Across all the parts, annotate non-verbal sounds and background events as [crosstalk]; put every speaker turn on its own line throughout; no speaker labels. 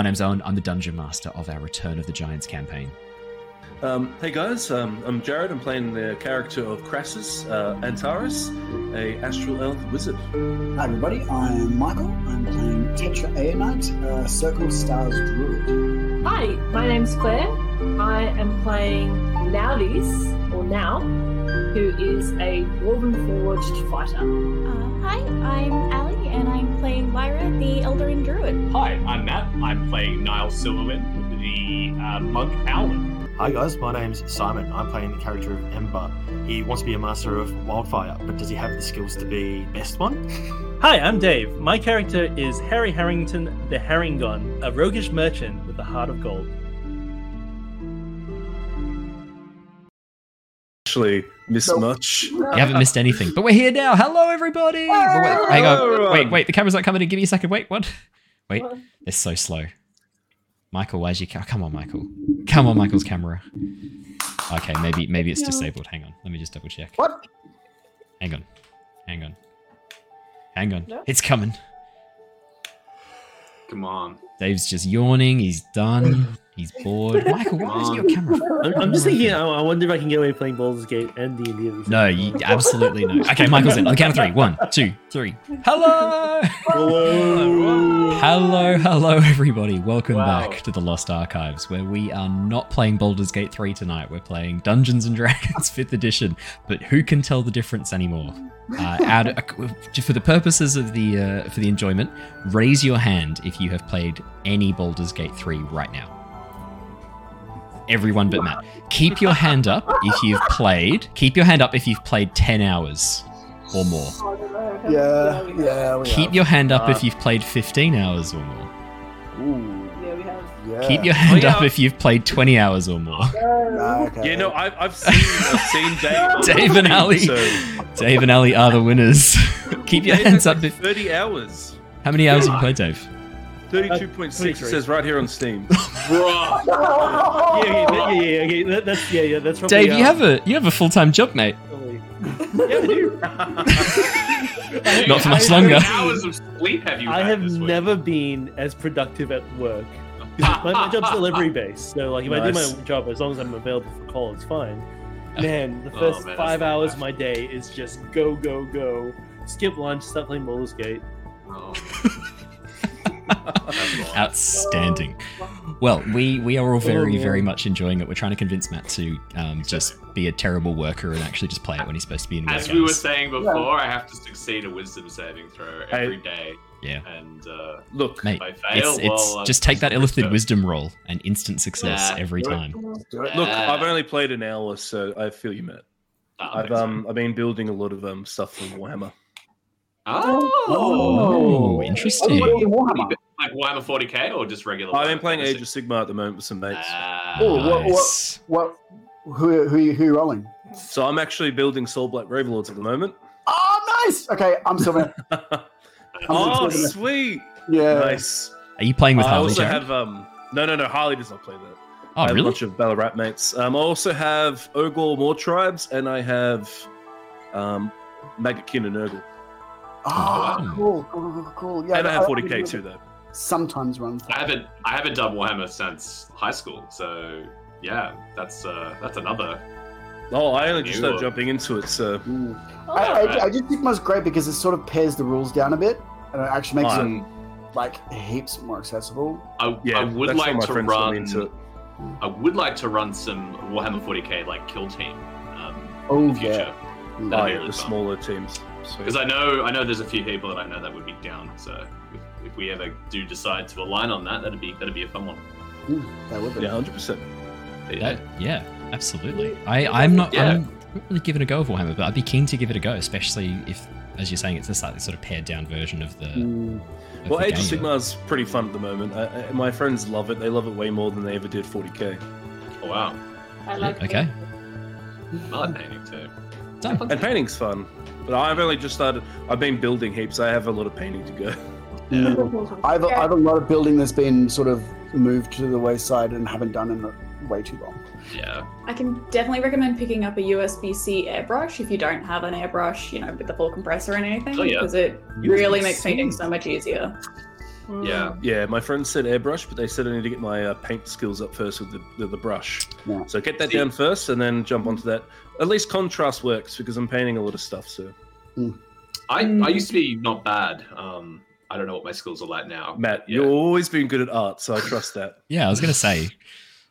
My name's Owen. I'm the dungeon master of our Return of the Giants campaign.
Um, hey guys, um, I'm Jared. I'm playing the character of Krasus uh, Antares, a astral elf wizard.
Hi everybody, I'm Michael. I'm playing Tetra Aeonite, uh, Circle Stars Druid.
Hi, my name's Claire. I am playing Nauthiz, or Now, who is a Dwarven Forged fighter.
Uh, hi, I'm Ally, and I'm playing Lyra, the Eladrin Druid.
Hi, I'm Matt. I'm playing Niles Silverwind, the uh, monk Owlin.
Hi guys, my name's Simon. I'm playing the character of Ember. He wants to be a master of wildfire, but does he have the skills to be best one? [laughs]
Hi, I'm Dave. My character is Harry Harrington the Harengon, a roguish merchant with a heart of gold.
Actually, miss
No.
much.
Uh, you haven't missed anything, but we're here now. Hello, everybody. Oh, wait, hang on.
everyone.
Wait, wait. The camera's not coming in. Give me a second. Wait, what? Wait, it's so slow. Michael, where's your ca- Come on, Michael. Come on, Michael's camera. Okay, maybe maybe it's disabled. Hang on. Let me just double check.
What?
Hang on. Hang on. Hang on.
No?
It's coming.
Come on.
Dave's just yawning. He's done. He's bored. [laughs] Michael, why is your camera?
I'm, I'm just thinking, I I wonder if I can get away playing Baldur's Gate and D&D the same
No, you absolutely no. Okay, Michael's in. On the count of three. One, two, three. Hello! Hello, hello, everybody. Welcome
Wow.
back to the Lost Archives, where we are not playing Baldur's Gate 3 tonight. We're playing Dungeons and [laughs] Dragons 5th edition, but who can tell the difference anymore? Uh, out for the purposes of the uh, for the enjoyment, raise your hand if you have played any Baldur's Gate 3 right now. Everyone but Matt. Keep your hand up if you've played. Keep your hand up if you've played 10 hours or more.
I don't know. Have-
Yeah, yeah, we
Keep
have.
your hand up
Uh,
if you've played 15 hours or more.
Ooh,
Yeah, we have.
yeah.
Keep your hand
Oh, yeah.
up if you've played 20 hours or more. [laughs]
Ah, okay.
Yeah, no, I've, I've seen I've seen [laughs] Dave.
Dave and Ally.
So
Dave and Ally are the winners. [laughs] Keep your
Dave
hands up if.
thirty hours.
How many hours have you played, Dave?
Thirty-two point six. It says right here on Steam. [laughs]
Bruh.
Yeah, yeah, yeah, yeah, yeah, okay, that, that's yeah, yeah, that's probably.
Dave, you have uh, a you have a full time job, mate. [laughs]
Yeah, I do. [laughs]
Not for much longer.
How many hours of sleep have you
I have never been as productive at work. my, my job's delivery based, so like if I do my job as long as I'm available for call, it's fine. Man, the
Oh,
first
man,
five hours
best.
of my day is just go, go, go. Skip lunch, start playing Baldur's Gate.
Oh. That's [laughs] awesome.
Outstanding. Well, we we are all very
Oh,
very much enjoying it. We're trying to convince Matt to um, just be a terrible worker and actually just play it when he's supposed to be in work
As we were saying before, I have to succeed a wisdom saving throw every day,
Yeah,
and uh,
Look,
mate.
if I
It's,
fail,
it's
well, uh,
just take that illithid wisdom roll and instant success
Yeah.
every time.
Do it.
look, I've only played an hour, so I feel you, Matt.
Oh,
I've um. I've been building a lot of um stuff for Warhammer.
Oh,
Oh, interesting.
Oh, Warhammer.
Like Warhammer 40k or just regular?
I've been playing Age of Sigmar at the moment with some mates.
Ah,
Oh, what- what-
Nice.
What? Who? Who? you- Who you rolling?
So I'm actually building Soulblight Gravelords at the moment.
Oh, nice. Okay, I'm Sylvan. [laughs]
oh,
Nice.
sweet!
Yeah.
Nice.
Are you playing with
I
Harley?
also
Jared?
have um no no no Harley does not play that.
oh,
I have a bunch of Ballarat mates. Um, I also have Ogor Mawtribes, and I have um Maggotkin of Nurgle,
Oh,
Oh.
cool, cool, cool, cool. Yeah,
and I have 40k too though.
Sometimes run.
I haven't I haven't done Warhammer since high school, so yeah, that's uh that's another.
Oh, I only just started
are-
jumping into it, so
Mm.
Oh,
I, I. I just think most great because it sort of pares the rules down a bit, and it actually makes
Um,
them like heaps more accessible.
I,
yeah,
I would like to
friends got me
run.
into it.
I would like to run some Warhammer 40k like kill team um,
Oh
in the
yeah.
Oh,
That'd be
yeah,
really
the
fun.
smaller teams.
Because I know I know there's a few people that I know that would be down. So if, if we ever do decide to align on that, that'd be that'd be a fun one.
Mm, that would be.
Yeah, hundred percent.
Yeah.
Yeah, absolutely. I, I'm not.
Yeah.
I'm not really giving a go of Warhammer, but I'd be keen to give it a go, especially if, as you're saying, it's a slightly sort of pared down version of the.
Mm.
of
Well,
the
Age of
game.
Sigmar's pretty fun at the moment. I, I, my friends love it. They love it way more than they ever did 40k.
Oh, wow,
I like
Okay.
I like painting too.
Done.
And painting's fun, but I've only just started. I've been building heaps. I have a lot of painting to go. [laughs]
Mm. I have, a, I have a lot of building that's been sort of moved to the wayside and haven't done in way too long.
Yeah.
I can definitely recommend picking up a USB-C airbrush if you don't have an airbrush, you know, with the full compressor and anything,
Oh, yeah.
because it really makes painting so much easier.
Yeah.
Yeah, my friend said airbrush, but they said I need to get my uh, paint skills up first with the, the, the brush.
Yeah.
So get that
See-
down first and then jump onto that. At least contrast works because I'm painting a lot of stuff. So,
I,
Mm.
I used to be not bad. Um, I don't know what my skills are like now.
Matt,
Yeah.
you've always been good at art, so I trust that. [laughs]
Yeah, I was gonna say,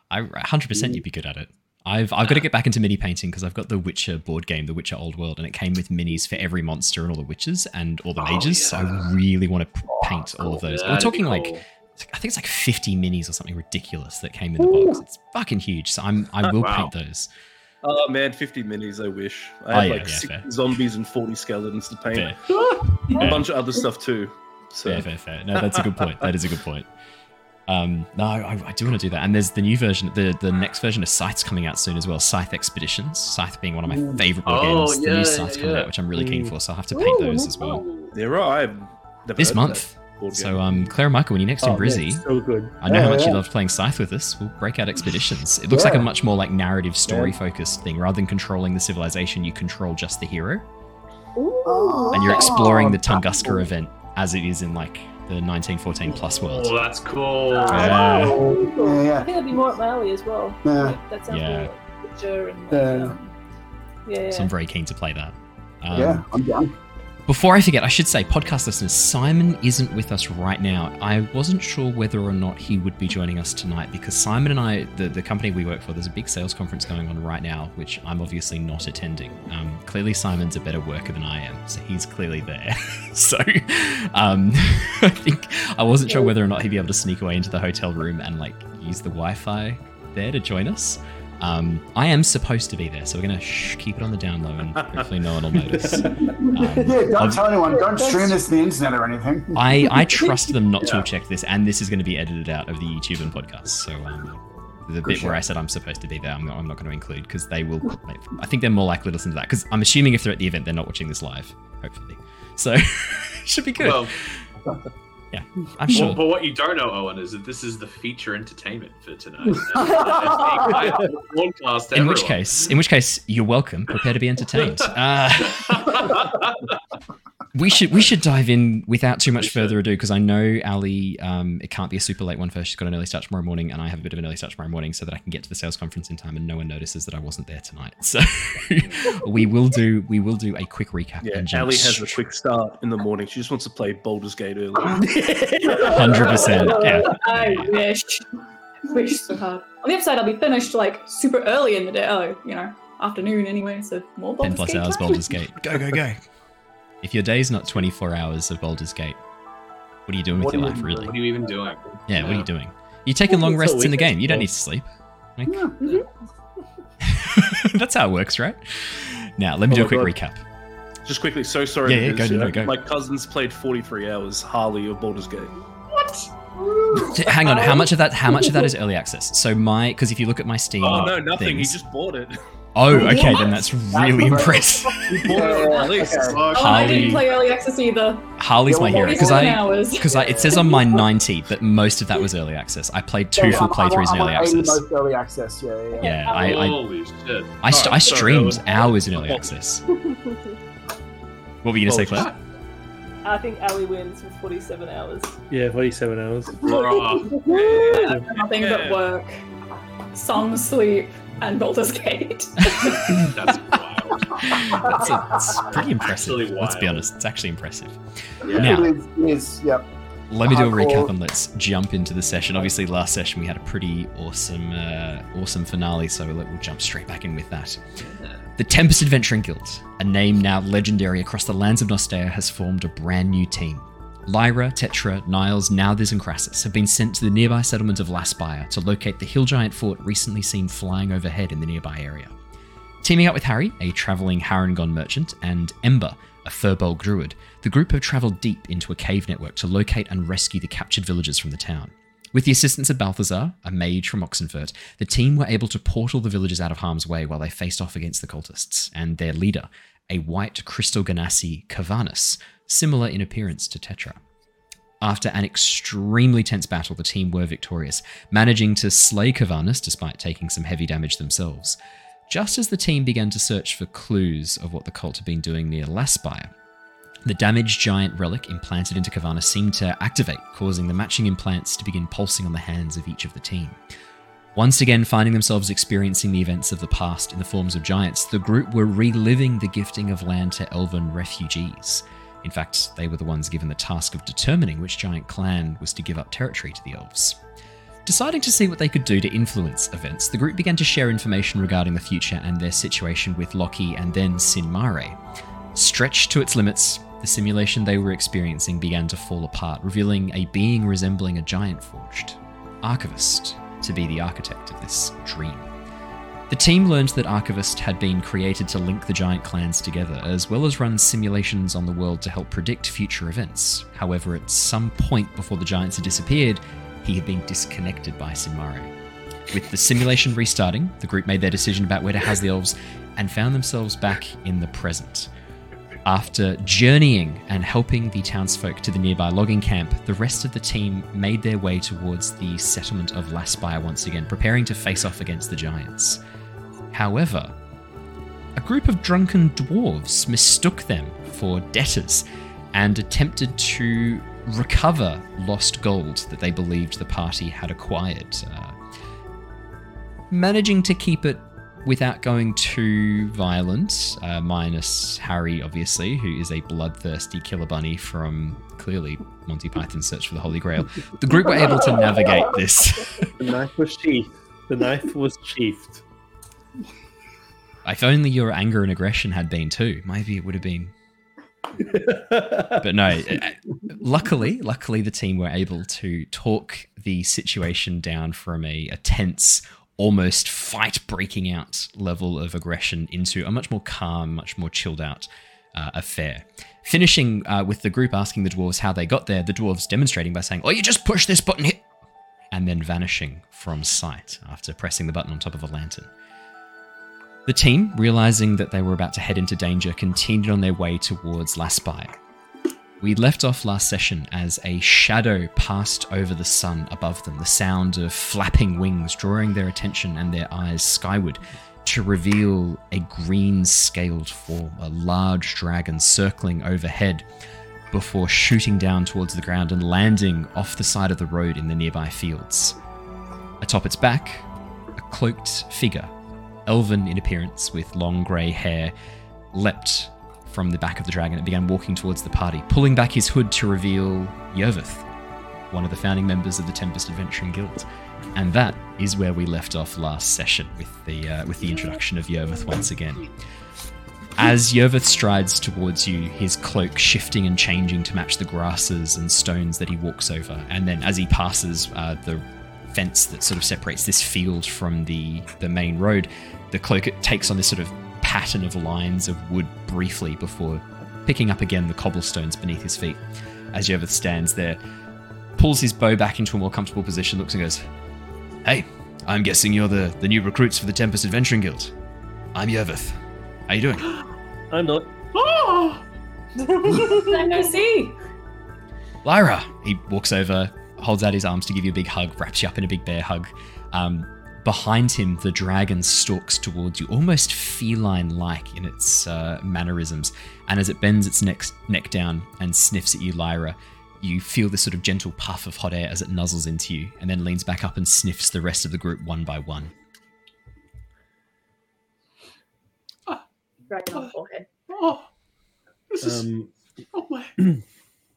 I 100% you'd be good at it. I've I've got to get back into mini painting because I've got the Witcher board game, The Witcher Old World, and it came with minis for every monster and all the witches and all the
Oh,
mages. So I really want to oh, paint all of those.
Yeah,
We're
that'd be
talking like. I think it's like 50 minis or something ridiculous that came in the box. It's fucking huge. So I'm I [laughs] will
Wow.
paint those.
Oh man, 50 minis, I wish. I
Oh,
have
yeah,
like
yeah,
60
fair.
zombies and 40 skeletons to paint. [laughs] A bunch of other stuff too. So,
fair, fair, fair. No, that's a good point. That is a good point. Um, no, I, I do want to do that. And there's the new version, the the next version of Scythe's coming out soon as well. Scythe Expeditions. Scythe being one of my favorite board
Oh,
games. the
yeah,
new
yeah,
coming
yeah.
out, which I'm really keen
Mm.
for. So I'll have to paint those as well.
there are. I've never
This month.
that board game.
So, um, Clara Michael, when you're next in
Oh, yeah,
Brizzy,
it's so good.
I know how
Yeah,
much you loved playing Scythe with us. We'll break out Expeditions. It looks like a much more like narrative, story focused thing. Rather than controlling the civilization, you control just the hero,
Oh.
and you're exploring the Tunguska
cool.
event as it is in like the 1914 plus world.
Oh, that's cool.
Yeah.
Yeah, yeah.
I think that'd be more at my alley as well.
Yeah.
Like, that sounds
Yeah.
more like and like,
Yeah.
um, yeah, yeah.
So I'm very keen to play that. Um,
yeah, I'm down.
Before I forget, I should say, podcast listeners, Simon isn't with us right now. I wasn't sure whether or not he would be joining us tonight because Simon and I, the, the company we work for, there's a big sales conference going on right now, which I'm obviously not attending. Um, clearly, Simon's a better worker than I am, so he's clearly there. [laughs] so um, [laughs] I think I wasn't sure whether or not he'd be able to sneak away into the hotel room and like use the Wi Fi there to join us. Um, I am supposed to be there, so we're gonna shh, keep it on the down low, and hopefully no one will notice. [laughs] Um,
yeah, don't
I'll-
tell anyone. Don't stream this to the internet or anything.
I, I [laughs] trust them not to have checked this, and this is going to be edited out of the YouTube and podcast. So um, the bit
sure.
where I said I'm supposed to be there, I'm not, I'm not going to include because they will. I think they're more likely to listen to that because I'm assuming if they're at the event, they're not watching this live. Hopefully, so [laughs] should be good.
Well,
I'm
well,
sure.
but what you don't know, Owen, is that this is the feature entertainment for tonight. [laughs] And it's being live broadcast to
In which
everyone.
case, in which case, you're welcome. Prepare to be entertained. [laughs] Uh, [laughs] we should we should dive in without too much
We should.
further ado because I know Ally. Um, it can't be a super late one for her. She's got an early start tomorrow morning, and I have a bit of an early start tomorrow morning, so that I can get to the sales conference in time, and no one notices that I wasn't there tonight. [laughs] So we will do we will do a quick recap.
yeah,
and jump
Ally has a quick start in the morning. She just wants to play Baldur's Gate early. [laughs]
hundred percent. Yeah.
I wish. Wish so hard. On the other side, I'll be finished like super early in the day. Oh, you know, afternoon anyway, so more
Ten
Baldur's
plus
Gate
hours
time.
Baldur's Gate. Go go go. If your day's not twenty four hours of Baldur's Gate, what are you doing with
What
your
are you
life, really?
What are you even doing?
Yeah, what are you doing? You're taking long rests in the game. You don't need to sleep. Like,
Yeah. [laughs] Mm-hmm.
That's how it works, right? Now, let me
Oh
do a quick
God.
recap.
Just quickly, so sorry.
Yeah, yeah, go, no, go.
My cousins played 43 hours Harley of Baldur's Gate.
What? Hang on, how much of that? How much of that [laughs] is early access? So my, because if you look at my Steam,
Oh no, nothing.
things-
He just bought it.
Oh, okay,
What?
then that's really impressive. [laughs]
He at least.
Oh, and I
Harley-
didn't play early access either.
Harley's my hero because I,
hours.
because I, it says on my 90 that most of that was early access. I played two
Yeah,
full
I'm- I'm-
playthroughs in
I'm
early access.
Most early access. Yeah, yeah. yeah.
Yeah, I, I,
Holy shit.
I, st-
Oh,
I streamed
that
hours in early access. What were you gonna say, Claire?
I think Ally wins with 47 hours.
Yeah, 47 hours. [laughs]
Bruh.
Nothing
Yeah.
but work, some sleep, and Baldur's Gate. [laughs]
That's wild.
That's, that's pretty impressive.
Actually
Let's be honest, it's actually impressive.
Yeah.
Now,
It is, it is, yep.
Let me do a recap and let's jump into the session. Obviously, last session we had a pretty awesome, uh, awesome finale, so we'll, we'll jump straight back in with that. The Tempest Adventuring Guild, a name now legendary across the lands of Nostea, has formed a brand new team. Lyra, Tetra, Niles, Nauthiz, and Krasus have been sent to the nearby settlement of Laspire to locate the hill giant fort recently seen flying overhead in the nearby area. Teaming up with Harry, a travelling Harengon merchant, and Ember, a Firbolg druid, the group have travelled deep into a cave network to locate and rescue the captured villagers from the town. With the assistance of Balthazar, a mage from Oxenfurt, the team were able to portal the villagers out of harm's way while they faced off against the cultists, and their leader, a white crystal genasi Kavanus, similar in appearance to Tetra. After an extremely tense battle, the team were victorious, managing to slay Kavanus despite taking some heavy damage themselves. Just as the team began to search for clues of what the cult had been doing near Laspire, The damaged giant relic implanted into Kavana seemed to activate, causing the matching implants to begin pulsing on the hands of each of the team. Once again, finding themselves experiencing the events of the past in the forms of giants, the group were reliving the gifting of land to elven refugees. In fact, they were the ones given the task of determining which giant clan was to give up territory to the elves. Deciding to see what they could do to influence events, the group began to share information regarding the future and their situation with Loki and then Sinmare. Stretched to its limits, the simulation they were experiencing began to fall apart, revealing a being resembling a giant forged, Archivist, to be the architect of this dream. The team learned that Archivist had been created to link the giant clans together, as well as run simulations on the world to help predict future events. However, at some point before the giants had disappeared, he had been disconnected by Sinmare. With the simulation restarting, the group made their decision about where to house the elves and found themselves back in the present. After journeying and helping the townsfolk to the nearby logging camp, the rest of the team made their way towards the settlement of Laspire once again, preparing to face off against the giants. However, a group of drunken dwarves mistook them for debtors and attempted to recover lost gold that they believed the party had acquired. Uh, managing to keep it without going too violent, uh, minus Harry, obviously, who is a bloodthirsty killer bunny from clearly Monty Python's Search for the Holy Grail. The group were able to navigate this.
The knife was sheathed. The knife was sheathed.
If only your anger and aggression had been too, maybe it would have been. But no, [laughs] uh, luckily, luckily the team were able to talk the situation down from a, a tense, almost fight breaking out level of aggression into a much more calm, much more chilled out uh, affair. Finishing uh, with the group asking the dwarves how they got there, the dwarves demonstrating by saying, Oh, you just push this button here, and then vanishing from sight after pressing the button on top of a lantern. The team, realizing that they were about to head into danger, continued on their way towards Laspire. We left off last session as a shadow passed over the sun above them, the sound of flapping wings drawing their attention and their eyes skyward to reveal a green scaled form, a large dragon circling overhead before shooting down towards the ground and landing off the side of the road in the nearby fields. Atop its back, a cloaked figure, elven in appearance with long grey hair, leapt from the back of the dragon and began walking towards the party, pulling back his hood to reveal Yervith, one of the founding members of the Tempest Adventuring Guild. And that is where we left off last session with the uh, with the introduction of Yervith once again. As Yervith strides towards you, his cloak shifting and changing to match the grasses and stones that he walks over, and then as he passes uh, the fence that sort of separates this field from the the main road, the cloak takes on this sort of pattern of lines of wood briefly before picking up again the cobblestones beneath his feet. As Yervith stands there, pulls his bow back into a more comfortable position, looks and goes, Hey, I'm guessing you're the, the new recruits for the Tempest Adventuring Guild. I'm Yervith. How you doing? [gasps]
I'm not. Oh! [laughs]
Let go see.
Lyra! He walks over, holds out his arms to give you a big hug, wraps you up in a big bear hug. Um, behind him, the dragon stalks towards you, almost feline like in its uh, mannerisms. And as it bends its neck, neck down and sniffs at you, Lyra, you feel this sort of gentle puff of hot air as it nuzzles into you, and then leans back up and sniffs the rest of the group one by one.
Dragon on forehead.
Oh, this is.
Um,
oh my. [clears throat]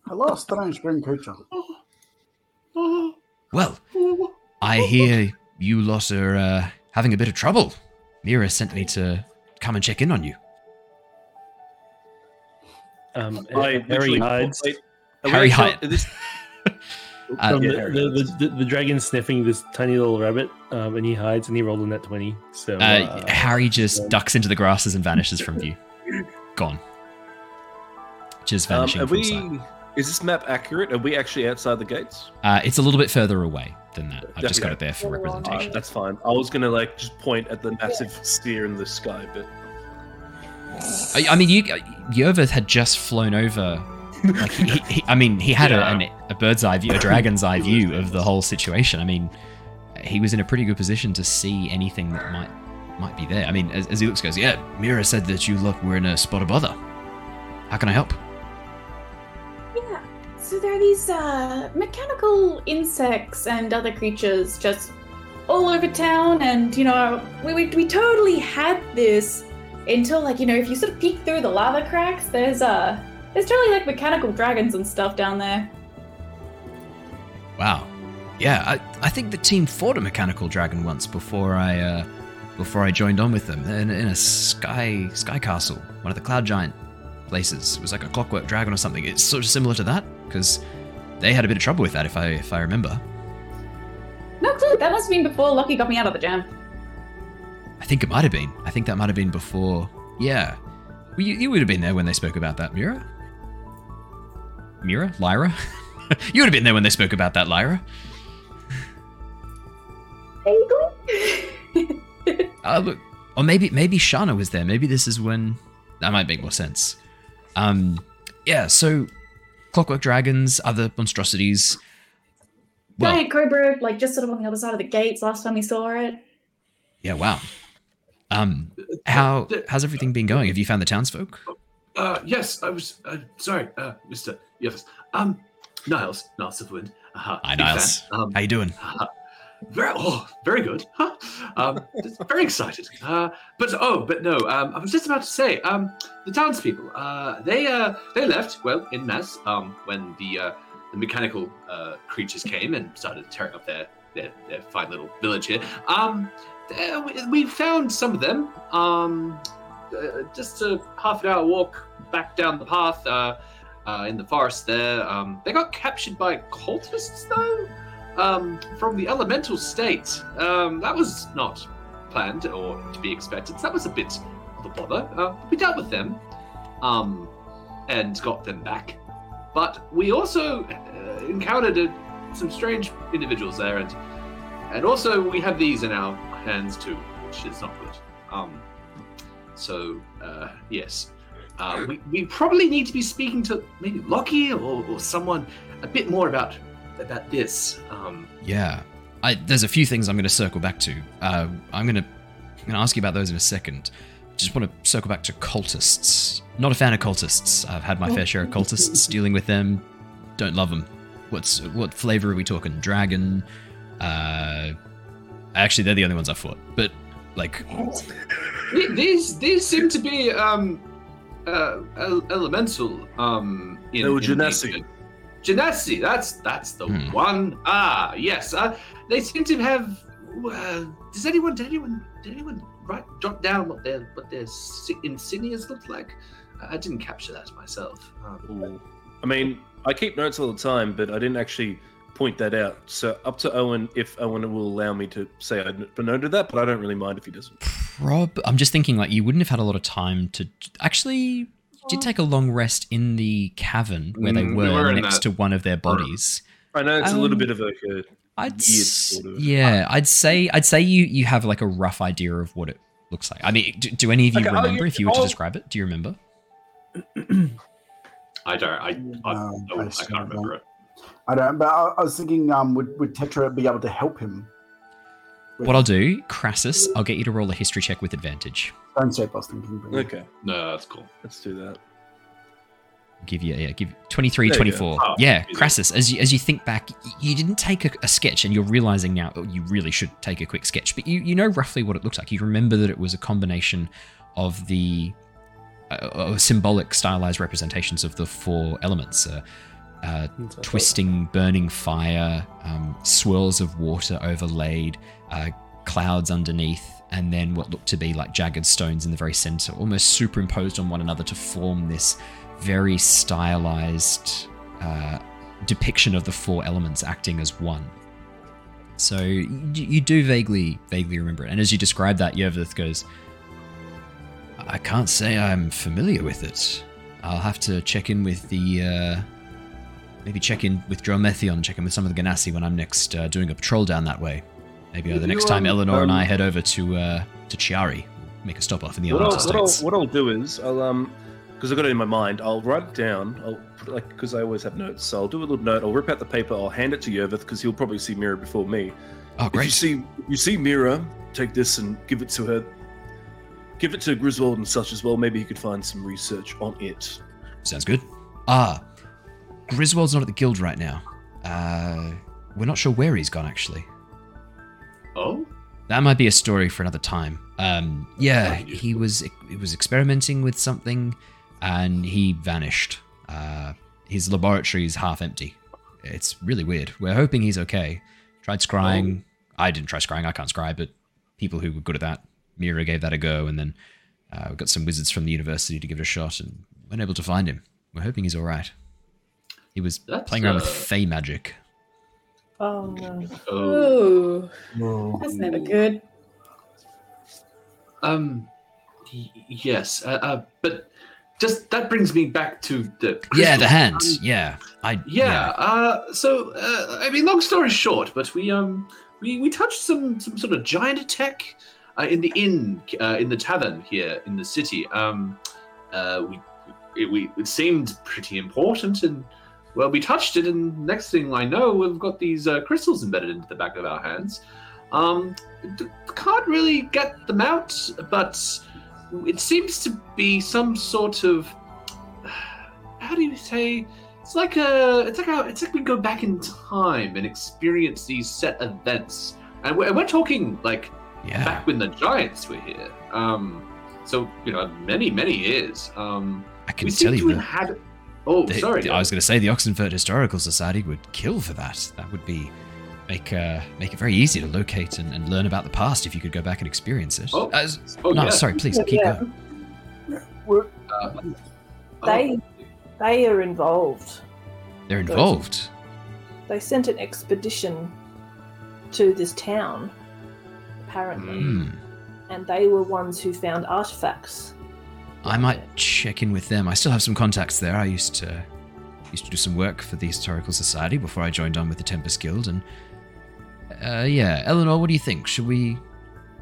Hello, strange green creature.
Oh,
Well,
oh,
I hear you lot are uh, having a bit of trouble. Mira sent me to come and check in on you.
um,
I
Harry hides.
wait,
Harry
actually-
hide.
This,
Uh, [laughs]
From
yeah,
the, the,
hides.
the, the, the dragon sniffing this tiny little rabbit, um, and he hides, and he rolled a nat twenty. So
Uh,
uh,
Harry just ducks into the grasses and vanishes from view. [laughs] Gone. Just
Um,
vanishing
are
from
we?
sight.
Is this map accurate? Are we actually outside the gates?
Uh, it's a little bit further away than that. I've just got it there for representation.
That's fine. I was gonna like just point at the massive sphere in the sky, but
I, I mean, you, Yervith had just flown over. Like he, he, he- I mean, he had a,
Yeah.
an, a bird's eye view, a dragon's eye view of the whole situation. I mean, he was in a pretty good position to see anything that might might be there. I mean, as, as he looks, goes, "Yeah, Mira said that you look We're in a spot of bother. How can I help?"
There are these uh, mechanical insects and other creatures just all over town, and you know, we, we, we totally had this until like you know, if you sort of peek through the lava cracks, there's uh, there's totally like mechanical dragons and stuff down there.
Wow. Yeah, I, I think the team fought a mechanical dragon once before I uh, before I joined on with them in, in a sky sky castle, one of the cloud giant places. It was like a clockwork dragon or something. It's sort of similar to that because they had a bit of trouble with that, if I if I remember.
No clue. That must have been before Lucky got me out of the jam.
I think it might have been. I think that might have been before. Yeah, well, you, you would have been there when they spoke about that, Mira. Mira, Lyra. [laughs] you would have been there when they spoke about that, Lyra.
Vaguely. [laughs]
Uh, look, or maybe maybe Shana was there. Maybe this is when that might make more sense. Um, yeah. So, Clockwork Dragons, other monstrosities. Well,
Giant cobra, like just sort of on the other side of the gates. Last time we saw it.
yeah. Wow. Um, how how's everything been going? Have you found the townsfolk?
Uh, yes, I was. Uh, sorry, uh, Mister. Yes. Um, Niles, Niles of Wind. Uh,
Hi,
big fan.
Niles.
Um,
How you doing?
uh, very, oh, very good. Huh? Um, very excited. Uh, but oh, but no. Um, I was just about to say. Um, the townspeople. Uh, they uh, they left well in mass. Um, when the uh, the mechanical uh, creatures came and started tearing up their their, their fine little village here. Um, we- found some of them. Um, uh, just a half an hour walk back down the path. In the forest there. They got captured by cultists, though, um, from the elemental state. Um, that was not planned or to be expected. So that was a bit of a bother. Uh, we dealt with them um, and got them back. But we also uh, encountered uh some strange individuals there, and and also we have these in our hands too, which is not good. Um, so uh, yes, uh, we, we probably need to be speaking to maybe Lockie or, or someone a bit more about about this. Um,
Yeah. I, there's a few things I'm going to circle back to. Uh, I'm going to I'm going to ask you about those in a second. Just want to circle back to cultists. Not a fan of cultists. I've had my fair share of [laughs] cultists. Dealing with them, don't love them. What's what flavor are we talking? Dragon. Uh, actually, they're the only ones I fought. But like,
these these seem to be um, uh, elemental. Um, in,
They were
in
Genasi.
that's that's the
Hmm.
one. Ah, yes. Uh, they seem to have. Uh, does anyone? Did anyone? Did anyone write jot down what their what their si- insignias looked like? I I didn't capture that myself. Um,
I mean, I keep notes all the time, but I didn't actually point that out. So up to Owen if Owen will allow me to say I noted that, but I don't really mind if he doesn't.
prob. I'm just thinking like you wouldn't have had a lot of time to actually. You did take a long rest in the cavern where they
Mm,
were,
we were
next to one of their bodies.
I know it's a little
Um,
bit of like a
I'd
sort of-
yeah, I'd say I'd say you you have like a rough idea of what it looks like. I mean, do, do any of you
Okay,
remember
give-
if you were to
I'll-
describe it? Do you remember? [clears throat]
I don't. I I,
Um,
I,
I
I can't remember it.
I don't. But I, I was thinking, um, would would Tetra be able to help him?
What I'll do, Krasus, I'll get you to roll a history check with advantage.
Stone shape. I was thinking. but-
Okay,
No, that's cool.
let's do that.
Give you yeah, give 23,
There you go.
24.
Oh,
yeah,
easy.
Krasus, as you as you think back, y- you didn't take a, a sketch, and you're realizing now oh, you really should take a quick sketch. But you you know roughly what it looks like. You remember that it was a combination of the uh, of symbolic stylized representations of the four elements. Uh, uh, twisting, burning fire, um, swirls of water overlaid, uh, clouds underneath, and then what looked to be like jagged stones in the very center, almost superimposed on one another to form this very stylized uh, depiction of the four elements acting as one. So you, you do vaguely, vaguely remember it. And as you describe that, Yervith goes, "I can't say I'm familiar with it. I'll have to check in with the." Maybe check in with Dromethion, check in with some of the Genasi when I'm next uh, doing a patrol down that way. Maybe uh, the next time
um,
Eleanor and I
um,
head over to uh, to Chiari, make a stop off in the
What I'll, what, I'll, what I'll do is I'll um because I've got it in my mind. I'll write it down. I'll put it like because I always have notes. So I'll do a little note. I'll rip out the paper. I'll hand it to Yervith because he'll probably see Mira before me.
Oh,
If you
great!
see you see Mira, take this and give it to her. Give it to Griswold and such as well. Maybe he could find some research on it.
Sounds good. Ah, Griswold's not at the guild right now. Uh, we're not sure where he's gone, actually.
Oh,
That might be a story for another time. Um, yeah, he was he was experimenting with something, and he vanished. Uh, his laboratory is half empty. It's really weird. We're hoping he's okay. Tried scrying. I didn't try scrying. I can't scry, but people who were good at that, Mira gave that a go, and then uh, we got some wizards from the university to give it a shot, and weren't able to find him. We're hoping he's all right. He was
That's,
playing around with
uh,
fey magic.
Oh no.
oh.
Ooh, that's never good.
Um, y- yes, uh, uh, but just that brings me back to the
Yeah, the
crystals.
hand.
Um,
yeah, I.
yeah. Uh, so uh, I mean, long story short, but we um we, we touched some some sort of giant tech uh, in the inn uh, in the tavern here in the city. Um, uh, we it, we it seemed pretty important and. Well, we touched it, and next thing I know, we've got these uh, crystals embedded into the back of our hands. Um, d- can't really get them out, but it seems to be some sort of [sighs] how do you say it's like a it's like a it's like we go back in time and experience these set events and we're, we're talking like
Yeah.
back when the giants were here um so you know many many years um
I can
we
tell
seem
you
to
that.
had oh
the-
sorry
the- I was going to say the Oxenford Historical Society would kill for that. That would be make uh, make it very easy to locate and, and learn about the past if you could go back and experience it.
Oh,
Uh,
oh,
no,
yeah.
sorry, please
Yeah,
keep
yeah.
going.
We're,
Uh,
They
oh,
they are involved.
They're involved.
They sent an expedition to this town, apparently,
Hmm.
and they were ones who found artifacts.
I might check in with them. I still have some contacts there. I used to used to do some work for the Historical Society before I joined on with the Tempest Guild. And uh, yeah, Eleanor, what do you think? Should we?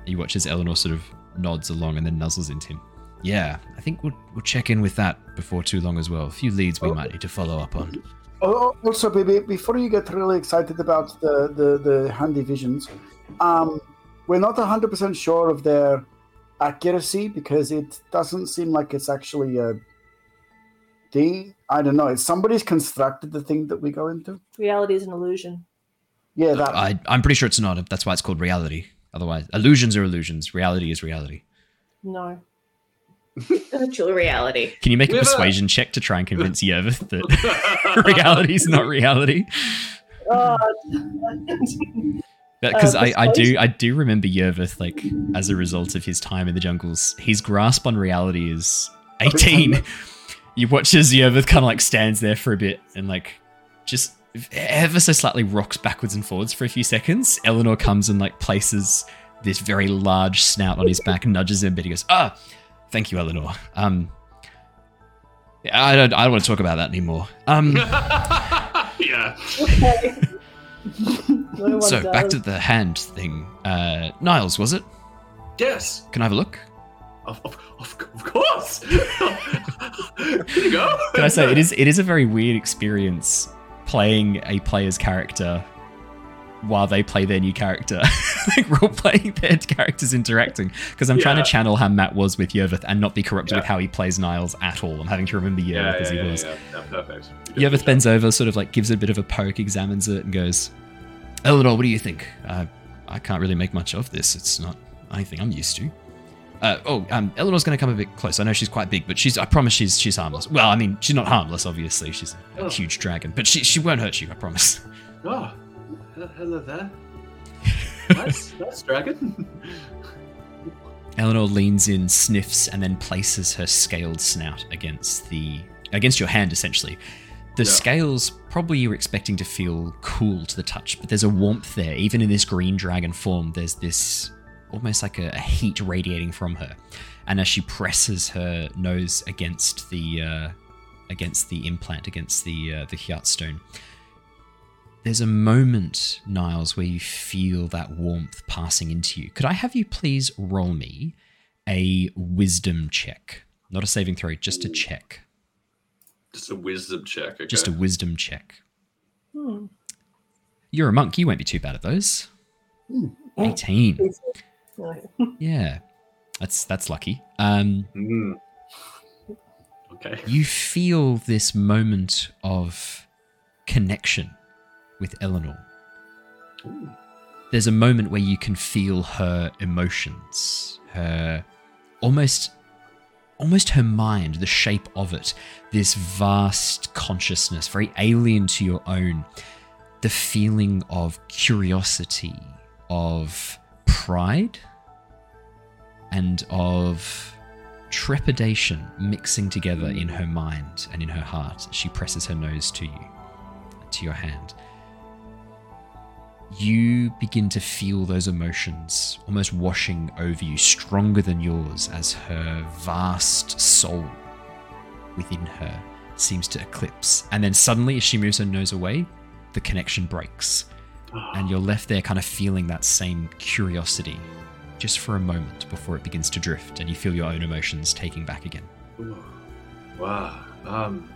You watch as Eleanor sort of nods along and then nuzzles into him. Yeah, I think we'll we'll check in with that before too long as well. A few leads we
Oh.
might need to follow up on.
Oh, also, baby, before you get really excited about the, the, the handy visions, um, we're not 100% sure of their accuracy because it doesn't seem like it's actually a thing. I don't know. It's somebody's constructed the thing that we go into.
Reality is an illusion.
Yeah, that.
I, I'm pretty sure it's not. That's why it's called reality. Otherwise, illusions are illusions. Reality is reality.
No. [laughs]
Virtual reality.
Can you make a
We a- uh,
persuasion check to try and convince Yervith that [laughs] reality is not reality?
Oh, [laughs]
Because
Uh,
I, I do? I do remember Yervith like as a result of his time in the jungles, his grasp on reality is eighteen. [laughs] you watch as Yervith kind of like stands there for a bit and like just ever so slightly rocks backwards and forwards for a few seconds. Eleanor comes and like places this very large snout on his back and nudges him, but he goes, "Ah, thank you, Eleanor." Um, I don't I don't want to talk about that anymore. Um. [laughs]
yeah
okay. No
So
does.
back to the hand thing. Uh, Niles, was it?
yes
Can I have a look?
of, of, of, of course [laughs] here you go
Can I say it is it is a very weird experience playing a player's character while they play their new character, [laughs] like role playing their characters interacting. Because I'm trying to channel how Matt was with Yervith and not be corrupted
Yeah.
with how he plays Niles at all. I'm having to remember Yervith
yeah,
as he
yeah,
was.
yeah, yeah, perfect You did a
Yervith
good
bends over, sort of like gives it a bit of a poke, examines it, and goes, Eleanor, what do you think? Uh, I can't really make much of this. It's not anything I'm used to. Uh, oh, um, Eleanor's going to come a bit close. I know she's quite big, but she's. I promise she's she's harmless. Well, I mean, she's not harmless, obviously. She's a
Oh.
huge dragon, but she she won't hurt you. I promise.
Oh, hello there. [laughs] nice, nice dragon. [laughs]
Eleanor leans in, sniffs, and then places her scaled snout against the against your hand, essentially. The
Yeah.
scales probably you're expecting to feel cool to the touch, but there's a warmth there. Even in this green dragon form, there's this almost like a, a heat radiating from her. And as she presses her nose against the uh, against the implant, against the uh, the Hyat stone, there's a moment, Niles, where you feel that warmth passing into you. Could I have you please roll me a wisdom check? Not a saving throw, just a check.
Just a wisdom check. Okay.
Just a wisdom check.
Hmm.
You're a monk, you won't be too bad at those. 18. [laughs] Yeah. That's that's lucky. Um
Mm. Okay. [laughs]
you feel this moment of connection with Eleanor.
Ooh.
There's a moment where you can feel her emotions, her almost almost her mind, the shape of it, this vast consciousness, very alien to your own. The feeling of curiosity, of pride, and of trepidation mixing together in her mind and in her heart she presses her nose to you, to your hand. You begin to feel those emotions almost washing over you, stronger than yours, as her vast soul within her seems to eclipse. And then suddenly, as she moves her nose away, the connection breaks. And you're left there kind of feeling that same curiosity just for a moment before it begins to drift and you feel your own emotions taking back again.
Ooh. Wow. Um,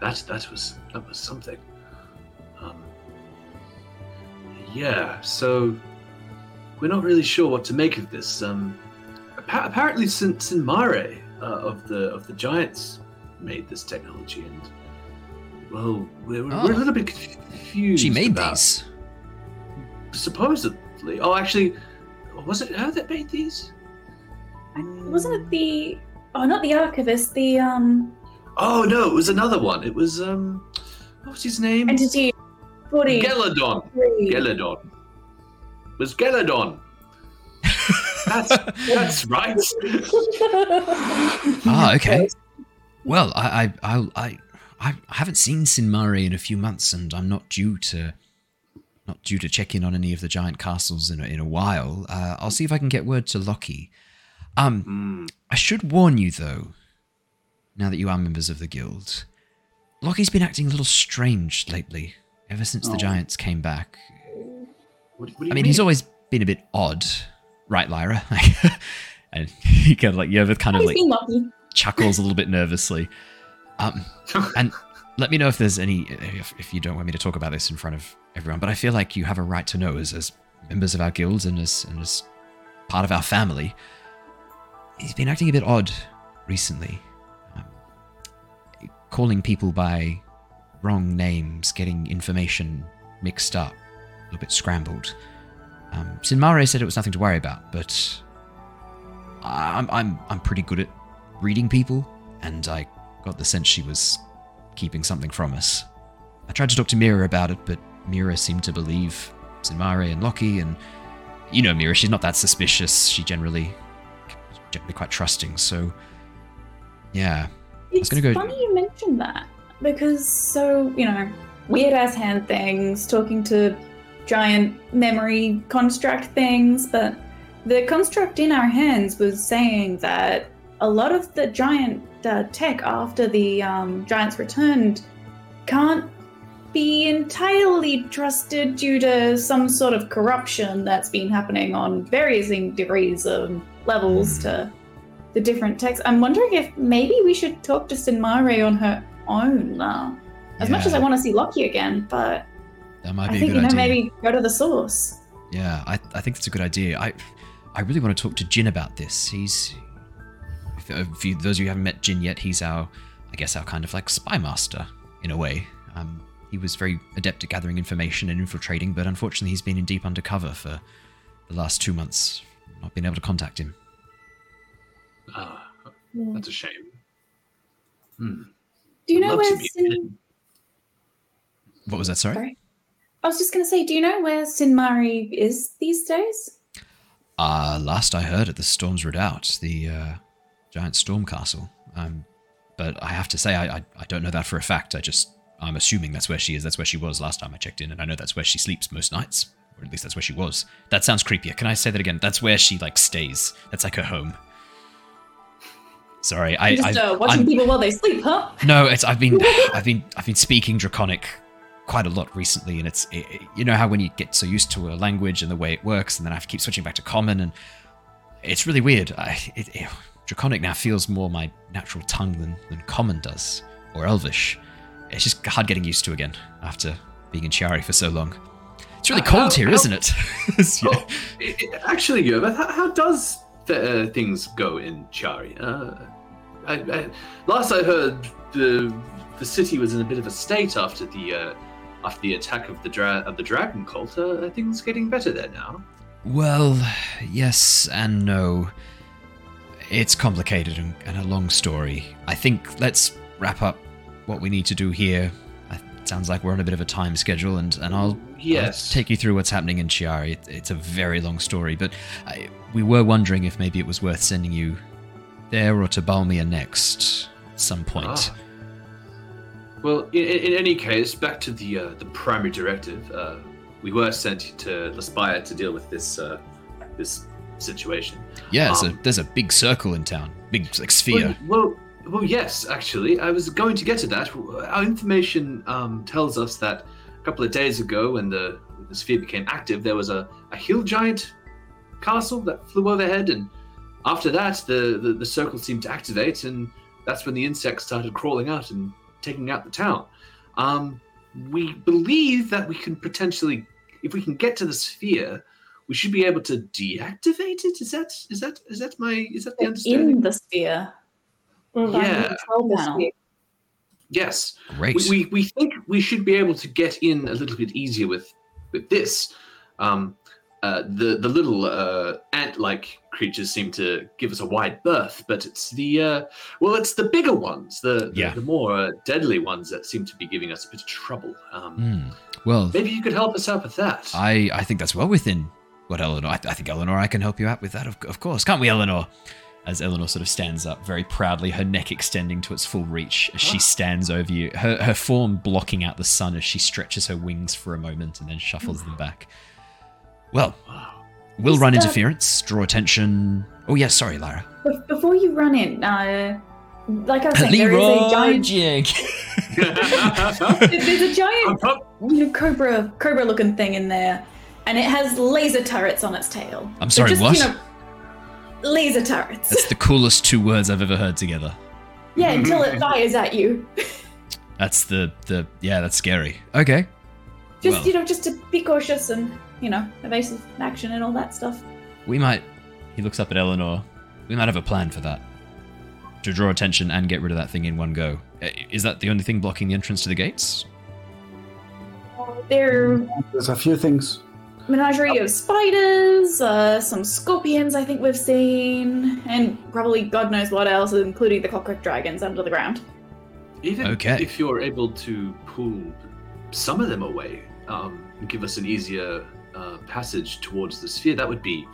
that that was that was something. Yeah. So we're not really sure what to make of this. Um, appa- apparently, Sin- Sinmare uh, of the of the giants made this technology, and well, we're, we're
Oh.
a little bit confused.
She made
about-
these.
supposedly. Oh, actually, was it her that made these?
Wasn't it the? Oh, not the archivist. The um
Oh no, it was another one. It was um, what was his name?
entity forty
Geladon.
three.
Geladon. It was Geladon. That's [laughs] that's right. [laughs]
Ah, okay. Well, I, I, I, I, I haven't seen Sinmare in a few months, and I'm not due to, not due to check in on any of the giant castles in a, in a while. Uh, I'll see if I can get word to Lockie. Um,
Hmm.
I should warn you though. Now that you are members of the guild, Lockie's been acting a little strange lately. Ever since the
Oh.
giants came back,
What, what do you
I mean, he's always been a bit odd, right, Lyra? [laughs] and he kind of like Yervith kind of like chuckles a little bit nervously. Um, [laughs] and let me know if there's any, if, if you don't want me to talk about this in front of everyone, but I feel like you have a right to know as, as members of our guilds and as, and as part of our family. He's been acting a bit odd recently. Um, calling people by wrong names, getting information mixed up, a little bit scrambled. Um, Sinmare said it was nothing to worry about, but I'm, I'm, I'm pretty good at reading people, and I got the sense she was keeping something from us. I tried to talk to Mira about it, but Mira seemed to believe Sinmare and Lockie, and you know Mira, she's not that suspicious. She generally, generally quite trusting. So, yeah,
It's
gonna go-
funny you mentioned that because so you know weird ass hand things, talking to giant memory construct things, but the construct in our hands was saying that a lot of the giant uh, tech after the um, giants returned can't be entirely trusted due to some sort of corruption that's been happening on varying degrees of levels
Hmm.
to the different texts. I'm wondering if maybe we should talk to Sinmare on her own now. As much as I want to see Loki again, but
that might
I
be a
think
good
you know
idea.
maybe go to the source.
Yeah, I, I think that's a good idea. I I really want to talk to Jin about this. He's if, if you, those of you who haven't met Jin yet, he's our I guess our kind of like spy master in a way. Um, he was very adept at gathering information and infiltrating, but unfortunately, he's been in deep undercover for the last two months. Not been able to contact him.
Ah, that's a shame. Hmm.
Do you know where Sin?
What was that? Sorry.
Sorry, I was just gonna say, do you know where Sinmare is these days?
Uh, last I heard at the Storm's Redoubt, the uh, giant storm castle. Um, but I have to say, I, I I don't know that for a fact. I just I'm assuming that's where she is. That's where she was last time I checked in, and I know that's where she sleeps most nights, or at least that's where she was. That sounds creepier. Can I say that again? That's where she like stays. That's like her home. Sorry, I'm
just
I
uh, watching
I'm-
people while they sleep, huh?
no, it's I've been [laughs] I've been I've been speaking Draconic quite a lot recently, and it's it, it- you know how when you get so used to a language and the way it works, and then I have to keep switching back to Common, and it's really weird. I, it, it- Draconic now feels more my natural tongue than than Common does, or Elvish. It's just hard getting used to again after being in Chiari for so long. It's really
Uh,
cold
how-
here,
how-
isn't it? [laughs] Yeah.
Oh, i- i- actually, Yerva, how, how does the, uh, things go in Chiari? Uh, I, I, last I heard, the the city was in a bit of a state after the uh, after the attack of the dra- of the dragon cult, uh, are things getting better there now?
Well, yes and no. It's complicated and, and a long story. I think let's wrap up what we need to do here. It sounds like we're on a bit of a time schedule, and, and I'll,
Yes.
I'll take you through what's happening in Chiari. It, it's a very long story, but I, we were wondering if maybe it was worth sending you there or to Balmia next at some point.
Ah. Well, in, in any case, back to the uh, the primary directive. Uh, we were sent to Laspire to deal with this uh, this situation.
Yeah, so
Um,
there's a big circle in town, big like sphere.
Well, well, well, yes, actually, I was going to get to that. Our information um, tells us that a couple of days ago, when the, the sphere became active, there was a, a hill giant castle that flew overhead, and after that, the, the, the circle seemed to activate, and that's when the insects started crawling out and taking out the town. Um, we believe that we can potentially, if we can get to the sphere, we should be able to deactivate it. Is that is that is that my is that the understanding?
In the sphere.
Yeah.
Control.
Yes.
Great.
We, we, we think we should be able to get in a little bit easier with with this. Um, uh, the the little uh, ant-like creatures seem to give us a wide berth, but it's the uh, well, it's the bigger ones, the the,
Yeah.
the more uh, deadly ones that seem to be giving us a bit of trouble. Um,
Hmm. Well,
Maybe you could help us out with that.
I, I think that's well within what Eleanor. I, I think Eleanor, I can help you out with that, of, of course, can't we, Eleanor? As Eleanor sort of stands up very proudly, her neck extending to its full reach as she stands over you, her, her form blocking out the sun as she stretches her wings for a moment and then shuffles them back. Well, we'll
Is
run
that-
interference, draw attention. Oh, yes, sorry, Lyra.
Be- Before you run in, uh, like I was [laughs] saying, there is a giant.
Jig. [laughs]
There's a giant you know, cobra cobra looking thing in there, and it has laser turrets on its tail.
I'm sorry,
just,
what?
You know, laser turrets.
That's the coolest two words I've ever heard together.
yeah, [laughs] until it fires at you.
That's the, the yeah, that's scary. Okay.
Just
Well.
you know, just to be cautious and you know, evasive action and all that stuff.
We might. He looks up at Eleanor. We might have a plan for that. To draw attention and get rid of that thing in one go. Uh, Is that the only thing blocking the entrance to the gates?
There
There's a few things.
menagerie of spiders, uh, some scorpions I think we've seen, and probably God knows what else, including the cockroach dragons under the ground.
Even
Okay.
if you're able to pull some of them away um, and give us an easier uh, passage towards the sphere, that would be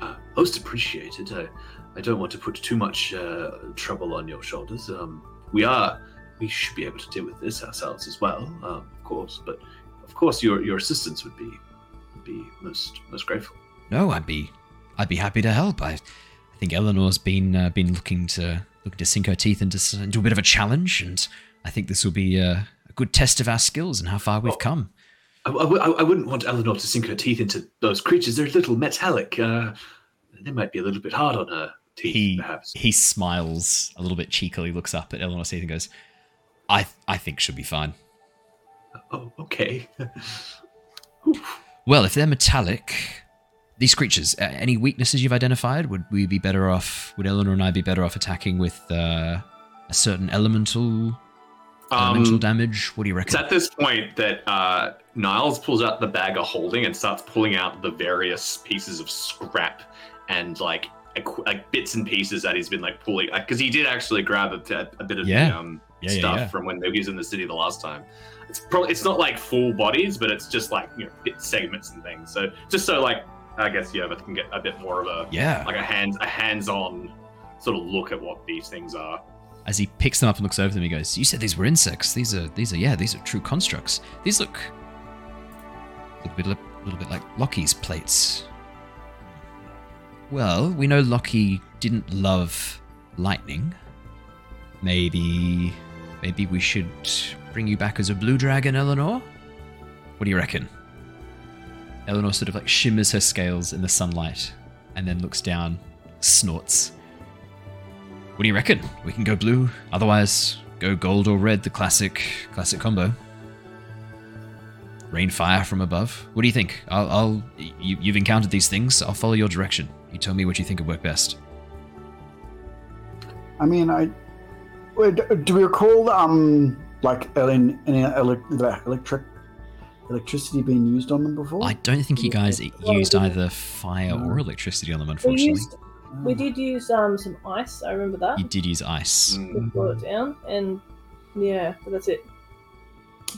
uh, most appreciated. I, I don't want to put too much uh, trouble on your shoulders. Um, we are, we should be able to deal with this ourselves as well, um, of course. But of course, your your assistance would be would be most most grateful.
No, I'd be, I'd be happy to help. I, I think Eleanor's been uh, been looking to looking to sink her teeth into into a bit of a challenge, and I think this will be uh, a good test of our skills and how far we've
Oh.
come.
I, I, I wouldn't want Eleanor to sink her teeth into those creatures. They're a little metallic. Uh, they might be a little bit hard on her teeth,
He
perhaps.
he smiles a little bit cheekily, looks up at Eleanor's teeth and goes, "I I think she'll be fine."
Oh, okay. [laughs]
Well, if they're metallic, these creatures, uh, any weaknesses you've identified, would we be better off? Would Eleanor and I be better off attacking with uh, a certain elemental elemental
Um,
damage? What do you reckon?
It's at this point that uh, Niles pulls out the bag of holding and starts pulling out the various pieces of scrap and like equ- like bits and pieces that he's been like pulling because he did actually grab a, a bit of
Yeah.
the um,
Yeah,
stuff
yeah.
from when he was in the city the last time. It's probably it's not like full bodies, but it's just like you know bit segments and things. So just so like I guess yeah, but can get a bit more of a
Yeah.
like a hands a hands-on sort of look at what these things are.
As he picks them up and looks over them, he goes, "You said these were insects. These are these are yeah, these are true constructs. These look a little bit a little bit like Loki's plates." Well, we know Loki didn't love lightning. Maybe maybe we should bring you back as a blue dragon, Eleanor? What do you reckon? Eleanor sort of like shimmers her scales in the sunlight and then looks down, snorts. What do you reckon? We can go blue, otherwise go gold or red, the classic classic combo. Rain fire from above. What do you think? I'll, I'll you, you've encountered these things. I'll follow your direction. You tell me what you think would work best.
I mean, I do we recall um like ele- electric electricity being used on them before?
I don't think you guys used either fire or electricity on them, unfortunately.
used, we did use um some ice. I remember that.
You did use ice.
Mm,
We brought it down, and yeah, but that's it.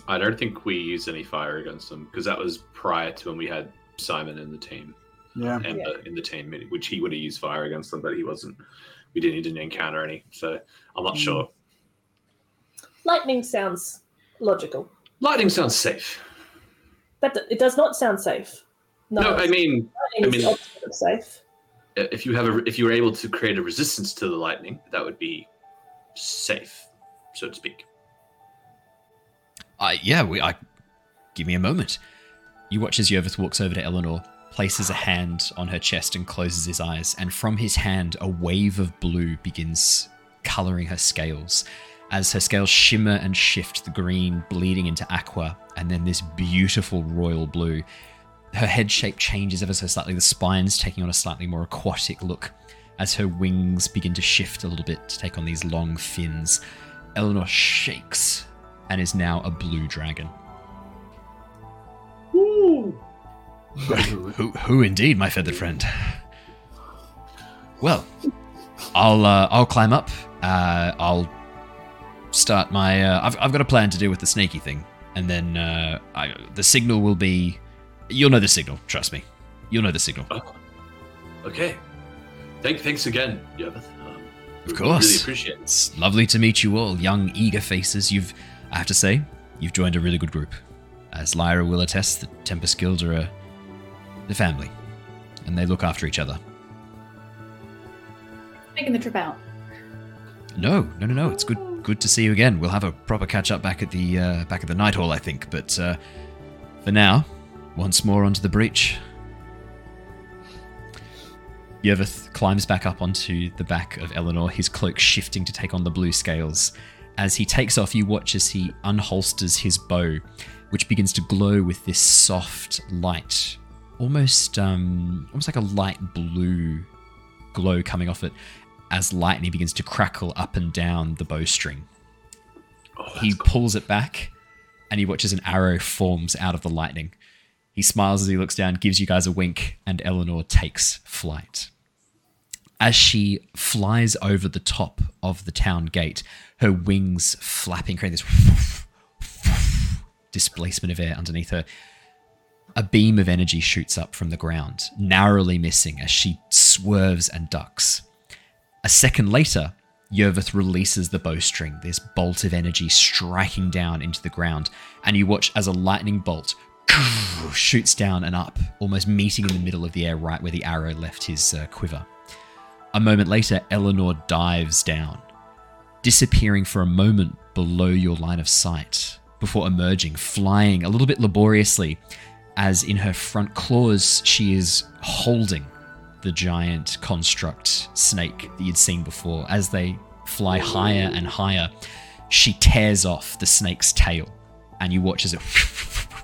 I don't think we used any fire against them because that was prior to when we had Simon in the team,
Yeah.
Ember in the team, which he would have used fire against them, but he wasn't. We didn't, he didn't encounter any, so I'm not
Mm.
sure.
Lightning sounds logical.
Lightning sounds safe.
That it does not sound safe. No,
No, I mean, I mean-
the safe.
Uh, if you have a, if you were able to create a resistance to the lightning, that would be safe, so to speak.
I yeah, we, I give me a moment. You watch as Yervith walks over to Eleanor, places a hand on her chest, and closes his eyes. And from his hand, a wave of blue begins coloring her scales. As her scales shimmer and shift, the green bleeding into aqua, and then this beautiful royal blue. Her head shape changes ever so slightly, the spine's taking on a slightly more aquatic look as her wings begin to shift a little bit to take on these long fins. Eleanor shakes and is now a blue dragon. Who, who indeed, my feathered friend? Well, I'll uh, I'll climb up. Uh, I'll start my. Uh, I've I've got a plan to do with the snaky thing, and then uh, I, the signal will be. You'll know the signal. Trust me. You'll know the signal.
Okay. Thank, thanks again, Yervith. Um,
Of course.
Really appreciate it.
It's lovely to meet you all, young, eager faces. You've, I have to say, you've joined a really good group. As Lyra will attest, the Tempest Guild are a, the family, and they look after each other.
Making the trip out.
No, no, no, no. It's good, good to see you again. We'll have a proper catch up back at the uh, back at the night hall, I think. But uh, for now, once more onto the breach. Yervith climbs back up onto the back of Eleanor, his cloak shifting to take on the blue scales. As he takes off, you watch as he unholsters his bow, which begins to glow with this soft light, almost um, almost like a light blue glow coming off it as lightning begins to crackle up and down the bowstring.
Oh,
He pulls it back and he watches an arrow forms out of the lightning. He smiles as he looks down, gives you guys a wink, and Eleanor takes flight. As she flies over the top of the town gate, her wings flapping, creating this displacement of air underneath her, a beam of energy shoots up from the ground, narrowly missing as she swerves and ducks. A second later, Yervith releases the bowstring, this bolt of energy striking down into the ground, and you watch as a lightning bolt [laughs] shoots down and up, almost meeting in the middle of the air right where the arrow left his uh, quiver. A moment later, Eleanor dives down, disappearing for a moment below your line of sight, before emerging, flying a little bit laboriously, as in her front claws she is holding the giant construct snake that you'd seen before. As they fly higher and higher, she tears off the snake's tail, and you watch as it [laughs]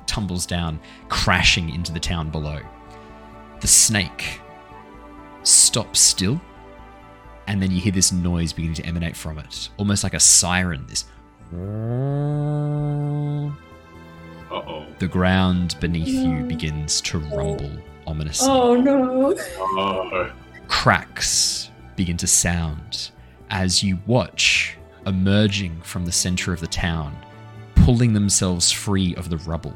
tumbles down, crashing into the town below. The snake stops still, and then you hear this noise beginning to emanate from it, almost like a siren. This.
Uh oh.
The ground beneath you begins to rumble ominously.
Oh no.
Oh.
cracks begin to sound as you watch emerging from the center of the town, pulling themselves free of the rubble.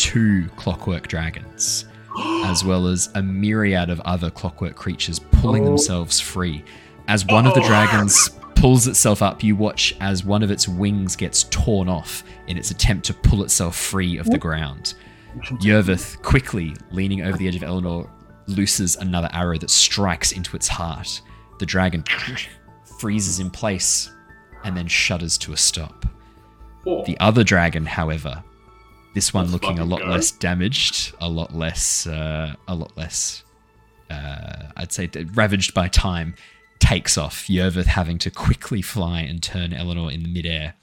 Two clockwork dragons, as well as a myriad of other clockwork creatures pulling oh. themselves free. As one of the
Oh.
dragons pulls itself up, you watch as one of its wings gets torn off in its attempt to pull itself free of the ground. Yervith, quickly leaning over the edge of Eleanor, looses another arrow that strikes into its heart. The dragon freezes in place and then shudders to a stop.
Oh.
The other dragon, however, this one
Let's
looking a lot
go.
less damaged, a lot less, uh, a lot less, uh, I'd say, ravaged by time, takes off. Yervith having to quickly fly and turn Eleanor in the midair.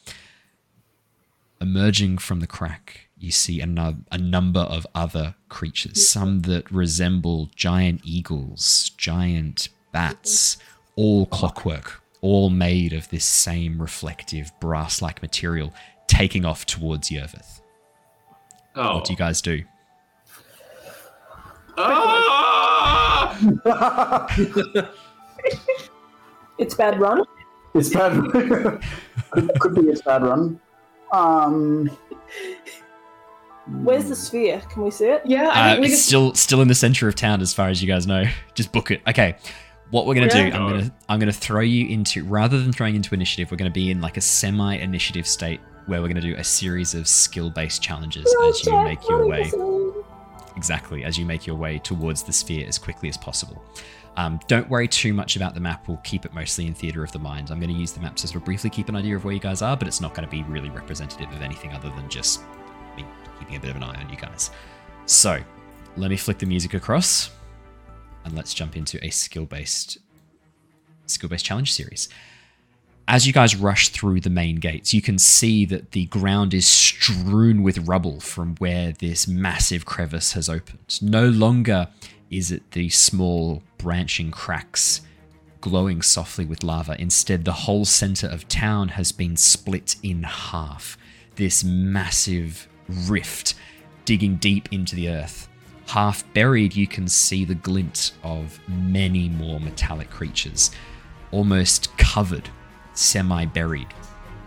Emerging from the crack, you see a, nu- a number of other creatures, some that resemble giant eagles, giant bats, all clockwork, all made of this same reflective brass like material, taking off towards Yervith.
Oh.
What do you guys do?
Ah! [laughs]
It's bad run.
It's bad. could, could be its bad run. Um,
Where's the sphere? Can we see it?
Yeah, I
Uh, it's
just
still still in the center of town, as far as you guys know. Just book it. Okay. What we're gonna
Yeah.
do? I'm gonna I'm gonna throw you into rather than throwing into initiative, we're gonna be in like a semi-initiative state where we're gonna do a series of skill-based challenges as you make your way exactly as you make your way towards the sphere as quickly as possible. Um, don't worry too much about the map. We'll keep it mostly in theater of the mind. I'm going to use the map to sort of briefly keep an idea of where you guys are, but it's not going to be really representative of anything other than just me keeping a bit of an eye on you guys. So, let me flick the music across, and let's jump into a skill-based skill-based challenge series. As you guys rush through the main gates, you can see that the ground is strewn with rubble from where this massive crevice has opened. No longer is it the small branching cracks glowing softly with lava. Instead, the whole center of town has been split in half. This massive rift digging deep into the earth. Half buried, you can see the glint of many more metallic creatures, almost covered, semi buried.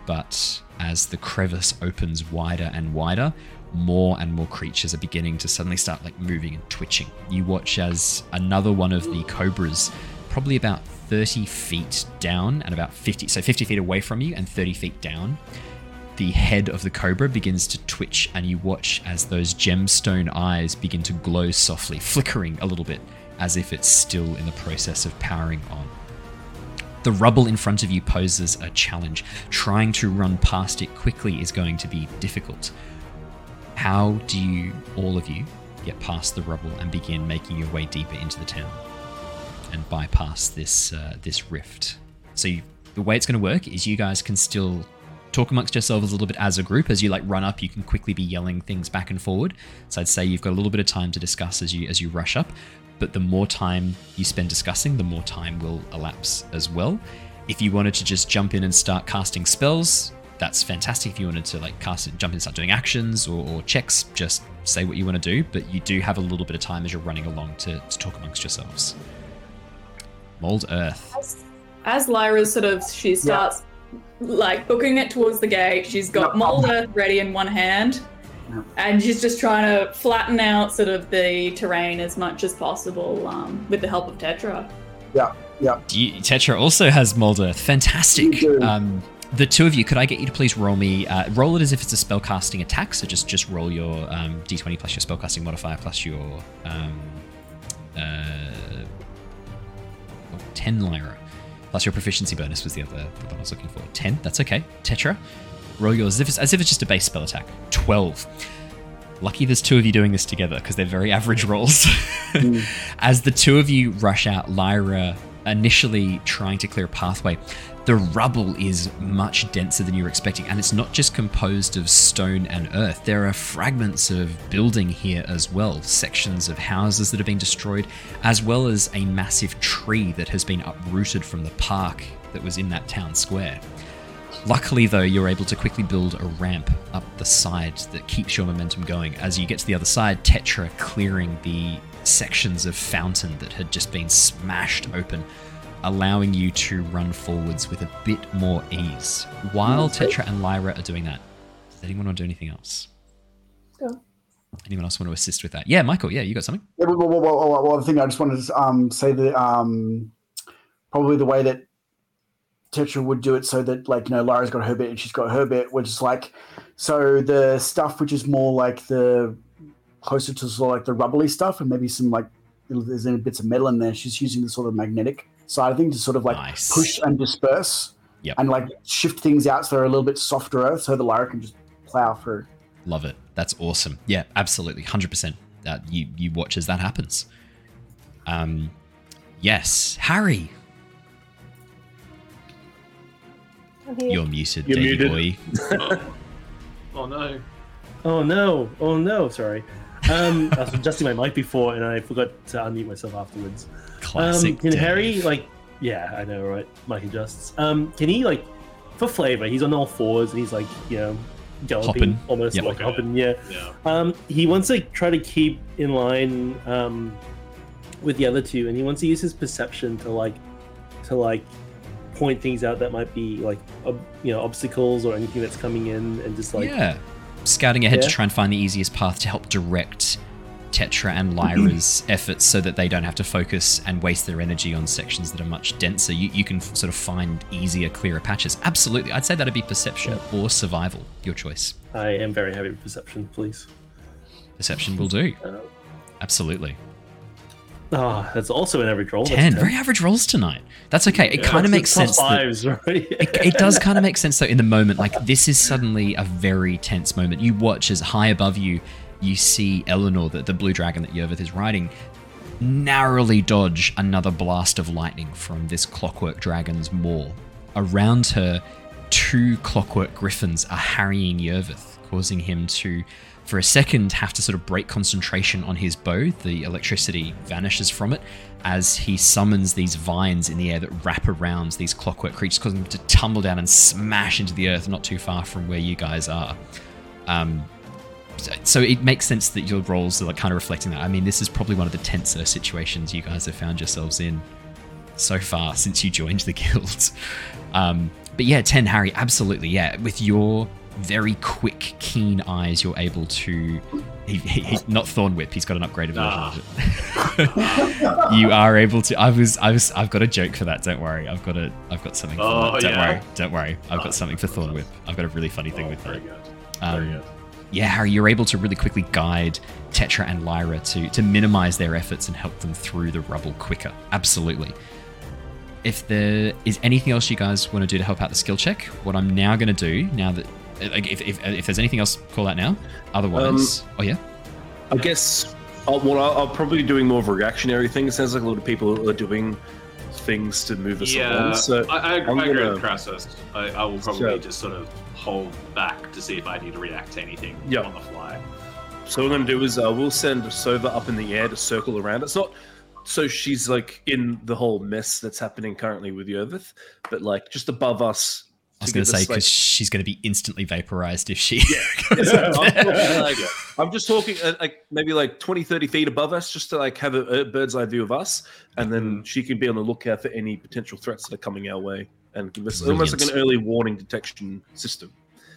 But as the crevice opens wider and wider, more and more creatures are beginning to suddenly start like moving and twitching. You watch as another one of the cobras, probably about 30 feet down and about 50, so 50 feet away from you and 30 feet down, the head of the cobra begins to twitch, and you watch as those gemstone eyes begin to glow softly, flickering a little bit as if it's still in the process of powering on. The rubble in front of you poses a challenge. Trying to run past it quickly is going to be difficult. How do you, all of you, get past the rubble and begin making your way deeper into the town and bypass this uh, this rift? So you, the way it's going to work is you guys can still talk amongst yourselves a little bit as a group. As you like run up, you can quickly be yelling things back and forward. So I'd say you've got a little bit of time to discuss as you as you rush up. But the more time you spend discussing, the more time will elapse as well. If you wanted to just jump in and start casting spells, that's fantastic. If you wanted to like cast it, jump in and start doing actions or, or checks, just say what you want to do. But you do have a little bit of time as you're running along to, to talk amongst yourselves. Mold Earth.
as, as Lyra's sort of she starts like booking it towards the gate. She's got
Yeah.
mold earth ready in one hand,
Yeah.
and she's just trying to flatten out sort of the terrain as much as possible um, with the help of Tetra.
yeah, yeah.
You, Tetra also has Mold Earth. Fantastic. Um, the two of you, could I get you to please roll me? Uh, roll it as if it's a spellcasting attack. So just just roll your um, d20 plus your spellcasting modifier plus your um, uh, oh, 10 lyra plus your proficiency bonus was the other the one I was looking for. 10. That's okay. Tetra, roll yours as if it's, as if it's just a base spell attack. 12. Lucky there's two of you doing this together because they're very average rolls. [laughs] Hmm. As the two of you rush out, Lyra initially trying to clear a pathway, the rubble is much denser than you were expecting, and it's not just composed of stone and earth. There are fragments of building here as well, sections of houses that have been destroyed, as well as a massive tree that has been uprooted from the park that was in that town square. Luckily, though, you're able to quickly build a ramp up the side that keeps your momentum going. As you get to the other side, Tetra clearing the sections of fountain that had just been smashed open, allowing you to run forwards with a bit more ease. While Tetra and Lyra are doing that, does anyone want to do anything else?
Go.
Anyone else want to assist with that? Yeah, Michael, yeah, you got something?
Yeah, well, well, well, well, well, one thing I just wanted to um, say that um, probably the way that Tetra would do it so that like you know Lyra's got her bit and she's got her bit, which is like so the stuff which is more like the closer to sort of like the rubbly stuff and maybe some like there's any bits of metal in there. She's using the sort of magnetic side of things to sort of like
Nice.
push and disperse
Yep.
and like shift things out so they're a little bit softer earth so the Lyra can just plow through.
Love it. That's awesome. Yeah, absolutely, hundred percent. Uh, you you watch as that happens. Um, yes, Harry, you're muted,
You're
baby
muted.
boy. [laughs]
oh no.
Oh no! Oh no! Sorry. Um, I was adjusting my mic before and I forgot to unmute myself afterwards.
Classic.
Um, can
Dave.
Harry like? Yeah, I know, right? Mike adjusts. Um, can he like, for flavor? He's on all fours and he's like, you know, galloping,
Hopping.
almost
Yep.
like
Okay.
hopping. Yeah.
Yeah.
Um, he wants to try to keep in line um, with the other two, and he wants to use his perception to like to like point things out that might be like you know obstacles or anything that's coming in, and just like
yeah. Scouting ahead to try and find the easiest path to help direct Tetra and Lyra's [clears throat] efforts so that they don't have to focus and waste their energy on sections that are much denser. You, you can f- sort of find easier, clearer patches. Absolutely. I'd say that'd be perception or survival. Your choice.
I am very happy with perception, please.
Perception will do.
Uh,
Absolutely.
Ah, that's also an average roll. That's
10. Very average rolls tonight. That's okay. It
Yeah,
kind of makes sense. that- [laughs]
right?
it, it does kind of make sense though in the moment like this is suddenly a very tense moment you watch as high above you you see eleanor the, the blue dragon that yervith is riding narrowly dodge another blast of lightning from this clockwork dragon's maw around her two clockwork griffins are harrying yervith causing him to for a second have to sort of break concentration on his bow the electricity vanishes from it as he summons these vines in the air that wrap around these clockwork creatures, causing them to tumble down and smash into the earth not too far from where you guys are. Um, so, it makes sense that your roles are like kind of reflecting that. I mean, this is probably one of the tenser situations you guys have found yourselves in so far since you joined the [laughs] guild. Um, but yeah, 10 Harry, absolutely, yeah. With your very quick, keen eyes, you're able to. He, he, he- not Thorn Whip. He's got an upgraded version of it. you are able to. I was. I was. I've got a joke for that. Don't worry. I've got a. I've got something. For
Oh,
that. Don't
yeah.
worry. Don't worry. I've
Oh,
got something for Thorn Whip. I've got a really funny thing
Oh,
with
very
that.
good.
Um,
Very good.
yeah, Harry, you're able to really quickly guide Tetra and Lyra to to minimize their efforts and help them through the rubble quicker. Absolutely. If there is anything else you guys want to do to help out the skill check, what I'm now going to do, now that like, if, if, if there's anything else, call out now. Otherwise, oh yeah,
I guess I'll, well, I'll, I'll probably be doing more of a reactionary thing. It sounds like a lot of people are doing things to move us
Yeah,
along. So
I, I,
I'm
I agree
gonna-
with Krasus. I, I will probably
So-
just sort of hold back to see if I need to react to anything
Yeah.
on the fly.
So what I'm going to do is uh, we'll send Sova up in the air to circle around. It's not so she's like in the whole mess that's happening currently with Yervith, but like just above us.
I was going to say
us, like-
because she's going to be instantly vaporized if she.
Yeah, [laughs] I'm, like, I'm just talking uh, like maybe like 20, 30 feet above us, just to like have a, a bird's eye view of us, and then she can be on the lookout for any potential threats that are coming our way, and give us almost like an early warning detection system.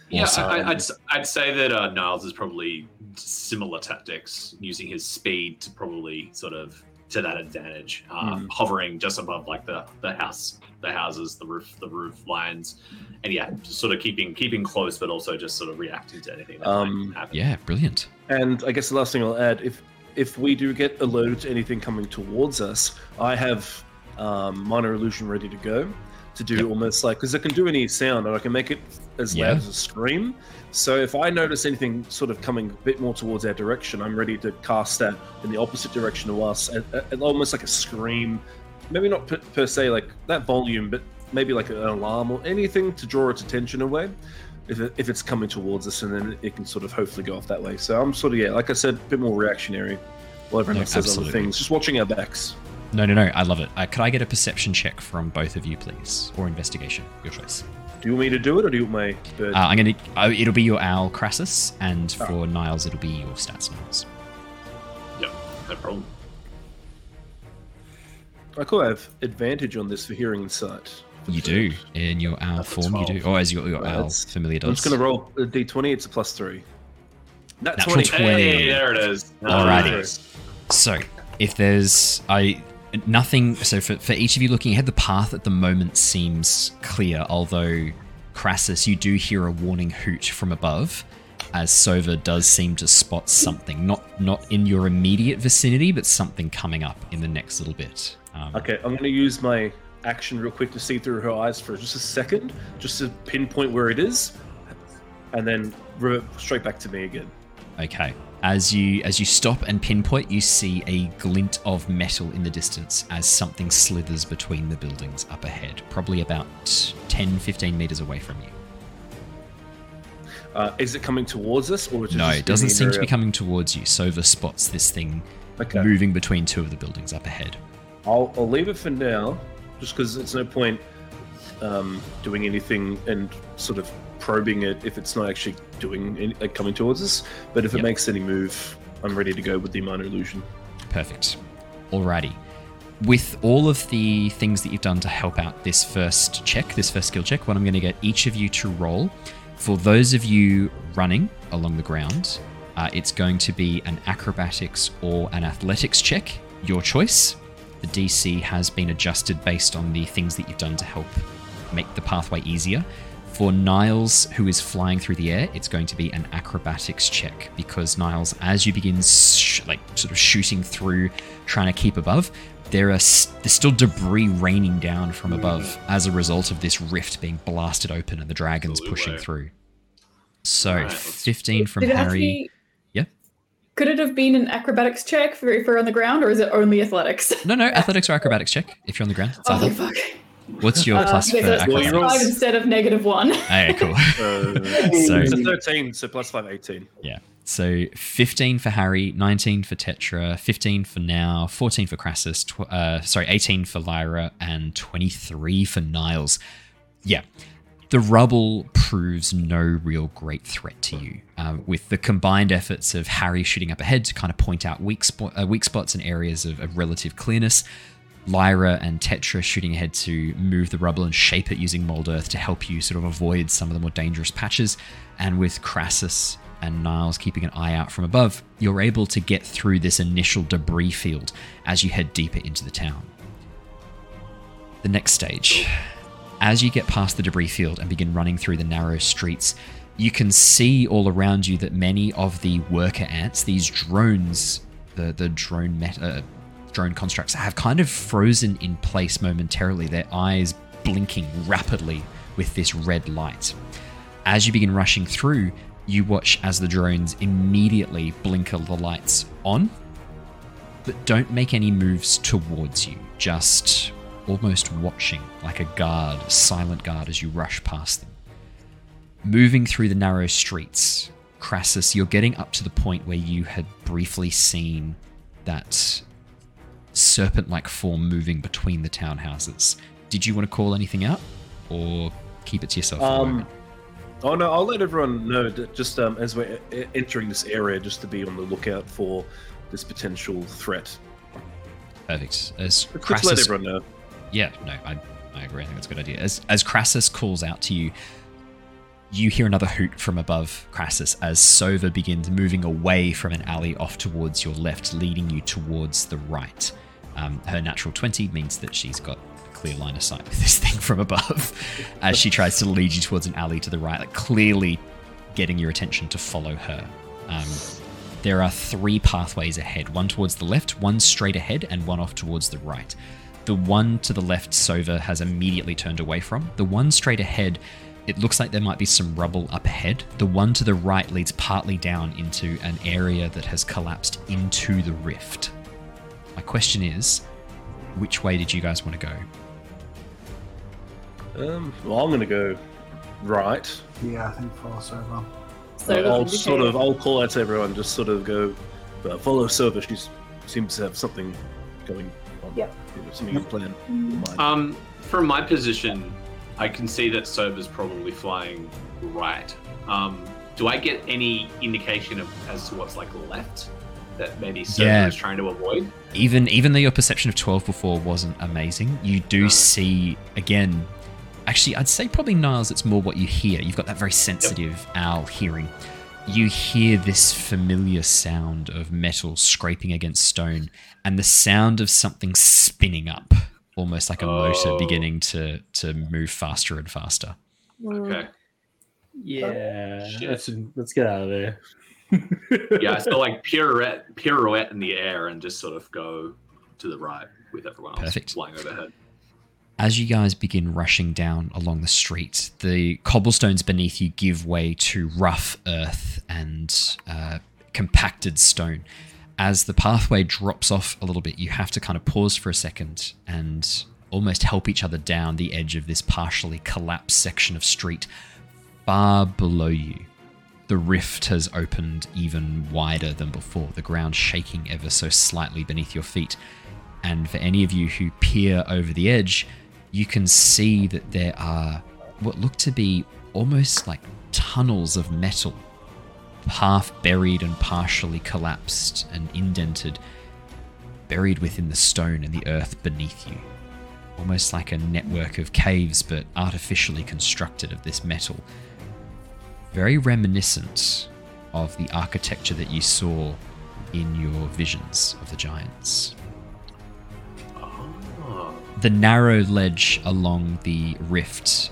Yeah,
Awesome.
I, I'd, I'd say that uh, Niles is probably similar tactics, using his speed to probably sort of to that advantage, um,
Hmm.
hovering just above like the the house, the houses, the roof, the roof lines, and yeah, just sort of keeping keeping close, but also just sort of reacting to anything that
Um,
might happen.
yeah, brilliant.
And I guess the last thing I'll add, if if we do get alerted to anything coming towards us, I have um, minor illusion ready to go to do
Yep.
almost like because I can do any sound and I can make it as
Yeah.
loud as a scream. So if I notice anything sort of coming a bit more towards our direction, I'm ready to cast that in the opposite direction of us, and, and almost like a scream. Maybe not per, per se like that volume, but maybe like an alarm or anything to draw its attention away. If, it, if it's coming towards us, and then it can sort of hopefully go off that way. So I'm sort of yeah, like I said, a bit more reactionary. While everyone
No,
else says other things, just watching our backs.
No, no, no. I love it. Uh, could I get a perception check from both of you, please, or investigation? Your choice.
Do you want me to do it, or do you want my bird?
Uh, I'm gonna. Uh, it'll be your owl, Krasus, and
Oh.
for Niles, it'll be your stats, Niles.
Yep, no problem.
I could have advantage on this for hearing and sight.
You do in your owl
That's
form. You do.
12.
Oh, as your, your
Right,
owl
that's-
familiar
I'm just going to roll a d20. It's a plus three. Nat
Natural
20.
20.
Hey, there it is.
Alrighty. So, if there's I nothing, so for for each of you looking ahead, the path at the moment seems clear. Although Krasus, you do hear a warning hoot from above, as Sova does seem to spot something, not not in your immediate vicinity, but something coming up in the next little bit. Um,
Okay, I'm going to use my action real quick to see through her eyes for just a second, just to pinpoint where it is, and then revert straight back to me again.
Okay. As you as you stop and pinpoint, you see a glint of metal in the distance as something slithers between the buildings up ahead, probably about 10, 15 meters away from you.
Uh, is it coming towards us, or
No,
just
it doesn't seem to be coming towards you. Sova spots this thing
Okay,
moving between two of the buildings up ahead.
I'll, I'll leave it for now, just because it's no point um, doing anything and sort of probing it if it's not actually doing any, like coming towards us. But if it
Yep.
makes any move, I'm ready to go with the minor illusion.
Perfect. Alrighty. With all of the things that you've done to help out this first check, this first skill check, what I'm going to get each of you to roll. For those of you running along the ground, uh, it's going to be an acrobatics or an athletics check, your choice. The DC has been adjusted based on the things that you've done to help make the pathway easier. For Niles, who is flying through the air, it's going to be an acrobatics check because Niles, as you begin sh- like sort of shooting through, trying to keep above, there are s- there's still debris raining down from above as a result of this rift being blasted open and the dragons
Absolutely.
pushing through. So
Alright, let's-
15 from
Did it have to
Harry.
be?
Yeah.
Could it have been an acrobatics check for if we're on the ground, or is it only athletics?
No, no, athletics or acrobatics check if you're on the ground. It's
Oh
either.
fuck!
What's your
Uh,
plus for
okay, so it's plus
acrobatics?
five instead of negative one.
Okay, cool. [laughs]
Uh, [laughs]
So-
it's a 13, so plus 5, 18.
Yeah. So 15 for Harry, 19 for Tetra, 15 for Now, 14 for Krasus, tw- uh, sorry, 18 for Lyra, and 23 for Niles. Yeah. The rubble proves no real great threat to you. Uh, with the combined efforts of Harry shooting up ahead to kind of point out weak, uh, weak spots and areas of, of relative clearness, Lyra and Tetra shooting ahead to move the rubble and shape it using mold earth to help you sort of avoid some of the more dangerous patches. And with Krasus and Niles keeping an eye out from above, you're able to get through this initial debris field as you head deeper into the town. The next stage. As you get past the debris field and begin running through the narrow streets, you can see all around you that many of the worker ants, these drones, the, the drone meta, uh, drone constructs, have kind of frozen in place momentarily, their eyes blinking rapidly with this red light. As you begin rushing through, you watch as the drones immediately blinker the lights on, but don't make any moves towards you, just almost watching like a guard, a silent guard as you rush past them. Moving through the narrow streets, Krasus, you're getting up to the point where you had briefly seen that serpent like form moving between the townhouses. Did you want to call anything out or keep it to yourself?
Um? Oh no, I'll let everyone know that just um, as we're e- entering this area, just to be on the lookout for this potential threat.
Perfect. As
Just let everyone know.
Yeah, no, I, I agree. I think that's a good idea. As as Krasus calls out to you, you hear another hoot from above Krasus as Sova begins moving away from an alley off towards your left, leading you towards the right. Um, her natural 20 means that she's got clear line of sight with this thing from above [laughs] as she tries to lead you towards an alley to the right, like clearly getting your attention to follow her. Um, there are three pathways ahead one towards the left, one straight ahead, and one off towards the right. The one to the left, Sova has immediately turned away from. The one straight ahead, it looks like there might be some rubble up ahead. The one to the right leads partly down into an area that has collapsed into the rift. My question is, which way did you guys want to go?
Um, well, I'm gonna go right.
Yeah, I think follow Sova.
So
Uh, I'll
doesn't
sort of I'll call out to everyone, just sort of go uh, follow Silver. She seems to have something going on.
Yeah.
You know, something in plan. in mind.
Um, from my position, I can see that Sova's probably flying right. Um, do I get any indication of as to what's like left that maybe Sober
Yeah.
is trying to avoid?
even even though your perception of 12 before wasn't amazing you do
No.
see again actually i'd say probably niles it's more what you hear you've got that very sensitive owl hearing you hear this familiar sound of metal scraping against stone and the sound of something spinning up almost like a motor
Oh.
beginning to to move faster and faster
Okay.
Yeah, oh,
Shit.
let's, let's get out of there. [laughs]
Yeah, so like pirouette, pirouette in the air and just sort of go to the right with everyone else
Perfect.
flying overhead.
As you guys begin rushing down along the street, the cobblestones beneath you give way to rough earth and uh, compacted stone. As the pathway drops off a little bit, you have to kind of pause for a second and almost help each other down the edge of this partially collapsed section of street. Far below you, the rift has opened even wider than before, the ground shaking ever so slightly beneath your feet. And for any of you who peer over the edge, you can see that there are what look to be almost like tunnels of metal, half buried and partially collapsed and indented, buried within the stone and the earth beneath you. Almost like a network of caves, but artificially constructed of this metal. Very reminiscent of the architecture that you saw in your visions of the giants. The narrow ledge along the rift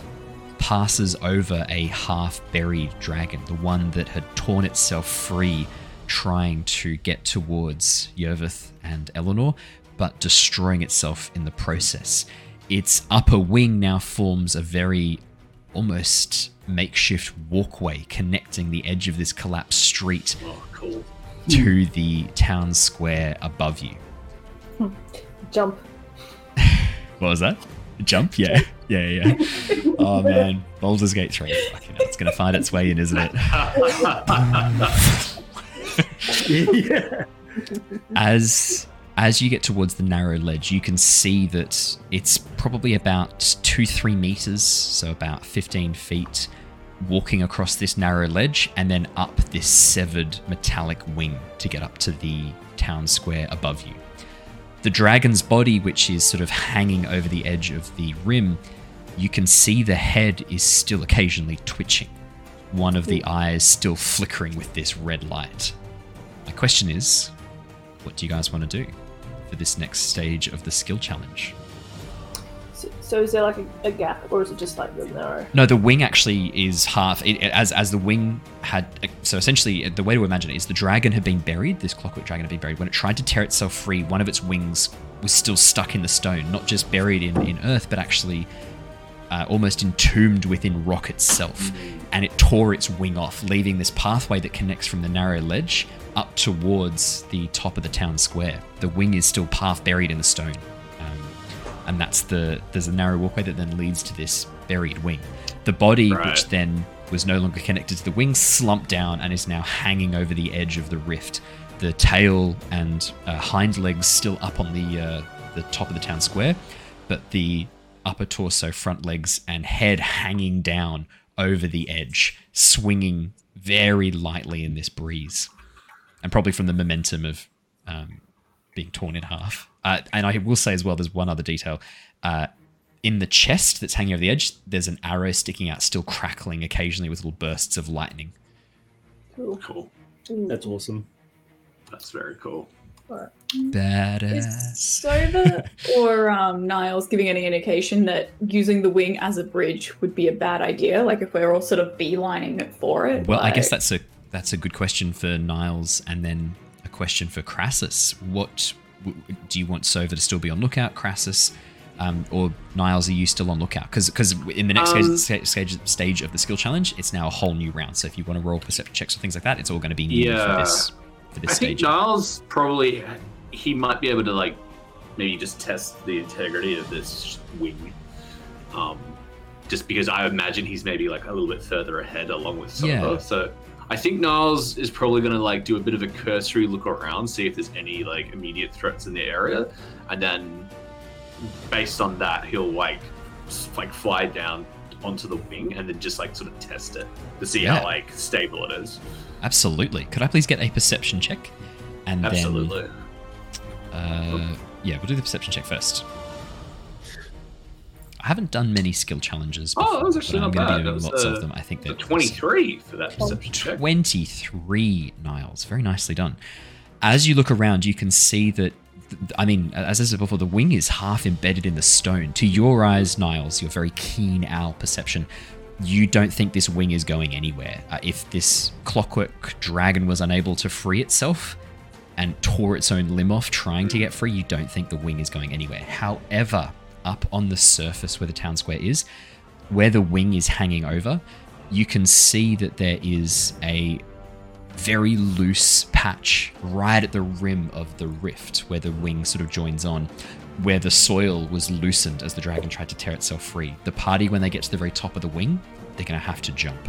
passes over a half buried dragon, the one that had torn itself free trying to get towards Yervith and Eleanor, but destroying itself in the process. Its upper wing now forms a very almost makeshift walkway connecting the edge of this collapsed street
Oh, cool.
to the town square above you. Hmm.
Jump.
What was that? Jump? [laughs] Yeah. Yeah, yeah. [laughs] oh man. Baldur's Gate 3. Fucking hell, it's gonna find its way in, isn't it?
yeah. [laughs]
As as you get towards the narrow ledge, you can see that it's probably about two, three meters, so about 15 feet, walking across this narrow ledge and then up this severed metallic wing to get up to the town square above you. The dragon's body, which is sort of hanging over the edge of the rim, you can see the head is still occasionally twitching, one of the eyes still flickering with this red light. My question is what do you guys want to do for this next stage of the skill challenge?
So, is there like a, a gap, or is it just like really narrow?
No, the wing actually is half. It, as as the wing had, so essentially, the way to imagine it is the dragon had been buried. This clockwork dragon had been buried. When it tried to tear itself free, one of its wings was still stuck in the stone, not just buried in in earth, but actually uh, almost entombed within rock itself. And it tore its wing off, leaving this pathway that connects from the narrow ledge up towards the top of the town square. The wing is still half buried in the stone. And that's the there's a narrow walkway that then leads to this buried wing. The body, which then was no longer connected to the wing, slumped down and is now hanging over the edge of the rift. The tail and uh, hind legs still up on the uh, the top of the town square, but the upper torso, front legs, and head hanging down over the edge, swinging very lightly in this breeze, and probably from the momentum of um, being torn in half. Uh, and I will say as well, there's one other detail. Uh, in the chest that's hanging over the edge, there's an arrow sticking out, still crackling occasionally with little bursts of lightning.
Cool.
cool.
That's awesome.
That's very cool.
Badass.
Is Sova or um, Niles giving any indication that using the wing as a bridge would be a bad idea? Like if we're all sort of beelining it for it?
Well, I guess that's a that's a good question for Niles, and then a question for Krasus. What do you want Sova to still be on lookout, Krasus, um, or Niles? Are you still on lookout? Because in the next
Um,
stage, stage stage of the skill challenge, it's now a whole new round. So if you want to roll perception checks or things like that, it's all going to be new for
Yeah.
this for this
I think
stage.
Niles probably he might be able to like maybe just test the integrity of this wing. Um, just because I imagine he's maybe like a little bit further ahead along with Sova.
Yeah.
So I think Niles is probably going to like do a bit of a cursory look around, see if there's any like immediate threats in the area, and then based on that, he'll like like fly down onto the wing and then just like sort of test it to see
Yeah.
how like stable it is.
Absolutely. Could I please get a perception check? And
Absolutely.
then, uh, yeah, we'll do the perception check first. I haven't done many skill challenges.
Oh,
Before,
that was actually
but I'm
not
gonna
bad.
be doing
was,
lots
uh,
of them. I think
The
they're
23 for that perception check.
23 Niles. Very nicely done. As you look around, you can see that, I mean, as I said before, the wing is half embedded in the stone. To your eyes, Niles, your very keen owl perception, you don't think this wing is going anywhere. Uh, if this clockwork dragon was unable to free itself and tore its own limb off trying to get free, you don't think the wing is going anywhere. However, up on the surface where the town square is, where the wing is hanging over, you can see that there is a very loose patch right at the rim of the rift where the wing sort of joins on, where the soil was loosened as the dragon tried to tear itself free. The party, when they get to the very top of the wing, they're going to have to jump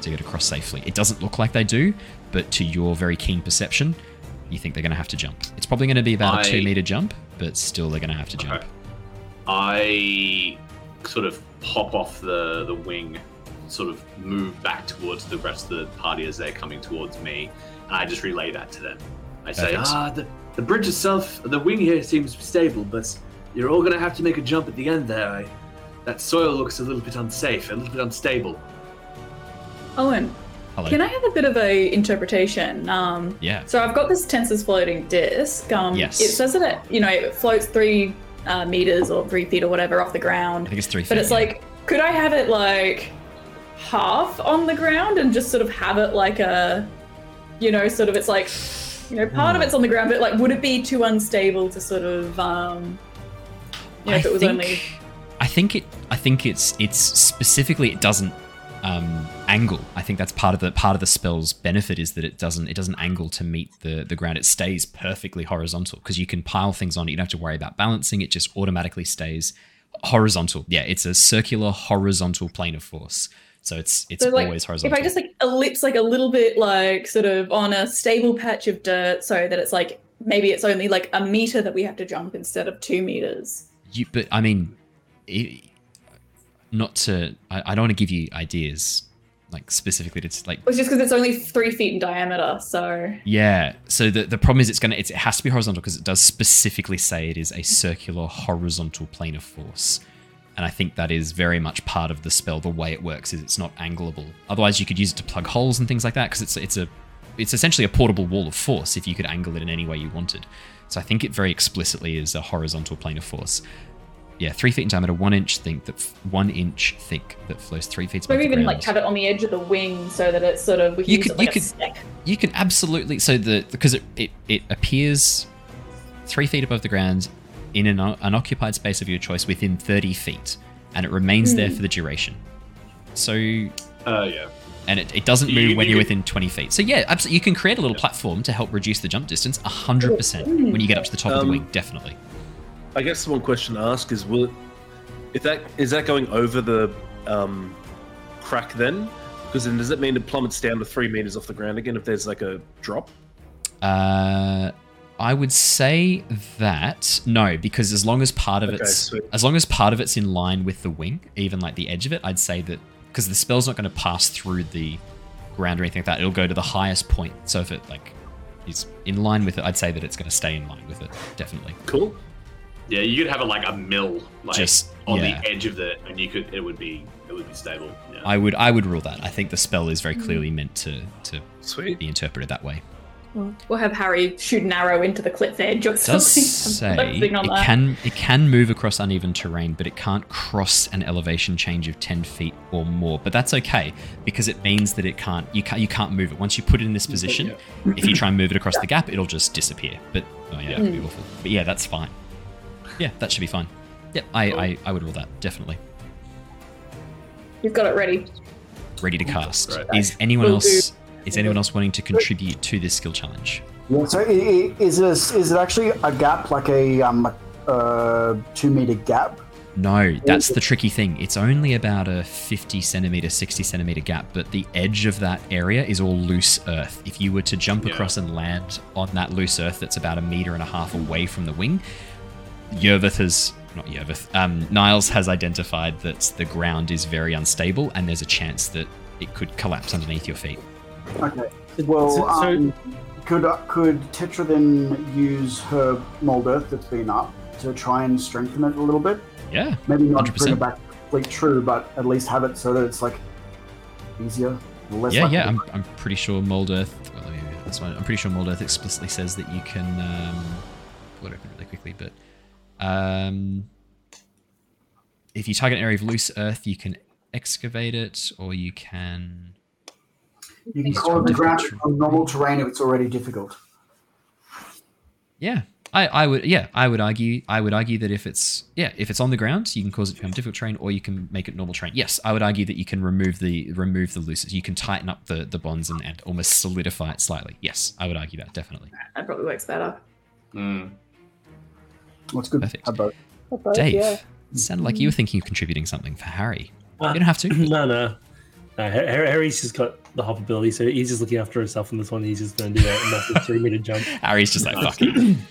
to get across safely. It doesn't look like they do, but to your very keen perception, you think they're going to have to jump. It's probably going to be about a
I-
two meter jump, but still they're going to have to jump.
Okay. I
I sort of pop off the the wing, sort of move back towards the rest of the party as they're coming towards me, and I just relay that to them. I say,
Perfect.
ah, the, the bridge itself, the wing here seems stable, but you're all gonna have to make a jump at the end there. I, that soil looks a little bit unsafe, a little bit unstable.
Owen,
Hello.
can I have a bit of a interpretation? Um,
Yeah.
So I've got this Tenser's floating disc. Um,
Yes.
It says that it, you know, it floats three uh, meters or three feet or whatever off the ground.
I think it's three feet.
But it's
yeah.
like, could I have it like half on the ground and just sort of have it like a, you know, sort of it's like, you know, part of
Hmm.
it's on the ground, but like, would it be too unstable to sort of, um, you know,
I
if it was
think,
only.
I think it. I think it's it's specifically it doesn't um, angle. I think that's part of the part of the spell's benefit is that it doesn't it doesn't angle to meet the the ground. It stays perfectly horizontal because you can pile things on it. You don't have to worry about balancing. It just automatically stays horizontal. Yeah, it's a circular horizontal plane of force. So it's it's
So, like,
always horizontal. If.
I just like ellipse like a little bit like sort of on a stable patch of dirt so that it's like maybe it's only like a meter that we have to jump instead of two meters.
You, but I mean, it, not to. I, I don't want to give you ideas like specifically to like
It's just because it's only three feet in diameter, so
Yeah. So the the problem is it's gonna it's, it has to be horizontal because it does specifically say it is a circular horizontal plane of force, and I think that is very much part of the spell. The way it works is it's not angleable. Otherwise, you could use it to plug holes and things like that because it's it's a it's essentially a portable wall of force if you could angle it in any way you wanted. So I think it very explicitly is a horizontal plane of force. Yeah, three feet in diameter, one inch thick that f- one inch thick that flows three feet above
maybe even like have it on the edge of the wing so that it's sort of we can
You
use
could-
it like
you could-
stick.
you can absolutely so the because it, it it appears three feet above the ground in an unoccupied space of your choice within 30 feet and it remains there
Hmm.
for the duration so
Uh, yeah.
and it, it doesn't
You-
move when
you
you're
could-
within 20 feet so yeah absolutely you can create a little platform to help reduce the jump distance 100% when you get up to the top of the
Um,
wing definitely
I guess the one question to ask is: Will it, if that is that going over the um, crack then? Because then does it mean it plummets down to three meters off the ground again if there's like a drop?
Uh, I would say that no, because as long as part of
Okay,
it's
sweet.
as long as part of it's in line with the wing, even like the edge of it, I'd say that because the spell's not going to pass through the ground or anything like that, it'll go to the highest point. So if it like is in line with it, I'd say that it's going to stay in line with it, definitely.
Cool.
Yeah, you could have it like a mill, like
Just-
on
yeah.
the edge of the, and you could, it would be, it would be stable. Yeah.
I would I would rule that. I think the spell is very mm. clearly meant to to
Sweet.
be interpreted that way.
We'll have Harry shoot an arrow into the cliff edge or
It
something.
does say
on
it
that.
can it can move across uneven terrain, but it can't cross an elevation change of ten feet or more. But that's okay because it means that it can't you can't you can't move it once you put it in this position. If you try and move it across the gap, it'll just disappear. But oh yeah, that'd be awful. But yeah, that's fine. Yeah, that should be fine. Yep, I I, I would rule that definitely.
You've got it ready.
Ready to cast.
Right.
Is anyone
Will
else is anyone else wanting to contribute to this skill challenge?
Yeah, so is this is it actually a gap, like a um, uh, two meter gap?
No, that's the tricky thing. It's only about a 50 centimeter, 60 centimeter gap, but the edge of that area is all loose earth. If you were to jump
Yeah.
across and land on that loose earth that's about a meter and a half away from the wing, Yervith has, not Yervith, um, Niles has identified that the ground is very unstable and there's a chance that it could collapse underneath your feet.
Okay. Well,
So- so-
um, could could Tetra then use her mold earth that's been up to try and strengthen it a little bit?
Yeah,
Maybe not bring
100%.
it back like true, but at least have it so that it's like easier, less.
yeah, yeah. I'm, I'm pretty sure Mold Earth. Well, let me, that's fine. I'm pretty sure Mold Earth explicitly says that you can um, pull it open really quickly, but um, if you target an area of loose earth, you can excavate it, or you can.
You can
It's
call the ground
difficult.
on normal terrain if it's already difficult.
Yeah, I, I would. Yeah, I would argue. I would argue that if it's yeah, if it's on the ground, you can cause it to become difficult terrain, or you can make it normal terrain. Yes, I would argue that you can remove the remove the loose. You can tighten up the the bonds and, and almost solidify it slightly. Yes, I would argue that definitely.
That probably works better.
Mm.
What's good?
Perfect.
Have both.
Dave,
yeah.
it sounded like you were thinking of contributing something for Harry.
Uh,
You don't have to. [clears throat]
No, no. no Har- Har- Harry's just got the hop ability, so he's just looking after himself in this one. He's just going to do a [laughs] massive three meter jump.
Harry's just like, fuck it. [clears throat]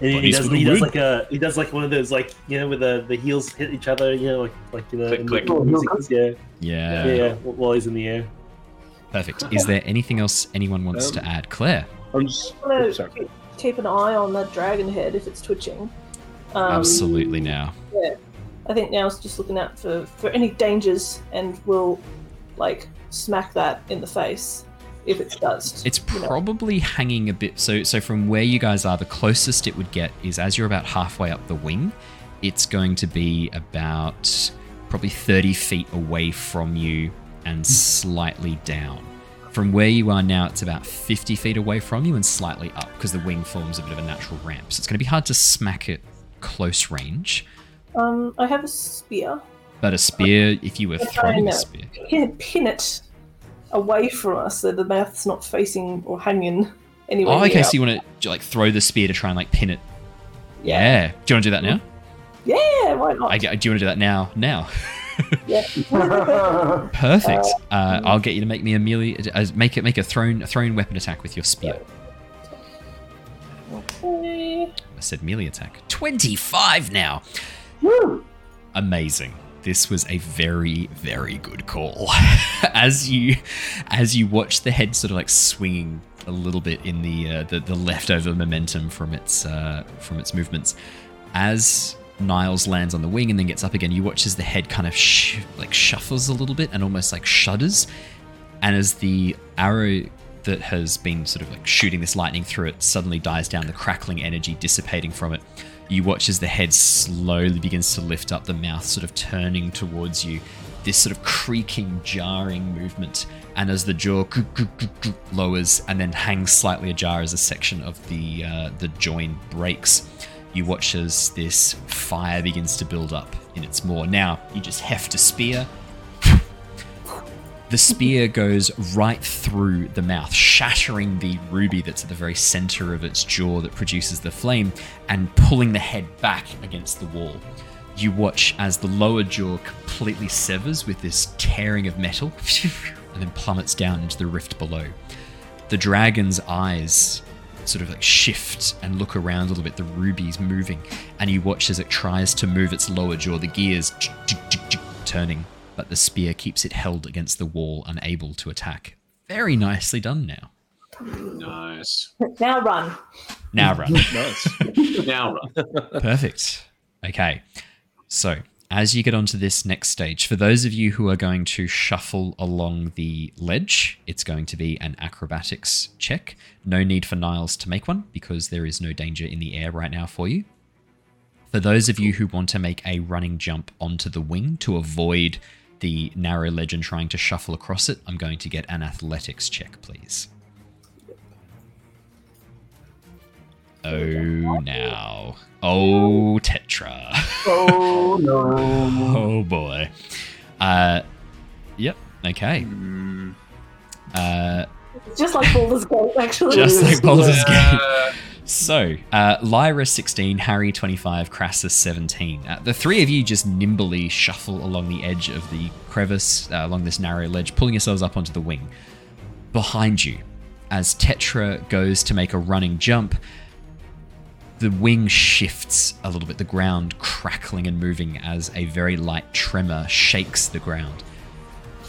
And he
Bodies
does, he does like a he does like one of those like you know where the, the heels hit each other you know like like you know
Click, click.
the music, yeah,
Yeah.
yeah yeah while he's in the air.
Perfect. Is there anything else anyone wants to
Um,
add? Claire?
I'm just.
I'm
oops, sorry.
Keep, an eye on that dragon head if it's twitching. Um,
Absolutely now. Yeah.
I think now it's just looking out for, for any dangers and we'll like smack that in the face if it does.
It's
you know.
probably hanging a bit. So, so from where you guys are, the closest it would get is as you're about halfway up the wing. It's going to be about probably 30 feet away from you and slightly down. From where you are now, it's about 50 feet away from you and slightly up because the wing forms a bit of a natural ramp. So it's going to be hard to smack it close range.
Um, I have a spear.
But a spear, if you were
I
throwing a spear,
Pin, pin it away from us so the mouth's not facing or hanging anywhere.
oh, okay. So you want to like throw the spear to try and like pin it. Yeah. Do you want to do that now?
Yeah, why not?
I, do you want to do that now? Now. [laughs] [laughs] Perfect. Uh, I'll get you to make me a melee. Uh, make it make a thrown a thrown weapon attack with your spear.
Okay.
I said melee attack. Twenty five now.
Woo!
Amazing. This was a very very good call. [laughs] as you as you watch the head sort of like swinging a little bit in the uh, the, the leftover momentum from its uh, from its movements, as Niles lands on the wing and then gets up again, you watch as the head kind of sh- like shuffles a little bit and almost like shudders, and as the arrow that has been sort of like shooting this lightning through it suddenly dies down, the crackling energy dissipating from it. You watch as the head slowly begins to lift up, the mouth sort of turning towards you, this sort of creaking, jarring movement, and as the jaw lowers and then hangs slightly ajar as a section of the uh, the join breaks, you watch as this fire begins to build up in its maw. Now you just heft a spear. The spear [laughs] goes right through the mouth, shattering the ruby that's at the very center of its jaw that produces the flame and pulling the head back against the wall. You watch as the lower jaw completely severs with this tearing of metal [laughs] and then plummets down into the rift below. The dragon's eyes sort of like shift and look around a little bit. The ruby's moving, and you watch as it tries to move its lower jaw, the gears turning, but the spear keeps it held against the wall, unable to attack. Very nicely done now.
Nice.
Now run.
Now run. [laughs]
Nice.
Now run.
Perfect. Okay. So, as you get onto this next stage, for those of you who are going to shuffle along the ledge, it's going to be an acrobatics check. No need for Niles to make one because there is no danger in the air right now for you. For those of you who want to make a running jump onto the wing to avoid the narrow ledge and trying to shuffle across it, I'm going to get an athletics check, please. Oh, now. Oh, Tetra. [laughs]
oh no.
Oh boy. Uh, yep. Okay.
Mm,
Uh,
Just like Baldur's Gate, actually.
just like Baldur's Gate.
Uh,
So, uh, Lyra 16, Harry 25, Krasus 17. Uh, the three of you just nimbly shuffle along the edge of the crevice, uh, along this narrow ledge, pulling yourselves up onto the wing. Behind you, as Tetra goes to make a running jump, the wing shifts a little bit, the ground crackling and moving as a very light tremor shakes the ground.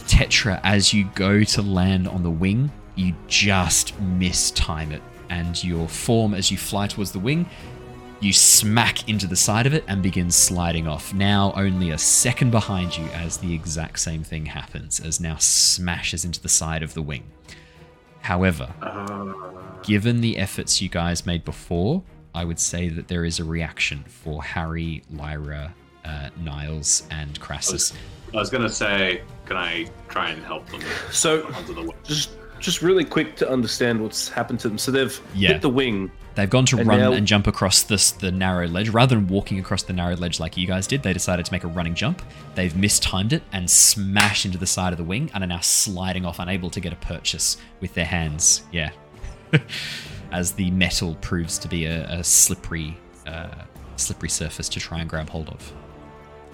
Tetra, as you go to land on the wing, you just mistime it, and your form as you fly towards the wing, you smack into the side of it and begin sliding off. Now only a second behind you as the exact same thing happens, as now smashes into the side of the wing. However,
uh,
given the efforts you guys made before, I would say that there is a reaction for Harry, Lyra, uh, Niles, and Krasus.
I was gonna say, can I try and help them
So,
onto the
just just really quick to understand what's happened to them. So they've
Yeah.
hit the wing.
They've gone to
And
run
now-
and jump across this the narrow ledge. Rather than walking across the narrow ledge like you guys did, they decided to make a running jump. They've mistimed it and smashed into the side of the wing and are now sliding off, unable to get a purchase with their hands. Yeah. [laughs] As the metal proves to be a, a slippery, uh, slippery surface to try and grab hold of.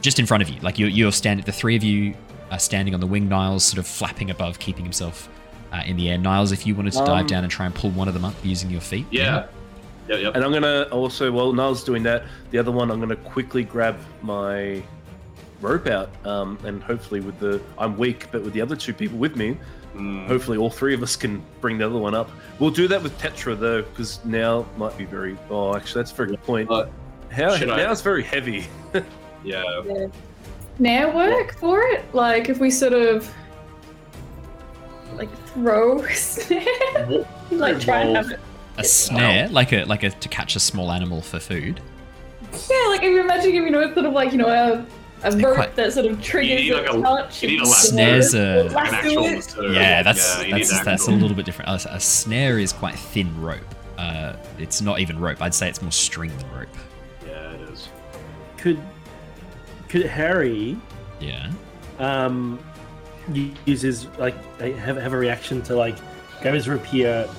Just in front of you, like you're, you're standing. The three of you are standing on the wing. Niles sort of flapping above, keeping himself uh, in the air. Niles, if you wanted to dive
Um,
down and try and pull one of them up using your feet,
Yeah.
Yep, yep.
And I'm gonna also, while Niles' doing that, the other one, I'm gonna quickly grab my rope out, um, and hopefully with the, I'm weak, but with the other two people with me,
Mm.
hopefully all three of us can bring the other one up. We'll do that with Tetra though, because now might be very. Oh, actually, that's a very good point.
Uh,
How
should I-
now it's very heavy. [laughs]
Yeah.
Now work for it. Like if we sort of like throw [laughs] a snare, like try and have it.
A snare, like a like a to catch a small animal for food.
Yeah, like if you imagine, if you know, it's sort of like you know a, a
They're
rope
quite-
that sort of triggers
need like
a
a-
touch.
you need a
and
lasso.
Snares are-
Like an actual lasso.
Yeah, that's
Yeah, you
that's, that's a little bit different. A, a snare is quite thin rope. Uh, it's not even rope. I'd say it's more string than rope.
Yeah, it is.
Could could Harry
Yeah.
um u- use his like have have a reaction to like grab his rapier,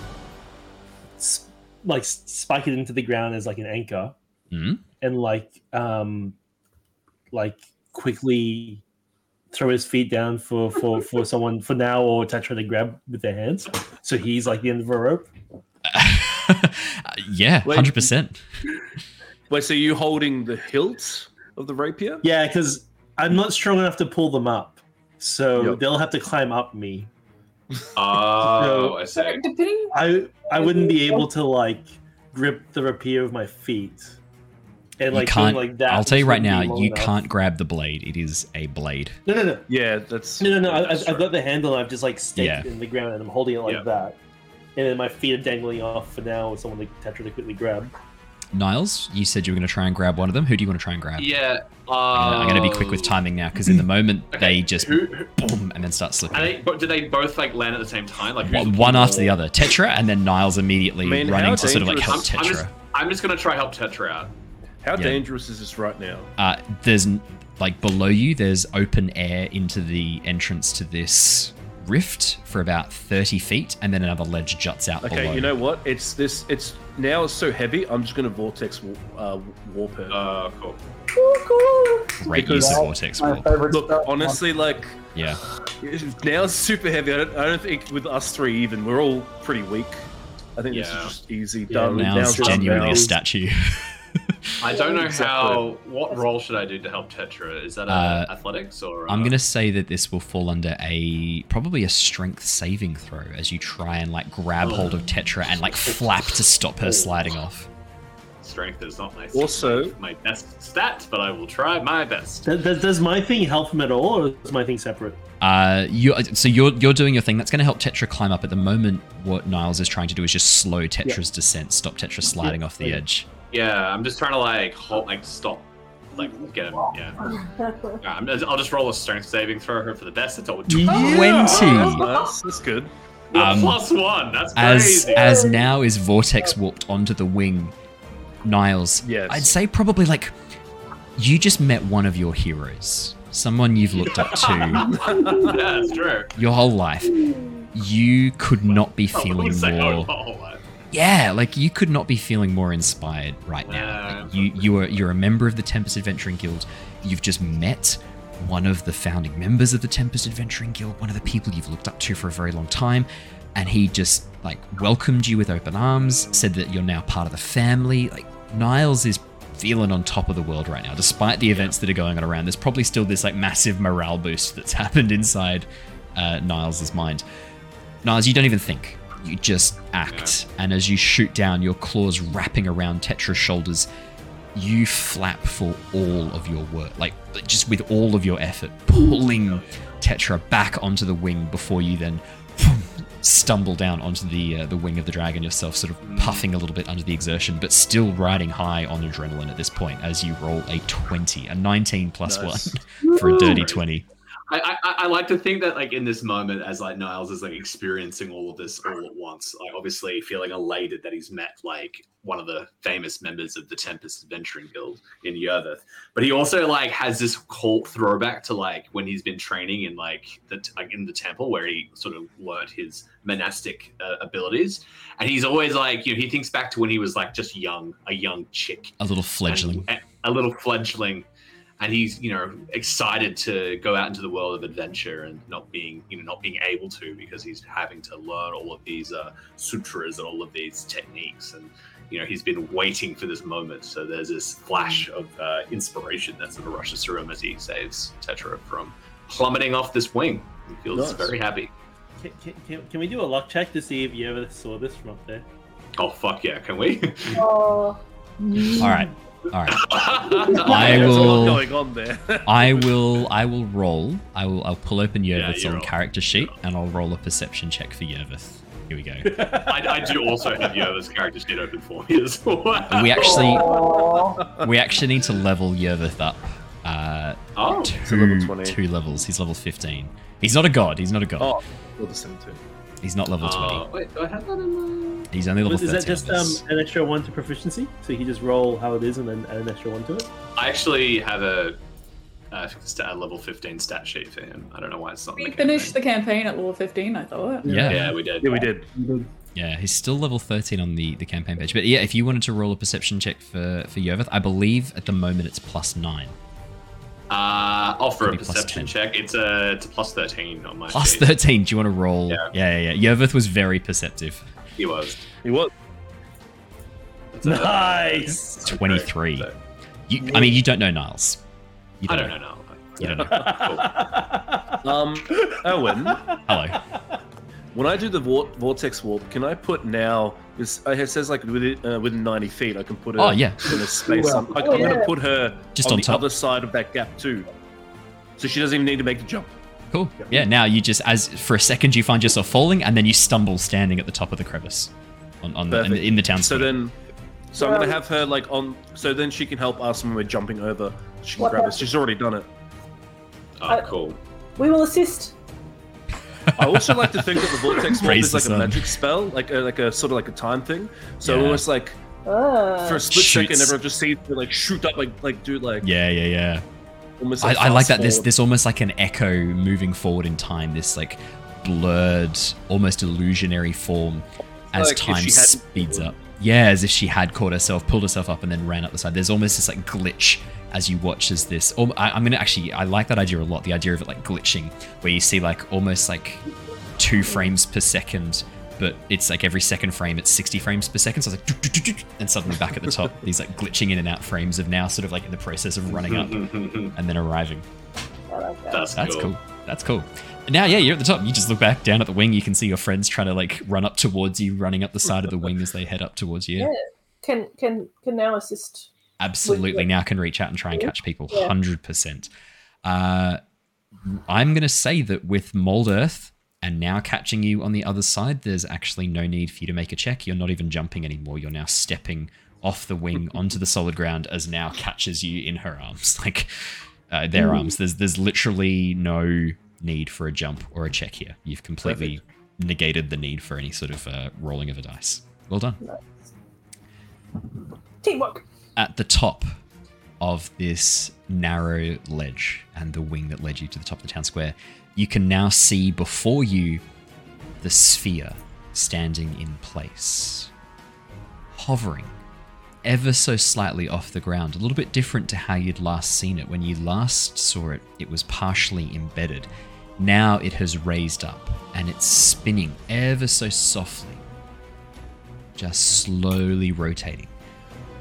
s- like spike it into the ground as like an anchor,
Hmm?
and like um like quickly throw his feet down for for for [laughs] someone for now or Tetra to grab with their hands. So he's like the end of a rope. [laughs]
yeah,
Wait.
hundred percent.
Wait, so you holding the hilt of the rapier?
Yeah, because I'm not strong enough to pull them up, so
Yep.
they'll have to climb up me. [laughs]
Oh, I see.
I I wouldn't be able to like grip the rapier with my feet. And like
can't.
like that.
I'll tell you right now, you
enough.
can't grab the blade. It is a blade.
No, no, no,
Yeah, that's
no, no, no. I,
that's
I've, I've got the handle. and I've just like staked
Yeah.
in the ground, and I'm holding it like
Yeah.
that. And then my feet are dangling off for now with someone to Tetra to quickly grab.
Niles, you said you were going to try and grab one of them. Who do you want to try and grab?
Yeah. Uh,
I'm going to be quick with timing now because in the moment [clears throat]
Okay,
they just
Who, who,
boom and then start slipping.
are they, but do they both like land at the same time? Like
one, one after the other. Tetra and then Niles immediately
I mean,
running to sort of like
dangerous-
help
I'm, I'm
Tetra.
just, I'm just gonna try help Tetra out.
How
Yeah.
dangerous is this right now?
Uh, there's like below you, there's open air into the entrance to this rift for about 30 feet, and then another ledge juts out
Okay,
below.
you know what? It's this. It's now it's so heavy. I'm just gonna vortex uh, warp it.
Uh, cool.
Great
because-
use of vortex warp.
Look,
stuff.
honestly, like
Yeah, [sighs]
now it's super heavy. I don't, I don't think with us three even we're all pretty weak. I think this is just easy
Yeah,
done.
now
Niles
just
genuinely a statue. [laughs]
I don't know
Exactly.
how. What role should I do to help Tetra? Is that uh,
Uh,
athletics or?
I'm
uh,
gonna say that this will fall under a probably a strength saving throw as you try and like grab hold of Tetra and like flap to stop her sliding off.
Strength is not my
Also-
my best stat, but I will try my best.
Does, does, does my thing help him at all, or is my thing separate?
Uh, you so you're you're doing your thing. That's going to help Tetra climb up. At the moment, what Niles is trying to do is just slow Tetra's descent, stop Tetra sliding
Yeah,
off the
yeah.
edge.
Yeah, I'm just trying to like hold, like stop, like get him. Yeah, [laughs] yeah I'm, I'll just roll a strength saving throw her for the best. It's a
Twenty.
Nice, that's good.
Um,
plus one. That's
As
crazy.
as now is vortex warped onto the wing, Niles.
Yes.
I'd say probably like you just met one of your heroes, someone you've looked up to
yeah, [laughs] that's true.
your whole life. You could not be [laughs] feeling
wouldn't say
more. Yeah, like you could not be feeling more inspired right now. Like, you you are you're a member of the Tempest Adventuring Guild. You've just met one of the founding members of the Tempest Adventuring Guild, one of the people you've looked up to for a very long time, and he just like welcomed you with open arms, said that you're now part of the family. Like Niles is feeling on top of the world right now, despite the events that are going on around. There's probably still this like massive morale boost that's [laughs] happened inside uh, Niles' mind. Niles, you don't even think. You just act. And as you shoot down, your claws wrapping around Tetra's shoulders, you flap for all of your work. Like, just with all of your effort, pulling Tetra back onto the wing before you then stumble down onto the uh, the wing of the dragon yourself, sort of puffing a little bit under the exertion, but still riding high on adrenaline at this point as you roll a 20, a 19 plus
Nice.
1 [laughs] for a dirty 20.
I, I I like to think that like in this moment, as like Niles is like experiencing all of this all at once, like obviously feeling elated that he's met like one of the famous members of the Tempest Adventuring Guild in Yervith, but he also like has this cult throwback to like when he's been training in like the like in the temple where he sort of learnt his monastic uh, abilities, and he's always like you know he thinks back to when he was like just young, a young chick,
A little fledgling.
and- a little fledgling and he's you know excited to go out into the world of adventure and not being you know not being able to because he's having to learn all of these uh, sutras and all of these techniques and you know he's been waiting for this moment. So there's this flash of uh, inspiration that sort of rushes through him as he saves Tetra from plummeting off this wing. He feels
Nice.
very happy.
Can, can, can, can we do a luck check to see if you ever saw this from up there?
Oh fuck yeah! Can we? [laughs]
Oh,
All right, all right. [laughs] [laughs]
I
There's a lot
will-
going on there. [laughs]
I will. I will roll. I will. I'll pull open
Yeah,
Yervith's
you
on
roll.
character sheet, and I'll roll a perception check for Yervith. Here we go.
I, I do also have Yova's character sheet open for me as well.
We actually,
Aw.
we actually need to level Yervith up. Uh,
Oh,
two,
level 20.
two levels. He's level 15. He's not a god. He's not a god.
Oh, we're the same too.
He's not level 20.
uh, wait, do I have that in my...
He's only level
Is
13.
that just um, an extra one to proficiency? So you just roll how it is and then add an extra one to it?
I actually have a, uh, a level 15 stat sheet for him. I don't know why it's not
We
the
finished
campaign.
the campaign at level 15, I thought.
yeah.
Yeah, we did.
Yeah, we did.
Yeah, he's still level 13 on the, the campaign page. But yeah, if you wanted to roll a perception check for, for Yervith, I believe at the moment it's plus 9.
Uh, I'll a
Could be plus
perception check. It's a, it's a plus 13 on my
Plus
sheet.
13. Do you want to roll?
Yeah.
yeah, yeah. yeah. Yervith was very perceptive.
He was.
He was.
That's a-
Nice!
23.
So-
You, I mean, you don't know Niles. You
I don't know now.
You don't [laughs] know.
Um, Owen,
Hello.
When I do the vor- vortex warp, can I put now? Because it says like within uh, within ninety feet, I can put her.
Oh, yeah.
In a space.
Well,
I'm, I,
oh,
I'm
yeah.
gonna put her
Just
on,
on
the
top.
other side of that gap too, so she doesn't even need to make the jump.
Cool. Yeah, now you just, as for a second, you find yourself falling, and then you stumble standing at the top of the crevice on, on the, in, the,
Perfect.
in the town
So
square.
then, so I'm gonna have her like on. So then she can help us when we're jumping over. She can grab us. She's already done it.
Oh,
I-
cool.
we will assist.
I also like to think that the vortex [laughs] warp
Praise
is like a magic spell, like a, like a sort of like a time thing. So
Yeah.
almost like
Ah.
for a split second,
Shoots.
everyone just sees her like shoot up, like like do like
yeah, yeah, yeah.
almost.
I,
Like
I like that. There's
forward.
there's almost like an echo moving forward in time. This like blurred, almost illusionary form as
Like
time speeds up. Yeah, as if she had caught herself, pulled herself up, and then ran up the side. There's almost this like glitch as you watch as this. Um, I, I'm gonna actually I like that idea a lot. The idea of it like glitching, where you see like almost like two frames per second. But it's like every second frame, it's 60 frames per second. So it's like, and suddenly back at the top, these like glitching in and out frames of now sort of like in the process of running up [laughs] and then arriving.
That's,
That's
cool.
cool. That's cool. Now, yeah, you're at the top. You just look back down at the wing. You can see your friends trying to like run up towards you, running up the side of the wing as they head up towards you.
Yeah. Can can can now assist.
Absolutely. Now can reach out and try and catch people.
Yeah.
Hundred percent. Uh, I'm gonna say that with Mold Earth and now catching you on the other side, there's actually no need for you to make a check. You're not even jumping anymore. You're now stepping off the wing [laughs] onto the solid ground as now catches you in her arms, [laughs] like uh, their arms. There's there's literally no need for a jump or a check here. You've completely negated the need for any sort of uh, rolling of a dice. Well done.
Teamwork.
at the top of this narrow ledge and the wing that led you to the top of the town square, you can now see before you the sphere standing in place, hovering ever so slightly off the ground, a little bit different to how you'd last seen it. When you last saw it, it was partially embedded. Now it has raised up and it's spinning ever so softly, just slowly rotating.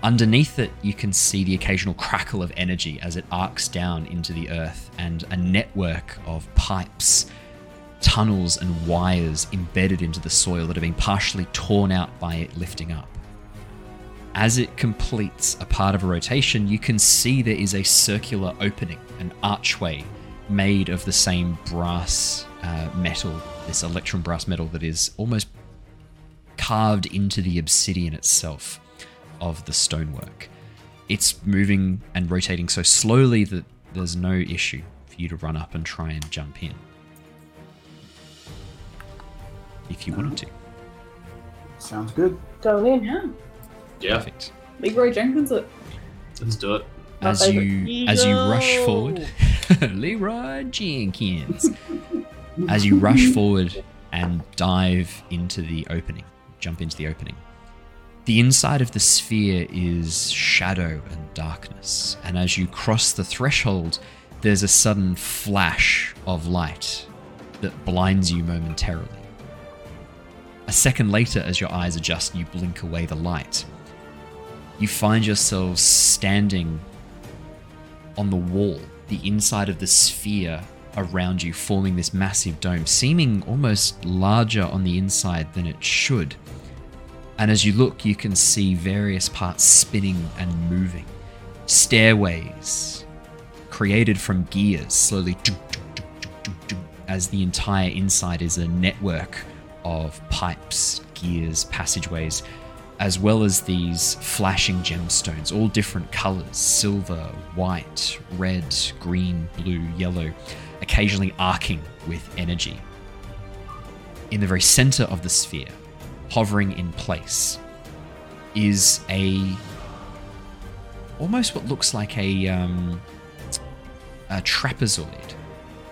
Underneath it, you can see the occasional crackle of energy as it arcs down into the earth, and a network of pipes, tunnels, and wires embedded into the soil that have been partially torn out by it lifting up. As it completes a part of a rotation, you can see there is a circular opening, an archway made of the same brass uh, metal, this electrum brass metal that is almost carved into the obsidian itself of the stonework. It's moving and rotating so slowly that there's no issue for you to run up and try and jump in. If you wanted to.
Sounds good.
Going in.
Yeah.
Yeah,
Perfect.
Leroy Jenkins it.
let's do it.
As
favourite.
you as you rush forward, [laughs] Leroy Jenkins. As you rush [laughs] forward and dive into the opening, jump into the opening. The inside of the sphere is shadow and darkness, and as you cross the threshold, there's a sudden flash of light that blinds you momentarily. A second later, as your eyes adjust you blink away the light, you find yourselves standing on the wall, the inside of the sphere around you, forming this massive dome, seeming almost larger on the inside than it should. And as you look, you can see various parts spinning and moving. Stairways created from gears, slowly as the entire inside is a network of pipes, gears, passageways, as well as these flashing gemstones, all different colors silver, white, red, green, blue, yellow, occasionally arcing with energy. In the very center of the sphere, hovering in place, is a almost what looks like a, um, a trapezoid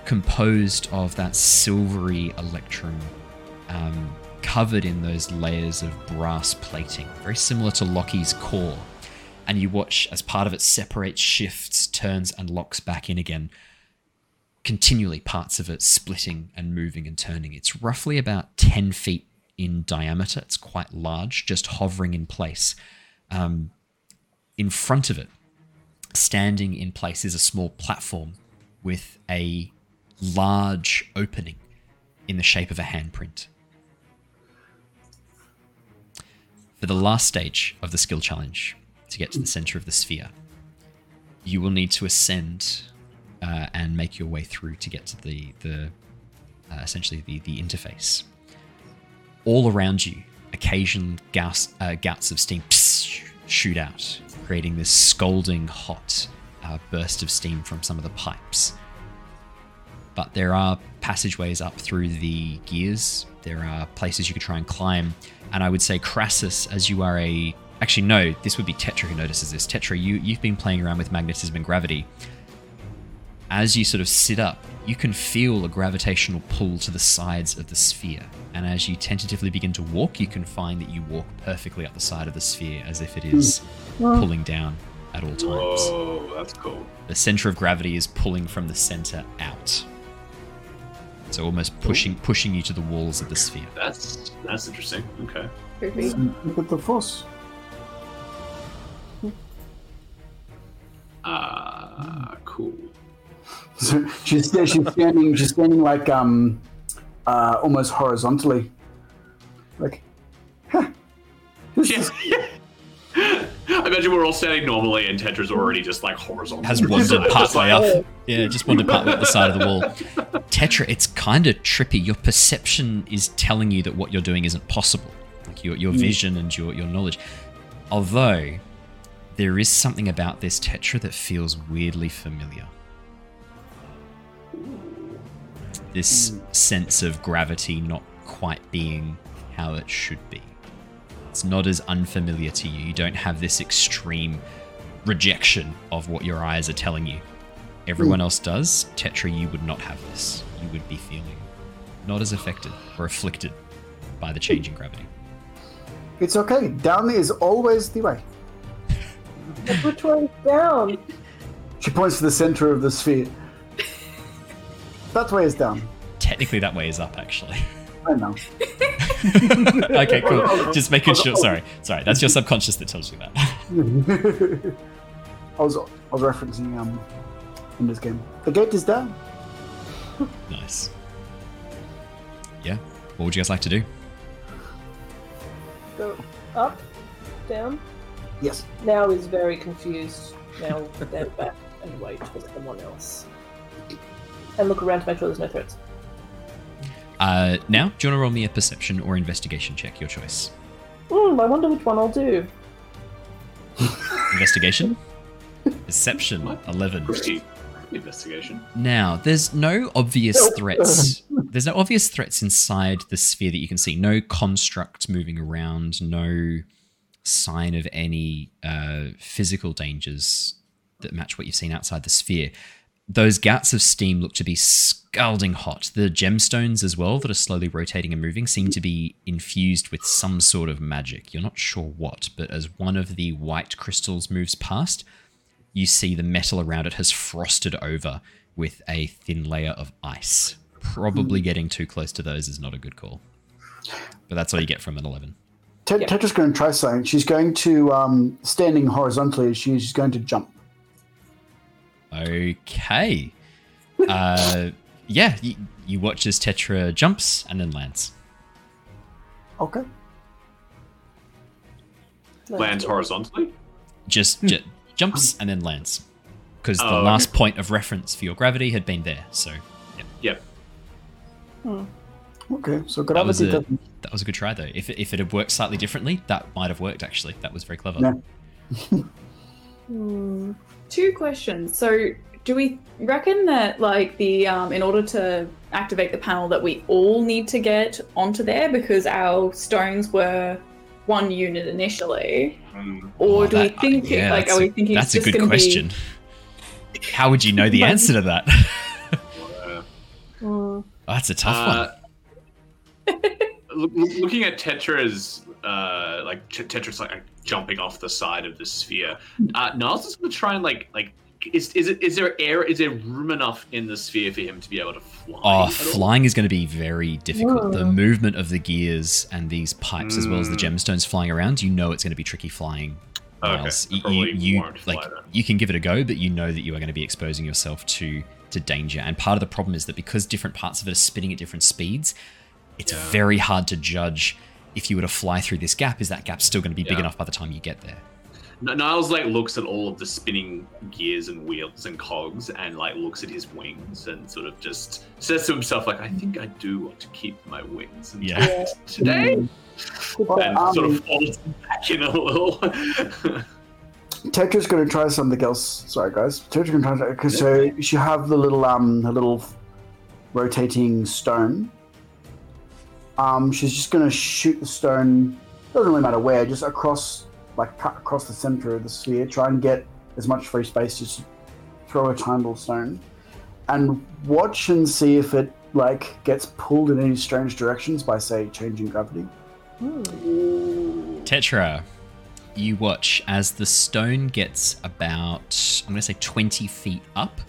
composed of that silvery electrum um, covered in those layers of brass plating, very similar to Loki's core. And you watch as part of it separates, shifts, turns, and locks back in again. Continually, parts of it splitting and moving and turning. It's roughly about 10 feet in diameter. It's quite large, just hovering in place. Um, in front of it, standing in place, is a small platform with a large opening in the shape of a handprint. For the last stage of the skill challenge, to get to the center of the sphere, you will need to ascend uh, and make your way through to get to the the uh, essentially the the interface. All around you, occasional gas, uh, gouts of steam shoot out, creating this scalding hot uh, burst of steam from some of the pipes. But there are passageways up through the gears. There are places you could try and climb and I would say Krasus, as you are a actually no, this would be Tetra who notices this. Tetra, you you've been playing around with magnetism and gravity. As you sort of sit up, you can feel a gravitational pull to the sides of the sphere. And as you tentatively begin to walk, you can find that you walk perfectly up the side of the sphere as if it hmm. is pulling down at all times.
Whoa, that's cool.
The center of gravity is pulling from the center out. So almost pushing pushing you to the walls of the sphere.
That's that's interesting. Okay.
Look at the force.
Ah, uh, cool.
So she's she's standing she's standing like um uh almost horizontally. Like huh. This is- [laughs]
I imagine we're all standing normally, and Tetra's already just like horizontal.
Has wandered [laughs] partway up. Oh. Yeah, just wandered partway up the side of the wall. Tetra, it's kind of trippy. Your perception is telling you that what you're doing isn't possible. Like your, your hmm. vision and your, your knowledge. Although, there is something about this Tetra that feels weirdly familiar. This hmm. sense of gravity not quite being how it should be. It's not as unfamiliar to you. You don't have this extreme rejection of what your eyes are telling you. Everyone hmm. else does. Tetra, you would not have this. You would be feeling not as affected or afflicted by the change in gravity.
it's okay. Down is always the way.
Which way is down?
She points to the center of the sphere. That way is down.
Technically, that way is up, actually.
I know. [laughs] [laughs]
okay, cool. [laughs] Just making sure. Sorry, sorry. That's your subconscious that tells you that. [laughs]
I was I was referencing um in this game. The gate is down.
nice. Yeah. What would you guys like to do?
Go up, down.
Yes.
Now is very confused. Now stand back and wait for someone else. And look around to make sure there's no threats.
Uh, now, do you want to roll me a perception or investigation check? Your choice.
Hmm, I wonder which one I'll do.
Investigation. [laughs] Perception. Eleven.
Pretty investigation.
Now, there's no obvious threats. [laughs] There's no obvious threats inside the sphere that you can see. No construct moving around. No sign of any uh, physical dangers that match what you've seen outside the sphere. Those gouts of steam look to be scalding hot. The gemstones, as well, that are slowly rotating and moving, seem to be infused with some sort of magic. You're not sure what, but as one of the white crystals moves past, you see the metal around it has frosted over with a thin layer of ice. Probably getting too close to those is not a good call. But that's all you get from an 11.
Te-
Yeah.
Tetra's going to try something. She's going to um, standing horizontally. She's going to jump.
Okay. Uh, yeah, you, you watch as Tetra jumps and then lands.
Okay.
Lands horizontally.
Just hmm. j- jumps and then lands. Because the
Oh,
last point of reference for your gravity had been there. So
Yep. Hmm.
Okay. So
that was,
gravity
a,
doesn't.
that was a good try, though. If it, if it had worked slightly differently, that might have worked, actually. That was very clever.
Yeah. [laughs]
Hmm. Two questions. So, do we reckon that, like, the um, in order to activate the panel, that we all need to get onto there because our stones were one unit initially,
Mm.
or
Oh,
do
that-
we think
yeah,
like
that's
are we
a-
thinking
That's
it's
a
just
good
gonna
question. How would you know the [laughs] answer to that? [laughs] [laughs]
Uh.
Oh, that's a tough one.
Uh, look, look- looking at Tetra's, uh, like T- Tetra's like jumping off the side of the sphere. Uh, Niles is going to try and like like is is it is there air is there room enough in the sphere for him to be able to fly?
Oh, flying is going to be very difficult. The movement of the gears and these pipes, as well as the
Mm.
gemstones flying around, you know it's going to be tricky flying.
Okay,
Miles.
I
You,
probably
you, you-
won't fly
like
then.
you can give it a go, but you know that you are going to be exposing yourself to to danger. And part of the problem is that because different parts of it are spinning at different speeds, it's
Yeah.
very hard to judge. If you were to fly through this gap, is that gap still going to be big enough by the time you get there?
N- Niles like looks at all of the spinning gears and wheels and cogs and like looks at his wings and sort of just says to himself like, I think I do want to keep my wings
Yeah.
intact today.
Well,
And
um,
sort of falls back in a little. [laughs]
Tetra's going to try something else. Sorry, guys. Tetra's going to try because so she have the little um her little rotating stone. Um, she's just going to shoot the stone. Doesn't really matter where, just across, like cut across the center of the sphere. Try and get as much free space. Just throw a little stone, and watch and see if it like gets pulled in any strange directions by say changing gravity.
Tetra, you watch as the stone gets about, I'm going to say 20 feet up.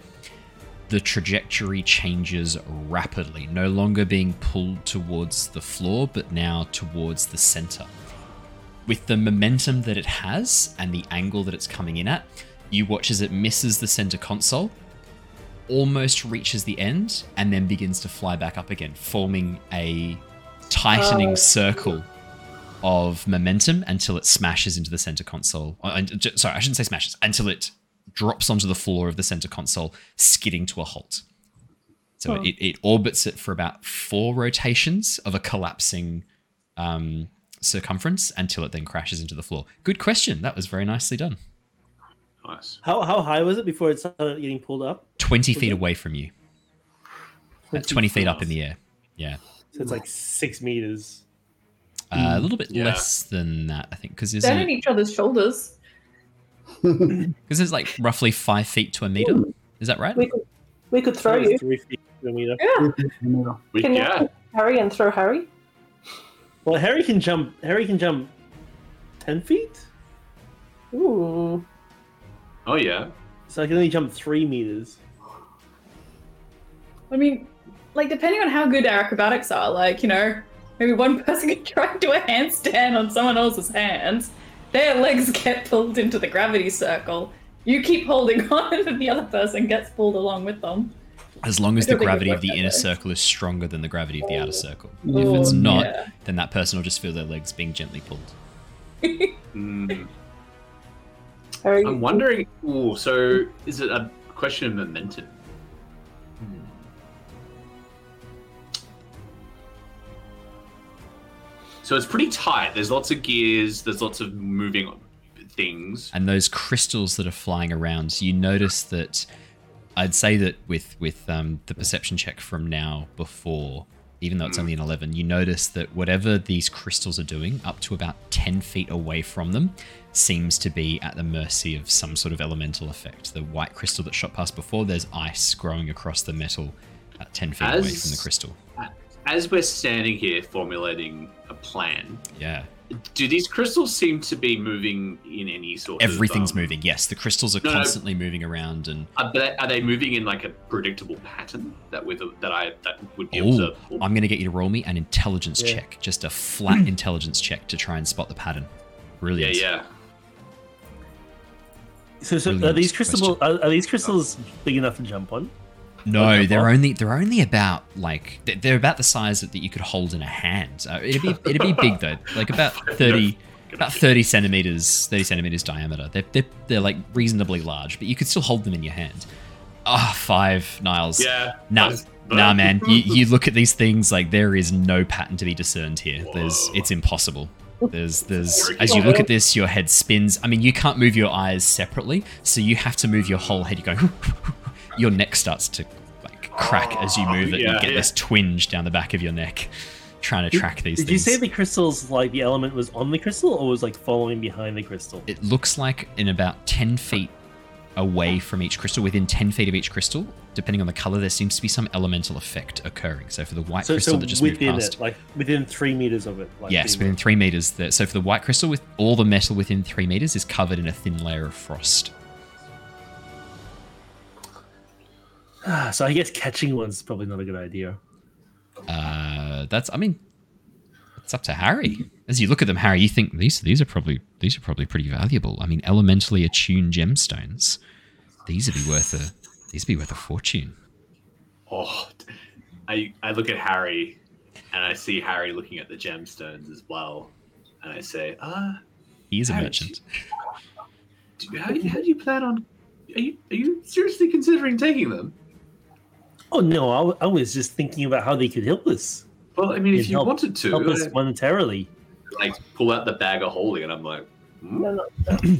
The trajectory changes rapidly, no longer being pulled towards the floor, but now towards the center. With the momentum that it has and the angle that it's coming in at, you watch as it misses the center console, almost reaches the end, and then begins to fly back up again, forming a tightening
Oh.
circle of momentum until it smashes into the center console. Uh, Sorry, I shouldn't say smashes, until it drops onto the floor of the center console, skidding to a halt. So
Huh.
it, it orbits it for about four rotations of a collapsing um, circumference until it then crashes into the floor. Good question. That was very nicely done.
nice.
How how high was it before it started getting pulled up?
20 feet away from you. At 20 feet up in the air. Yeah.
So it's like six meters.
Uh, a little bit
Yeah.
less than that, I think, because
Stand on each other's shoulders. [laughs]
because it's like roughly five feet to a meter. Is that right?
We could we could throw you.
Three feet to a meter.
Yeah.
We,
Can
yeah.
you Harry and throw Harry?
Well, Harry can jump. Harry can jump ten feet,
Ooh.
Oh yeah.
so I can only jump three meters.
I mean, like depending on how good our acrobatics are, like you know, maybe one [laughs] person can try and do a handstand on someone else's hands. Their legs [laughs] get pulled into the gravity circle. You keep holding [laughs] on, and the other person gets pulled along with them.
As long as the
don't think it
gravity of the inner
way.
circle is stronger than the gravity of the outer circle. If
Oh,
it's not,
yeah.
then that person will just feel their legs being gently pulled. [laughs]
Mm. I'm wondering. Ooh, so is it a question of momentum? So it's pretty tight. There's lots of gears. There's lots of moving things.
And those crystals that are flying around, you notice that I'd say that with with um, the perception check from now before, even though it's
Mm.
only an 11, you notice that whatever these crystals are doing, up to about 10 feet away from them, seems to be at the mercy of some sort of elemental effect. The white crystal that shot past before, there's ice growing across the metal at 10 feet away from the crystal.
As we're standing here formulating a plan,
Yeah.
do these crystals seem to be moving in any sort
Everything's
of? um,
moving. Yes, the crystals are
No, no.
constantly moving around and
Are they, are they moving in like a predictable pattern that with that I that would be
Oh,
observable?
I'm going to get you to roll me an intelligence
Yeah.
check, just a flat [clears throat] intelligence check to try and spot the pattern.
yeah,
Brilliant.
yeah.
So, so are these crystal are, are these crystals big enough to jump on?
No, they're only they're only about like they're- about the size that, that you could hold in a hand. Uh, it'd be it'd be big though, [laughs] like about thirty about thirty centimeters thirty centimeters diameter. They're, they're they're like reasonably large, but you could still hold them in your hand. Ah, five Niles.
Yeah.
Nah, nah, [laughs] man. You, you look at these things like there is no pattern to be discerned here. There's it's impossible. There's there's as you look at this, your head spins. I mean, you can't move your eyes separately, so you have to move your whole head. You go, [laughs] your neck starts to like crack as you oh, move it. you get
yeah.
this twinge down the back of your neck, trying to track these
Did
things.
you say the crystals like the element was on the crystal or was like following behind the crystal?
it looks like in about 10 feet away from each crystal, within 10 feet of each crystal, depending on the color, there seems to be some elemental effect occurring. So for the white
So,
crystal
so
that just moved past.
it, like within three meters of it. Like
yes,
being-
within three meters. There. So for the white crystal, with all the metal within three meters is covered in a thin layer of frost. [sighs]
so I guess catching one's probably not a good idea.
Uh, that's, I mean, it's up to Harry. As you look at them, Harry, you think these these are probably these are probably pretty valuable. I mean, elementally attuned gemstones. These would be worth a these would be worth a fortune.
Oh, I I look at Harry, and I see Harry looking at the gemstones as well, and I say, "Ah,
He is a
Harry,
merchant.
do, how, how do you plan on? Are you are you seriously considering taking them?
Oh no, I was just thinking about how they could help us.
Well, I mean, if you
help-
wanted to,
help us
I-
monetarily.
like pull out the bag of holding, and I'm like, hmm?
No, no.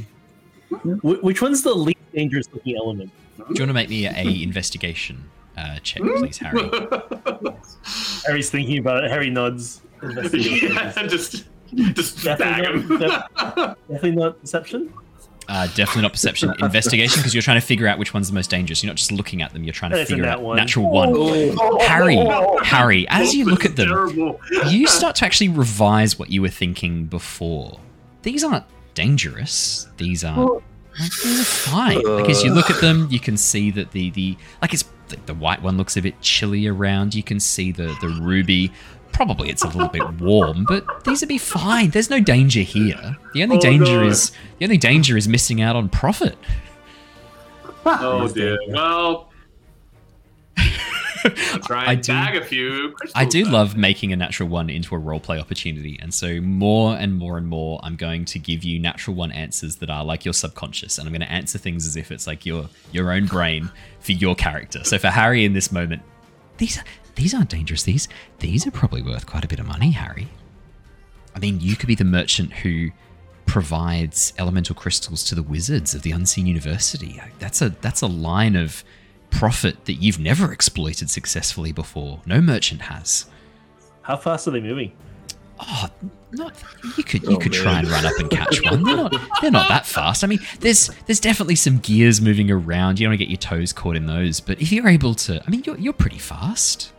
[clears throat]
Which one's the least dangerous looking element?
Do you want to make me a investigation uh, check, please, Harry? [laughs]
Harry's thinking about it. Harry nods. Investigation. [laughs]
yeah, just just
Definitely
bag
not-
him.
Definitely not deception.
Uh, definitely not perception. [laughs] Investigation, because you're trying to figure out which one's the most dangerous. You're not just looking at them. You're trying to
It's
figure out
one.
natural one. Harry, Harry, as you look at them,
Terrible.
you start to actually revise what you were thinking before. These aren't dangerous. These aren't. Like, these are fine. Like as you look at them, you can see that the the like it's the, the white one looks a bit chilly around. You can see the the ruby. Probably it's a little bit warm, but these would be fine. There's no danger here. The only
Oh,
danger
no.
is the only danger is missing out on profit.
Oh dear. Well, I'll [laughs] try
I
and
do-
bag a few.
I do
crystals
love making a natural one into a roleplay opportunity, and so more and more and more, I'm going to give you natural one answers that are like your subconscious, and I'm going to answer things as if it's like your your own brain for your character. So for Harry in this moment, these are, these aren't dangerous. These these are probably worth quite a bit of money, Harry. I mean, you could be the merchant who provides elemental crystals to the wizards of the Unseen University. That's a that's a line of profit that you've never exploited successfully before. No merchant has.
How fast are they moving?
Oh, not you could you
Oh,
could
man.
try and run up and catch [laughs] one. They're not they're not that fast. I mean, there's there's definitely some gears moving around. You don't want to get your toes caught in those, but if you're able to, I mean, you're you're pretty fast.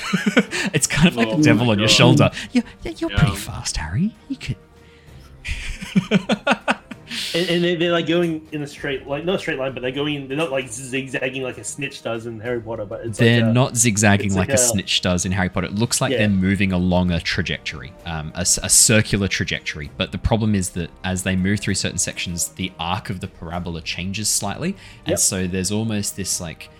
[laughs] it's kind of like
Oh
the devil on your shoulder. You're, you're pretty fast, Harry. You could. [laughs]
And, and they, they're like going in a straight line, not a straight line, but they're going. They're not like zigzagging like a snitch does in Harry Potter. But it's
They're
like a-
not zigzagging like,
like
a, snitch does in Harry Potter. It looks like
Yeah.
they're moving along a trajectory, um, a, a circular trajectory. But the problem is that as they move through certain sections, the arc of the parabola changes slightly, and
Yep.
so there's almost this like.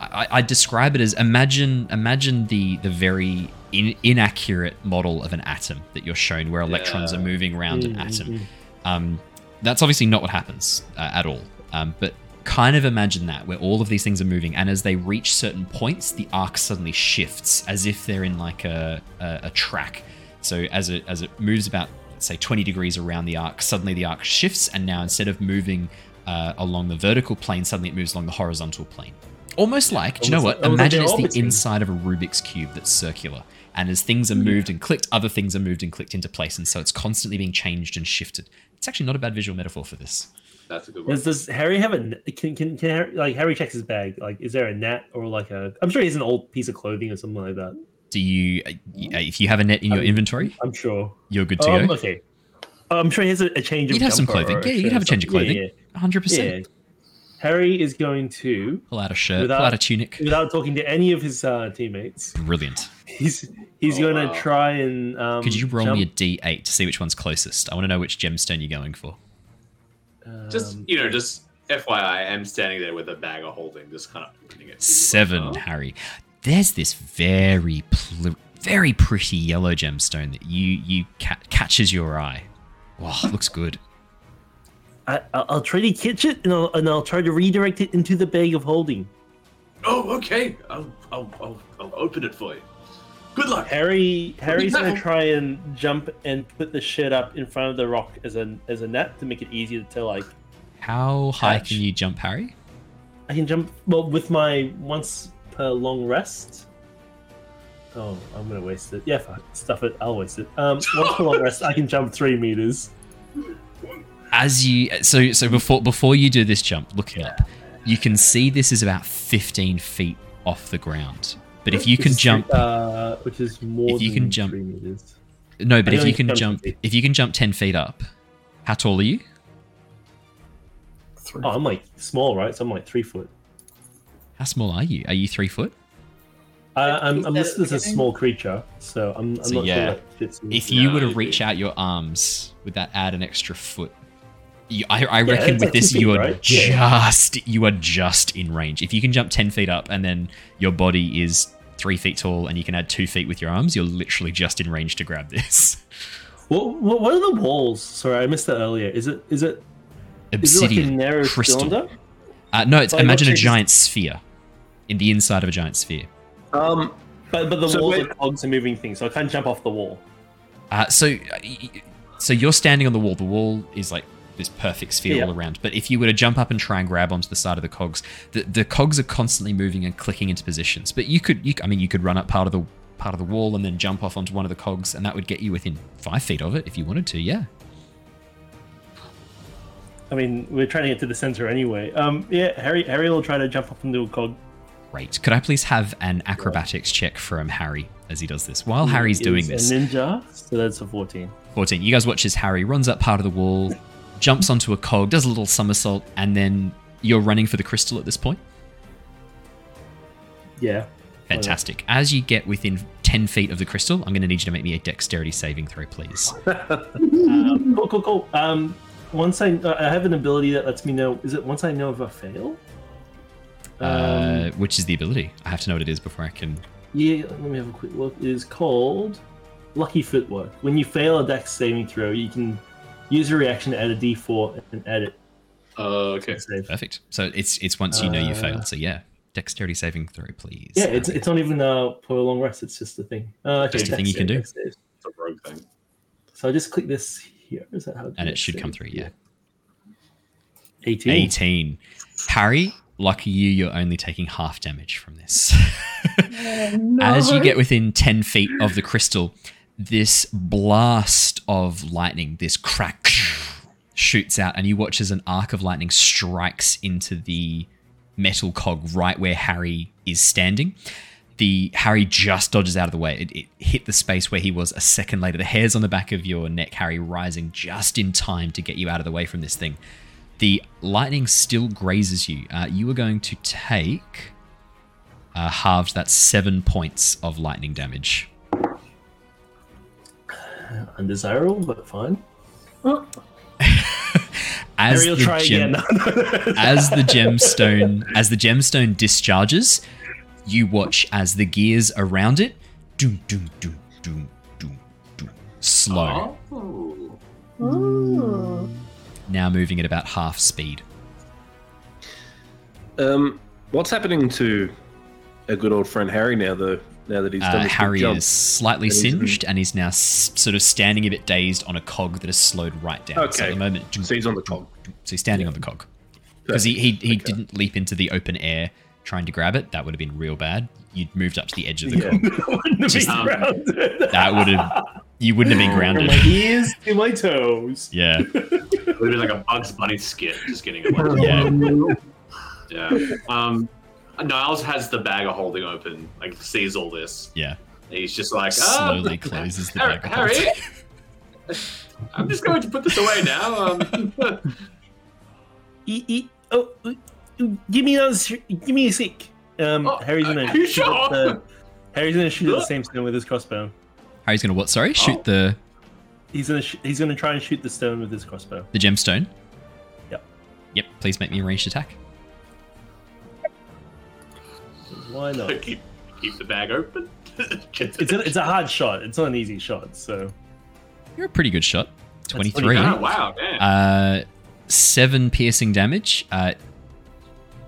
I, I describe it as imagine imagine the the very in, inaccurate model of an atom that you're shown where electrons
Yeah.
are moving around an
Mm,
atom. Um, that's obviously not what happens uh, at all. Um, but kind of imagine that where all of these things are moving, and as they reach certain points, the arc suddenly shifts as if they're in like a, a, a track. So as it as it moves about say 20 degrees around the arc, suddenly the arc shifts, and now instead of moving uh, along the vertical plane, suddenly it moves along the horizontal plane. Almost like, do you know what?
like-
Imagine it's the
orbiting.
inside of a Rubik's cube that's circular, and as things are moved and clicked, other things are moved and clicked into place, and so it's constantly being changed and shifted. It's actually not a bad visual metaphor for this.
That's a good one.
Does, does Harry have a can can can Harry, like Harry checks his bag? Like, is there a net or like a? I'm sure he has an old piece of clothing or something like that.
Do you, uh, uh, if you have a net in your
Um,
inventory,
I'm sure.
you're good to
Um,
go.
okay. I'm sure he has a, a change of. Clothing.
You'd have some clothing. Yeah, you'd have a change of clothing.
Yeah,
100%.
yeah. yeah. Harry is going to,
Pull out a shirt,
Without-
pull out a tunic.
without talking to any of his uh, teammates,
Brilliant.
he's he's
Oh,
going to
wow.
try and. Um,
Could you roll
jump,
me a d8 to see which one's closest? I want to know which gemstone you're going for.
Just
um,
you know, just FYI, I'm standing there with a bag of holding, just kind of opening it.
Seven,
Oh.
Harry. There's this very, pl- very pretty yellow gemstone that you you ca- catches your eye. Wow, looks good.
I, I'll I'll try to catch it and I'll, and I'll try to redirect it into the bag of holding.
Oh, okay. I'll, I'll, I'll, I'll open it for you. Good luck.
Harry Harry's gonna try and jump and put the shit up in front of the rock as a as a net to make it easier to like
How high
Catch.
can you jump, Harry?
I can jump well with my once per long rest. Oh, I'm gonna waste it. Yeah, fuck, stuff it. I'll waste it. Um, once per long rest, I can jump three meters.
As you so so before before you do this jump, looking up, you can see this is about 15 feet off the ground. But if you
which
can
is
jump,
three- uh, which is more
if you
than
can jump-
three meters.
no, but
I
if you can
jump
jump,
10 feet.
if you can jump 10 feet up, how tall are you?
Three.
Oh, I'm like small, right? So I'm like three foot.
How small are you? Are you three foot?
I, I'm, I'm
that
listed as a small creature, so I'm, I'm
So,
not
yeah,
sure that fits.
If you
No,
were to reach out your arms, would that add an extra foot? You, I, I
Yeah,
reckon
it's
with this, you
feet,
are
right? Yeah.
just you are just in range. If you can jump ten feet up and then your body is three feet tall and you can add two feet with your arms, you're literally just in range to grab this. [laughs]
What, what, what are the walls? Sorry, I missed that earlier. Is it is it is it like a
Obsidian
narrow
crystal.
cylinder?
Uh, no, it's
Like,
imagine a
what's-
giant sphere in the inside of a giant sphere.
Um,
But but the
So
walls
wait-
are cogs and moving things, so I can't jump off the wall.
Uh, so, uh, y- y- so you're standing on the wall. The wall is like this perfect sphere
Yeah.
all around. But if you were to jump up and try and grab onto the side of the cogs, the, the cogs are constantly moving and clicking into positions. But you could, you, I mean, you could run up part of the part of the wall and then jump off onto one of the cogs, and that would get you within five feet of it if you wanted to. Yeah.
I mean, we're trying to get to the center anyway. Um, yeah, Harry Harry will try to jump up into a cog.
Great. Could I please have an acrobatics check from Harry as he does this? While Harry's
He
doing this,
a ninja, so that's a fourteen.
14. You guys watch as Harry runs up part of the wall, [laughs] jumps onto a cog, does a little somersault, and then you're running for the crystal at this point.
Yeah.
Fantastic. As you get within 10 feet of the crystal, I'm going to need you to make me a dexterity saving throw, please. [laughs]
Um, cool, cool, cool. Um, once I uh, I have an ability that lets me know. Is it once I know if I fail?
Uh, which is the ability? I have to know what it is before I can.
Yeah, let me have a quick look. It is called Lucky Footwork. When you fail a dex saving throw, you can use a reaction to add a d4 and add it.
Uh, okay.
Save.
Perfect. So it's it's once you know you
Uh,
failed. So yeah, dexterity saving throw, please.
Yeah, it's, it's not even uh, for a long rest. It's just a thing. Uh, okay,
Just a thing you can do.
dex save.
It's a rogue thing.
So I just click this here. Is that how?
and it should come through. Yeah.
18.
18. Harry, lucky you, you're only taking half damage from this. [laughs] As you get within 10 feet of the crystal, this blast of lightning, this crack, shoots out, and you watch as an arc of lightning strikes into the metal cog right where Harry is standing. The Harry just dodges out of the way. It, it hit the space where he was a second later. The hairs on the back of your neck, Harry, rising just in time to get you out of the way from this thing. The lightning still grazes you. Uh, you are going to take uh, halved. That's seven points of lightning damage.
Undesirable, but fine. [laughs]
As
Harry will
the
try
gem-
again. [laughs]
as the gemstone as the gemstone discharges, you watch as the gears around it doom doom doom doom doom doom slow.
Oh.
Ooh.
Now moving at about half speed.
um, what's happening to a good old friend Harry now, though? Now that he's done
Uh,
this big
Harry
jump?
is slightly
And he's
singed and he's now s- sort of standing a bit dazed on a cog that has slowed right down. So at the moment,
So he's on the cog.
So he's standing on the cog because he he, he
Okay.
didn't leap into the open air trying to grab it. That would have been real bad. You'd moved up to the edge of the
Yeah.
cog. [laughs]
Wouldn't have
Just-
been grounded. [laughs]
That would have you wouldn't have been
From
grounded.
my [laughs] ears to my toes.
Yeah.
It would be like a Bugs Bunny skit, just getting away.
Yeah.
Yeah. Um, Niles has the bag of holding open, like sees all this.
Yeah.
He's just like ah,
Slowly [laughs] closes the
Harry,
bag. of
Harry. [laughs] I'm just going to put this away now. Um, [laughs]
E- e- oh, uh, uh, give me another. sh- Give me a sec. Um,
Oh,
Harry's gonna.
are you
shoot at
sure?
the, Harry's gonna shoot at the same stone with his crossbow.
Harry's gonna what? Sorry, shoot
Oh.
the
He's gonna. Sh- he's gonna try and shoot the stone with his crossbow.
the gemstone.
Yep.
Yep. Please make me a ranged attack.
Why not? [laughs]
keep keep the bag open.
It's it's a, it's a hard shot. It's not an easy shot. So
You're a pretty good shot. Twenty-three.
oh, wow, man.
Uh, seven piercing damage. Uh,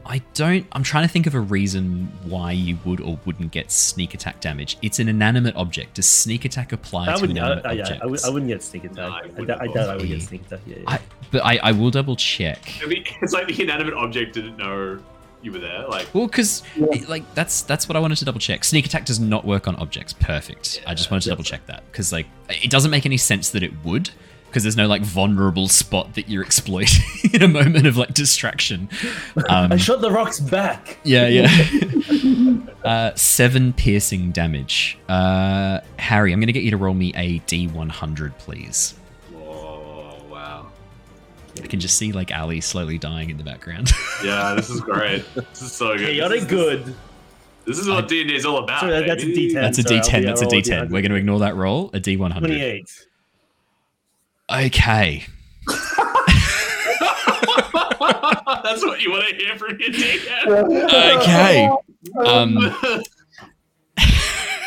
I don't. I'm trying to think of a reason why you would or wouldn't get sneak attack damage. It's an inanimate object. Does sneak attack apply
I
to
wouldn't. I,
inanimate
I,
objects?
I, would, I wouldn't get sneak attack.
No, I
I, doubt- I I would get sneak attack. Yeah, yeah.
I, but I, I will double check.
Mean, [laughs] it's like the inanimate object didn't know you were there. Like,
Well, because like that's that's what I wanted to double check. Sneak attack does not work on objects. Perfect. I just wanted to double check that because like it doesn't make any sense that it would because there's no like vulnerable spot that you're exploiting [laughs] in a moment of like distraction. Um,
I shot the rocks back.
yeah, yeah. [laughs] [laughs] uh, seven piercing damage. Uh, Harry, I'm gonna get you to roll me a D100, please.
Whoa, wow.
I can just see like Ally slowly dying in the background. [laughs]
Yeah, this is great. This is so good.
Chaotic
this is,
good.
This is what D and D is all about.
Sorry, that's a
baby.
D10.
that's a
sorry, I'll
D10. That's a
I'll roll
D10. We're gonna ignore that roll. A D100.
Twenty-eight.
Okay. [laughs]
That's what you want to hear from your DM.
Okay. Um, [laughs]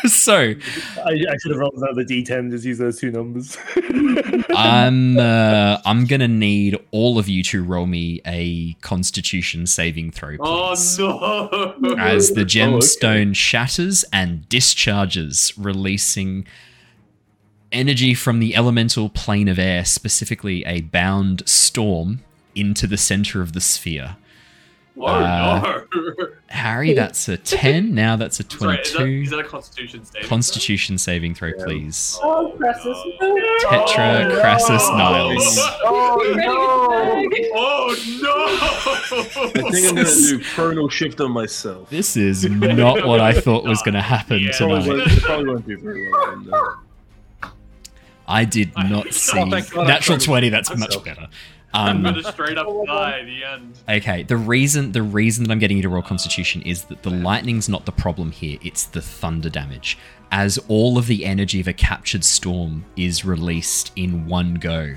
[laughs] so
I, I should have rolled out the D10. Just use those two numbers. [laughs]
I'm uh, I'm gonna need all of you to roll me a Constitution saving throw,
Oh no!
As the
Oh,
gemstone shatters and discharges, releasing energy from the elemental plane of air, specifically a bound storm, into the center of the sphere.
Oh
Uh,
no!
Harry, that's a [laughs] 10. Now that's a
Sorry, is that,
22.
that a Constitution save?
Constitution saving throw, please.
Oh, Krasus.
Tetra,
no.
Krasus, Niles.
Oh no.
Oh no! [laughs]
I think I'm going to do chronal shift on myself.
This is not what I thought was going to happen
Yeah.
Probably
tonight.
won't, probably won't do very well. then, no.
I did not [laughs]
Oh,
see
thank God
natural twenty. That's
myself.
much better.
I'm
Um,
gonna straight up die at the end.
okay, the reason the reason that I'm getting you to roll Constitution is that the lightning's not the problem here. It's the thunder damage, as all of the energy of a captured storm is released in one go.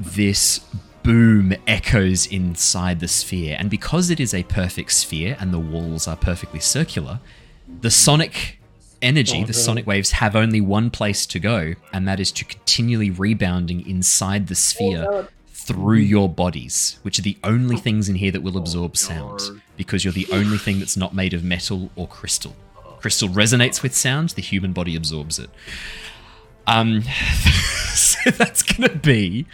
This boom echoes inside the sphere, and because it is a perfect sphere and the walls are perfectly circular, the sonic energy, the sonic waves, have only one place to go, and that is to continually rebounding inside the sphere through your bodies, which are the only things in here that will absorb sound, because you're the only thing that's not made of metal or crystal. Crystal resonates with sound, the human body absorbs it. Um, [laughs] so that's gonna be.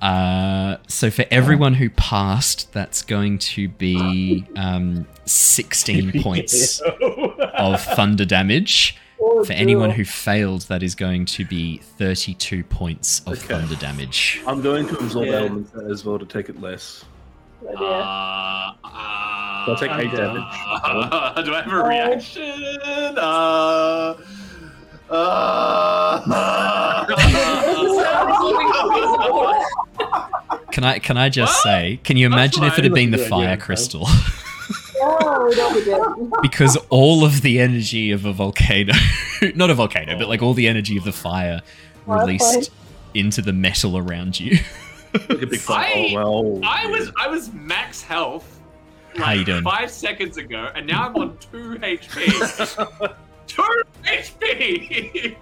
Uh, so for everyone who passed, that's going to be um, 16 [laughs] points of thunder damage.
Oh,
For anyone who failed, that is going to be 32 points of
Okay.
thunder damage.
I'm going to absorb
Yeah.
elements as well to take it less.
Uh, uh,
So I'll take eight
Uh,
damage.
Uh, [laughs] do I have a
Oh.
reaction? Uh, uh, [laughs] [laughs]
Can I can I just
What?
say, can you imagine if it had been the fire
idea,
crystal?
Oh, that'll be good.
because all of the energy of a volcano, [laughs] not a volcano, but like all the energy of the fire
Fire
released into the metal around you.
Like a big fire.
I-
Oh, well.
I was I was max health like
How you doing?
five seconds ago, and now I'm on [laughs] two HP. [laughs] two HP.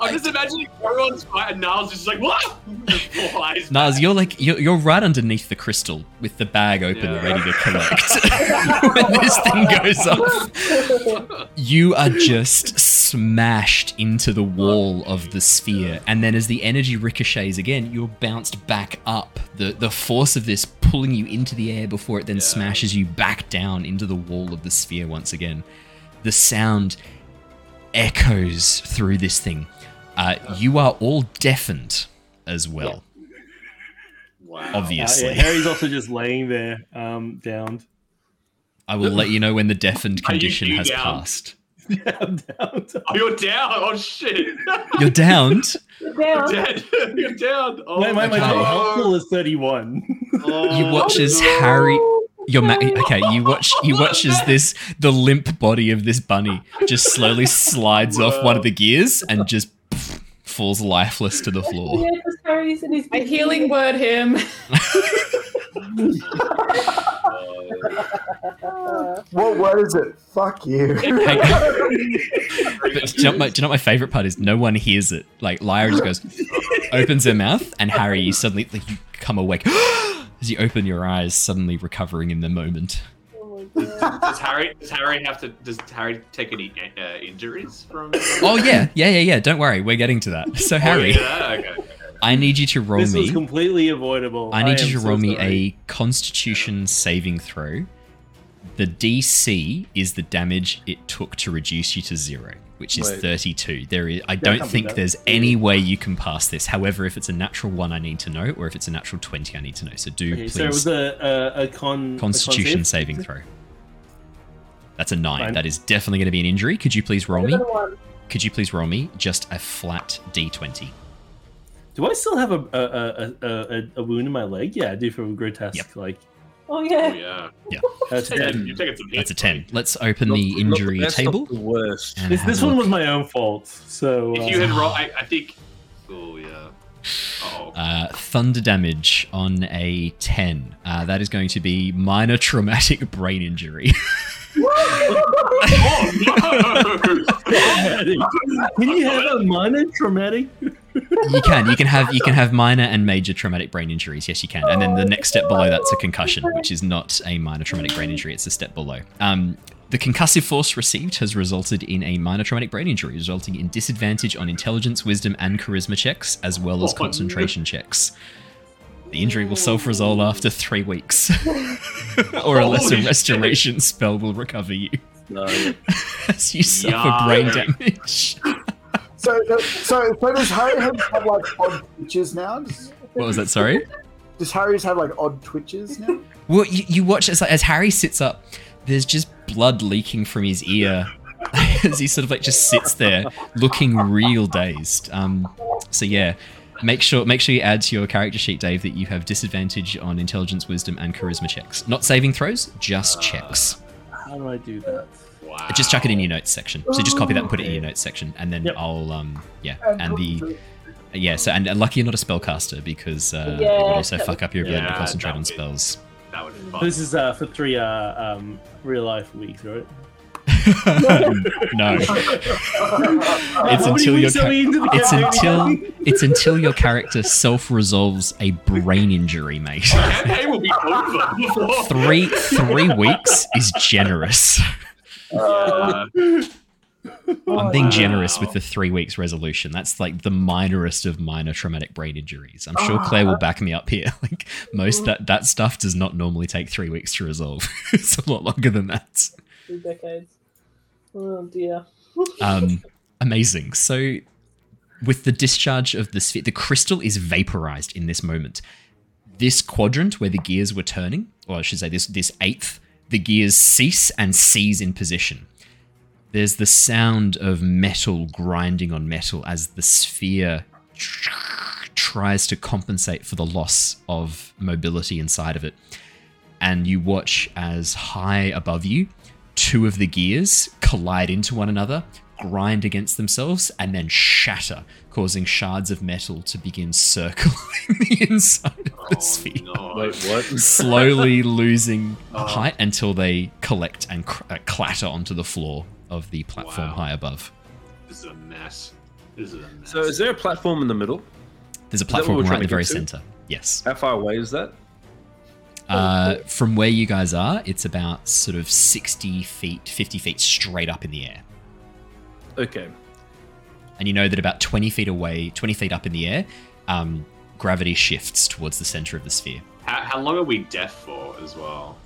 I'm just imagining everyone's fight, and Niles is just like what? [laughs] Just flies.
You're like you're, you're right underneath the crystal with the bag open,
Yeah.
ready to [laughs] collect. [laughs] when this thing goes off, you are just smashed into the wall of the sphere, and then as the energy ricochets again, you're bounced back up. The the force of this pulling you into the air before it then
Yeah.
smashes you back down into the wall of the sphere once again. The sound echoes through this thing. Uh, you are all deafened as well.
Wow.
Uh,
Obviously.
yeah, Harry's also just laying there, um, downed.
I will let you know when the deafened condition has
down?
passed. [laughs]
Yeah, I'm downed.
Oh, you're down. Oh shit.
You're downed.
Down.
dead. you're down. Oh, [laughs]
my, my, my
okay.
total is 31.
Oh,
You watch as Harry. Your ma- okay, you watch. You watch as this the limp body of this bunny just slowly slides off one of the gears and just falls lifeless to the floor.
Yeah, just Harry's in his
I healing word him. [laughs]
What word is it? Fuck you. [laughs]
But do you, know my, do you know what my favorite part is? No one hears it. Like Lyra just goes, opens her mouth, and Harry you suddenly like you come awake [gasps] [laughs] as you open your eyes, suddenly recovering in the moment.
Oh my god.
Does Harry? Does Harry have to? Does Harry take any uh, injuries from? [laughs]
Oh yeah, yeah, yeah, yeah. Don't worry, we're getting to that. So Harry,
Oh, yeah, okay, okay.
I need you to roll me
this was completely avoidable.
I need
am
you to
so
roll me
sorry.
a Constitution saving throw. The DC is the damage it took to reduce you to zero, which is
Wait.
32. There is, I
can't
don't think there's any way you can pass this. However, if it's a natural one, I need to know, or if it's a natural 20, I need to know. So do
Okay,
please
so it was a, a, a con. a con
Constitution
save?
saving throw. That's a nine.
Fine.
That is definitely going to be an injury. Could you please roll me? Could you please roll me just a flat D20?
Do I still have a a, a, a, a, a wound in my leg? Yeah, I do from grotesque.
Yep.
Like
Oh
Oh
yeah.
yeah. [laughs]
that's
You're
dead.
taking, you're some hits.
That's a 10. Let's open
Not-
the
not the
injury
best, not
table.
the worst.
This, this one
look.
was my own fault. So
If
uh,
you had roll, [sighs] I, I think. Oh yeah. Oh.
Uh, thunder damage on a 10. Uh, that is going to be minor traumatic [laughs] brain injury. [laughs]
oh no!
can you have a minor traumatic?
You can. You can have you can have minor and major traumatic brain injuries. Yes, you can. And then the next step below that's a concussion, which is not a minor traumatic brain injury. It's a step below. Um, the concussive force received has resulted in a minor traumatic brain injury, resulting in disadvantage on intelligence, wisdom, and charisma checks, as well as concentration checks. The injury will self-resolve after three weeks, [laughs] or a lesser
Holy shit.
restoration spell will recover you
No, [laughs]
as you suffer brain damage.
So, so, so does Harry have, have like odd twitches now?
What was that? Sorry.
does Harry's have like odd twitches now?
Well, you, you watch as as Harry sits up. There's just blood leaking from his ear [laughs] as he sort of like just sits there, looking real dazed. Um, so yeah, make sure make sure you add to your character sheet, Dave, that you have disadvantage on intelligence, wisdom, and charisma checks. Not saving throws, just checks.
How do I do that?
Wow.
Just chuck it in your notes section. So just copy that and put it in your notes section, and then
Yep.
I'll um yeah, and the yeah. So and, and lucky you're not a spellcaster because uh, it
Yeah,
would also fuck up your ability to concentrate on
would be-
spells.
That would be fun.
This is uh, for three uh, um, real life weeks, right?
no. [laughs] [laughs] It's until your
weeks are
char-
we into the
it's until it's until your character self resolves a brain injury, mate.
campaign will be over [laughs]
three three weeks is generous.
Yeah. [laughs]
I'm being
Wow.
generous with the three weeks resolution. That's like the minorest of minor traumatic brain injuries. I'm sure Claire will back me up here. [laughs] Like most that that stuff does not normally take three weeks to resolve. [laughs] it's a lot longer than that.
Two decades. Oh dear.
Um, amazing. So, with the discharge of the sphere, the crystal is vaporized in this moment. This quadrant where the gears were turning, or I should say, this this eighth, the gears cease and seize in position. There's the sound of metal grinding on metal as the sphere tries to compensate for the loss of mobility inside of it. And you watch as high above you, two of the gears collide into one another, grind against themselves, and then shatter, causing shards of metal to begin circling [laughs] the inside of the
Oh,
sphere
no.
wait, what? [laughs]
slowly [laughs] losing
Oh.
height until they collect and cr- uh, clatter onto the floor of the platform
Wow.
high above.
This is a mess. This is a mess.
So, is there a platform in the middle?
There's a platform right
trying
at the very
to?
center. Yes.
How far away is that?
Uh, from where you guys are, it's about sort of 60 feet, 50 feet straight up in the air.
Okay.
And you know that about 20 feet away, 20 feet up in the air, um, gravity shifts towards the center of the sphere.
how, how long are we deaf for as well?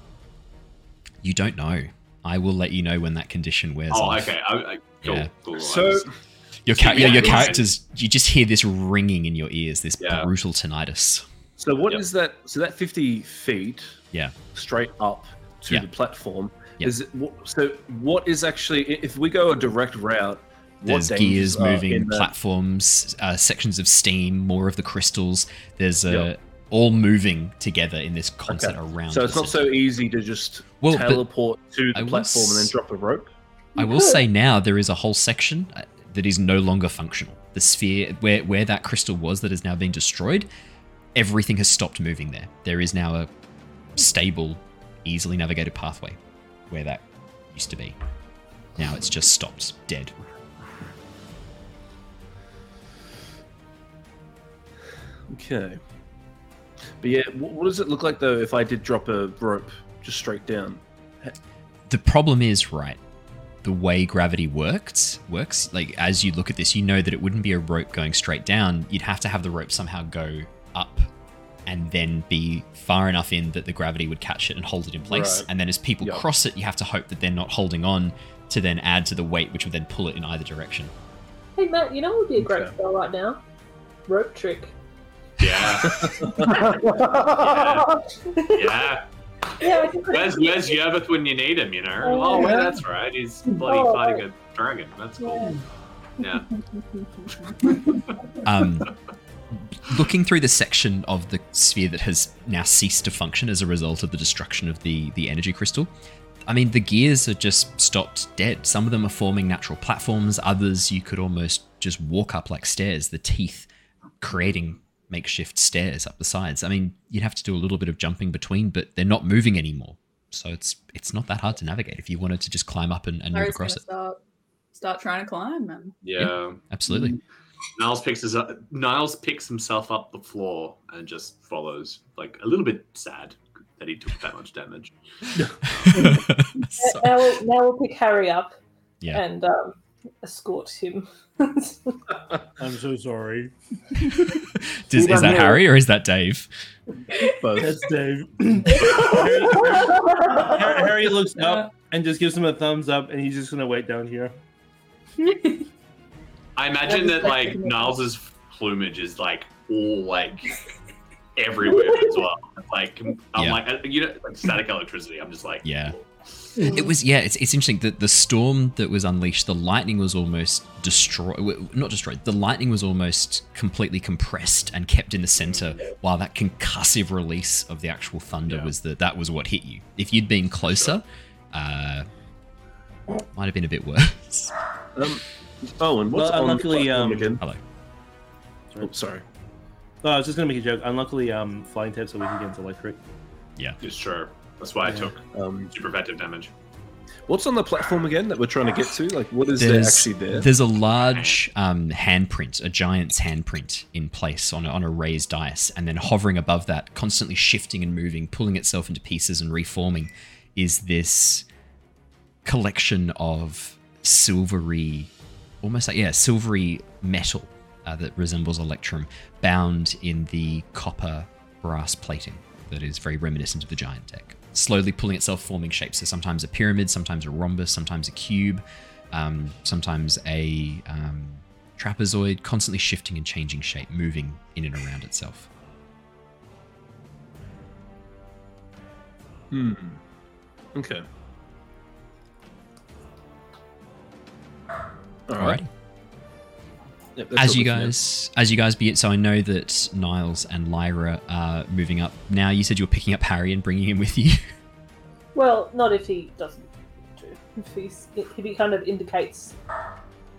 You don't know. I will let you know when that condition wears off.
Oh,
off.
okay. I, I, cool,
Yeah.
cool.
So,
Your, ca-
Yeah,
yeah, your characters, you just hear this ringing in your ears, this
Yeah.
brutal tinnitus.
So what
Yep.
is that? So that fifty feet,
Yeah.
straight up to
Yeah.
the platform.
Yeah.
Is it, so? What is actually? If we go a direct route,
There's gears moving,
in that?
platforms, uh, sections of steam, more of the crystals. There's uh,
Yeah.
all moving together in this concert
Okay.
around.
So it's
the
not so easy to just
Well,
teleport to the platform and then drop a rope.
I will say now there is a whole section uh, that is no longer functional. The sphere where where that crystal was that is now being destroyed, everything has stopped moving there. There is now a stable, easily navigated pathway where that used to be. Now it's just stopped, dead.
Okay. But yeah, what does it look like though if I did drop a rope just straight down?
the problem is right the way gravity works works like as you look at this you know that it wouldn't be a rope going straight down you'd have to have the rope somehow go up and then be far enough in that the gravity would catch it and hold it in place
Right.
and then as people
Yep.
cross it you have to hope that they're not holding on to then add to the weight which would then pull it in either direction
Hey Matt, you know what would be a great
Okay.
spell right now? Rope trick.
Yeah, [laughs] yeah.
Yeah, I can
Where's Where's Yervith when you need him? You know.
Oh,
Oh, well,
yeah.
that's right. He's bloody
Oh,
fighting a dragon. That's cool. Yeah. [laughs] [laughs]
um, looking through the section of the sphere that has now ceased to function as a result of the destruction of the the energy crystal i mean the gears are just stopped dead. Some of them are forming natural platforms. Others you could almost just walk up like stairs the teeth creating makeshift stairs up the sides. I mean you'd have to do a little bit of jumping between but they're not moving anymore. So it's it's not that hard to navigate if you wanted to just climb up and, and move across it.
start start trying to climb and
Yeah.
absolutely mm.
Niles picks his up, Niles picks himself up the floor and just follows, like a little bit sad that he took that much damage.
Now, we'll, now we'll pick Harry up
yeah
and um, escort him. [laughs]
I'm so sorry.
Does, is that harry or is that dave
Both.
That's Dave. Harry, [laughs] Harry, Harry looks up and just gives him a thumbs up, and he's just gonna wait down here. [laughs]
I imagine
That
that like
like-
Niles's plumage is like all like everywhere as well. Like I'm
Yeah.
like uh, you know like static electricity. I'm just like
Yeah. It was yeah. It's, it's interesting that the storm that was unleashed, the lightning was almost destroyed. Not destroyed. The lightning was almost completely compressed and kept in the center, while that concussive release of the actual thunder
Yeah.
was the that was what hit you. If you'd been closer, uh, might have been a bit worse.
Um, Owen, what's
Well,
on the
luckily,
platform
um,
again?
Hello.
Oh, sorry.
Oh, I was just gonna make a joke. Unluckily, um, flying tips are weak against electric. Yeah.
It's sure. That's why I took
Um,
super effective damage.
what's on the platform again that we're trying to get to? Like, what is
There's,
there actually there?
there's a large um, handprint, a giant's handprint in place on a, on a raised dice, and then hovering above that, constantly shifting and moving, pulling itself into pieces and reforming, is this collection of silvery, almost like yeah, silvery metal uh, that resembles electrum, bound in the copper brass plating that is very reminiscent of the giant tech. Slowly pulling itself, forming shapes. So sometimes a pyramid, sometimes a rhombus, sometimes a cube, um, sometimes a um, trapezoid, constantly shifting and changing shape, moving in and around itself.
Hmm. Okay. All right.
Alrighty.
Yep,
as you
we're
guys as you guys be it, so i know that niles and lyra are moving up now you said you were picking up harry and bringing him with you [laughs]
well, not if he doesn't want. If, he's, if he kind of indicates,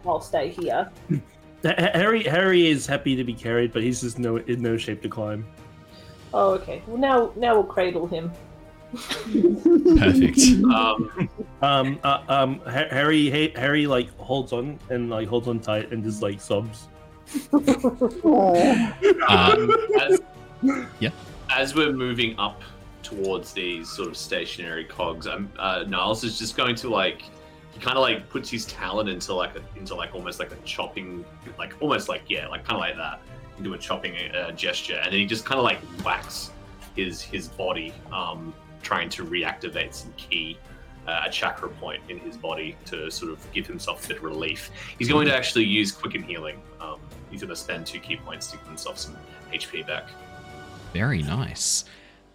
I'll stay here. [laughs]
Ha- Ha- Harry Harry is happy to be carried, but he's just no in no shape to climb.
Oh, okay. Well, now now we'll cradle him. [laughs]
perfect
Um,
Um, uh, um, Ha- Harry Ha- Harry like holds on and like holds on tight and just like sobs.
um, as,
Yeah.
As we're moving up towards these sort of stationary cogs, um, uh, Niles is just going to like he kind of like puts his talon into like a, into like almost like a chopping, like almost like yeah, like kind of like that into a chopping uh, gesture, and then he just kind of like whacks his his body, um, trying to reactivate some key. Uh, a chakra point in his body to sort of give himself a bit of relief. He's going to actually use quicken healing. Um, he's going to spend two ki points to give himself some HP back.
Very nice.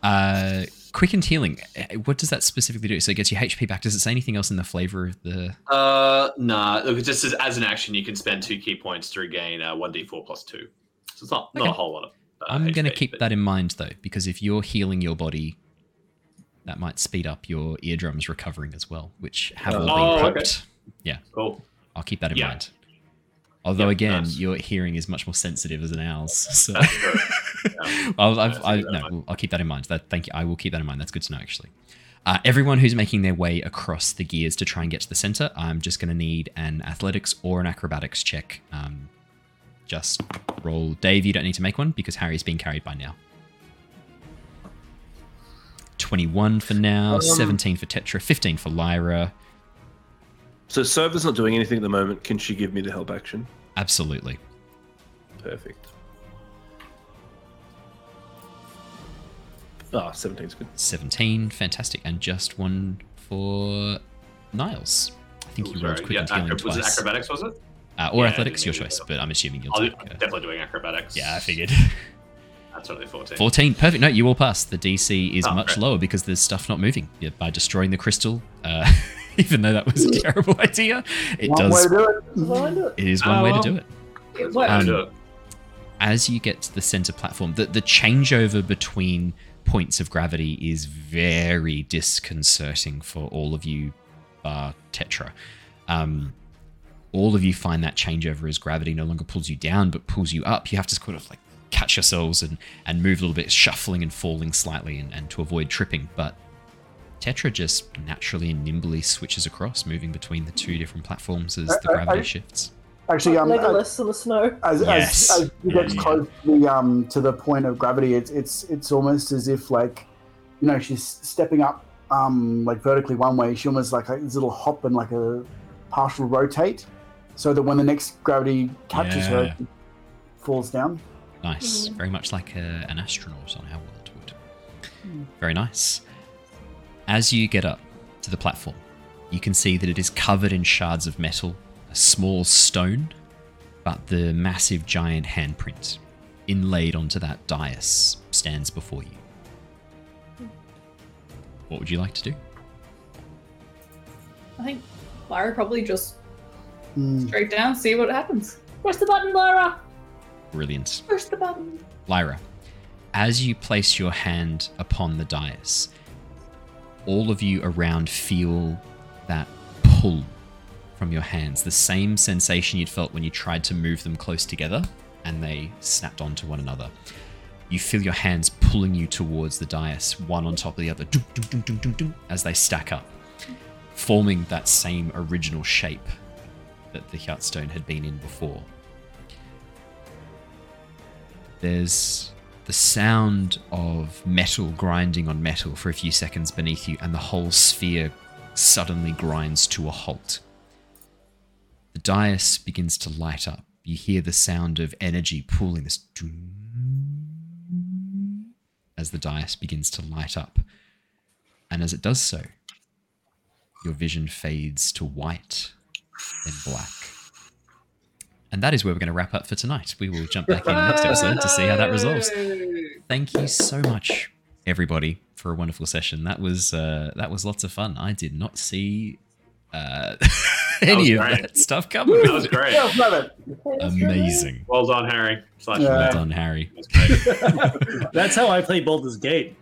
Uh, quickened healing. eh, What does that specifically do? So it gets your HP back. Does it say anything else in the flavor of the?
Uh, nah. Look, it just as, as an action, you can spend two ki points to regain uh, one d4 plus two. So it's not not a whole lot of. Uh,
I'm going to keep
but-
that in mind though, because if you're healing your body, that might speed up your eardrums recovering as well, which have all
Oh,
been
okay.
poked.
Cool.
I'll keep that in
Yeah.
mind. Although
Yeah,
again,
nice.
your hearing is much more sensitive as an owl's, so [laughs]
Yeah.
I'll, I've,
I'll
I,
keep that in
no,
mind.
I'll keep that in mind. That, thank you. I will keep that in mind. That's good to know, actually. Uh, everyone who's making their way across the gears to try and get to the center, I'm just going to need an athletics or an acrobatics check. Um, just roll. Dave, you don't need to make one because Harry's being carried by now. 21 for now,
Um,
17 for Tetra, 15 for Lyra.
So Sova's not doing anything at the moment. Can she give me the help action?
Absolutely.
Perfect. Ah, 17's good.
17, fantastic. And just one for Niles. I think
Ooh,
you rolled quick
Yeah,
and healing
acro- was it acrobatics? Was it?
Uh, or
Yeah,
athletics, your choice, but I'm assuming you'll
I'll do,
take.
I'm
Uh,
definitely doing acrobatics.
yeah, I figured. [laughs]
That's totally 14.
14, perfect. No, you all pass. The DC is
Oh,
much
great.
lower because there's stuff not moving. Yeah, by destroying the crystal, uh, [laughs] even though that was a terrible [laughs] idea, it
One way
does.
to do it.
Well, I do it.
It is one
Oh,
way to do it.
It
I'll
Um,
do it.
As you get to the center platform, the, the changeover between points of gravity is very disconcerting for all of you, bar Tetra. Um, all of you find that changeover as gravity no longer pulls you down but pulls you up. You have to sort of like catch yourselves and, and move a little bit, shuffling and falling slightly and, and to avoid tripping. But Tetra just naturally and nimbly switches across, moving between the two different platforms as the
I- I-
gravity
I-
shifts.
Actually, um,
Legolas in the snow.
as,
Yes.
as, as you get
Yeah, yeah.
close to the um to the point of gravity, it's it's it's almost as if like, you know, she's stepping up um like vertically one way. She almost like, like this little hop and like a partial rotate, so that when the next gravity catches her,
Yeah.
it falls down.
Nice.
Mm.
Very much like a, an astronaut on our world would. Very nice. As you get up to the platform, you can see that it is covered in shards of metal, a small stone, but the massive giant handprint inlaid onto that dais stands before you. What would you like to do?
I think Lyra probably just
Hmm.
straight down, see what happens.
Press the button, Lyra.
Brilliant.
Push the button.
Lyra, as you place your hand upon the dais, all of you around feel that pull from your hands, the same sensation you'd felt when you tried to move them close together and they snapped onto one another. You feel your hands pulling you towards the dais, one on top of the other, dum, dum, dum, as they stack up, forming that same original shape that the Heartstone had been in before. There's the sound of metal grinding on metal for a few seconds beneath you, and the whole sphere suddenly grinds to a halt. The dais begins to light up. You hear the sound of energy pooling this as the dais begins to light up. And as it does so, your vision fades to white and black. And that is where we're going to wrap up for tonight. We will jump back in next episode to see how that resolves. Thank you so much, everybody, for a wonderful session. That was uh, that was lots of fun. I did not see uh, [laughs] any of
great.
that stuff [laughs] coming.
That was great.
Yeah, love it.
Amazing.
Well done, Harry. Slash
Yeah.
Well done, Harry.
That's. [laughs]
That's how I play Baldur's Gate.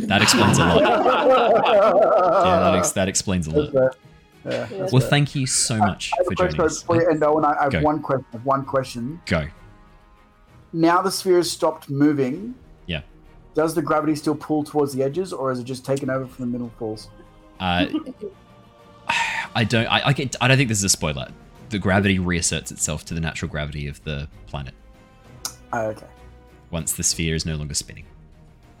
That explains a lot. Yeah, that, ex- that explains a lot.
Yeah.
Yeah.
Well, thank you so much
I have
for joining us.
for you, and Owen. I I have
Go.
one question. One question.
Go.
Now the sphere has stopped moving.
Yeah.
Does the gravity still pull towards the edges, or is it just taken over from the middle falls?
Uh, I don't. I, I, get, I don't think this is a spoiler. The gravity reasserts itself to the natural gravity of the planet
Oh, okay.
once the sphere is no longer spinning.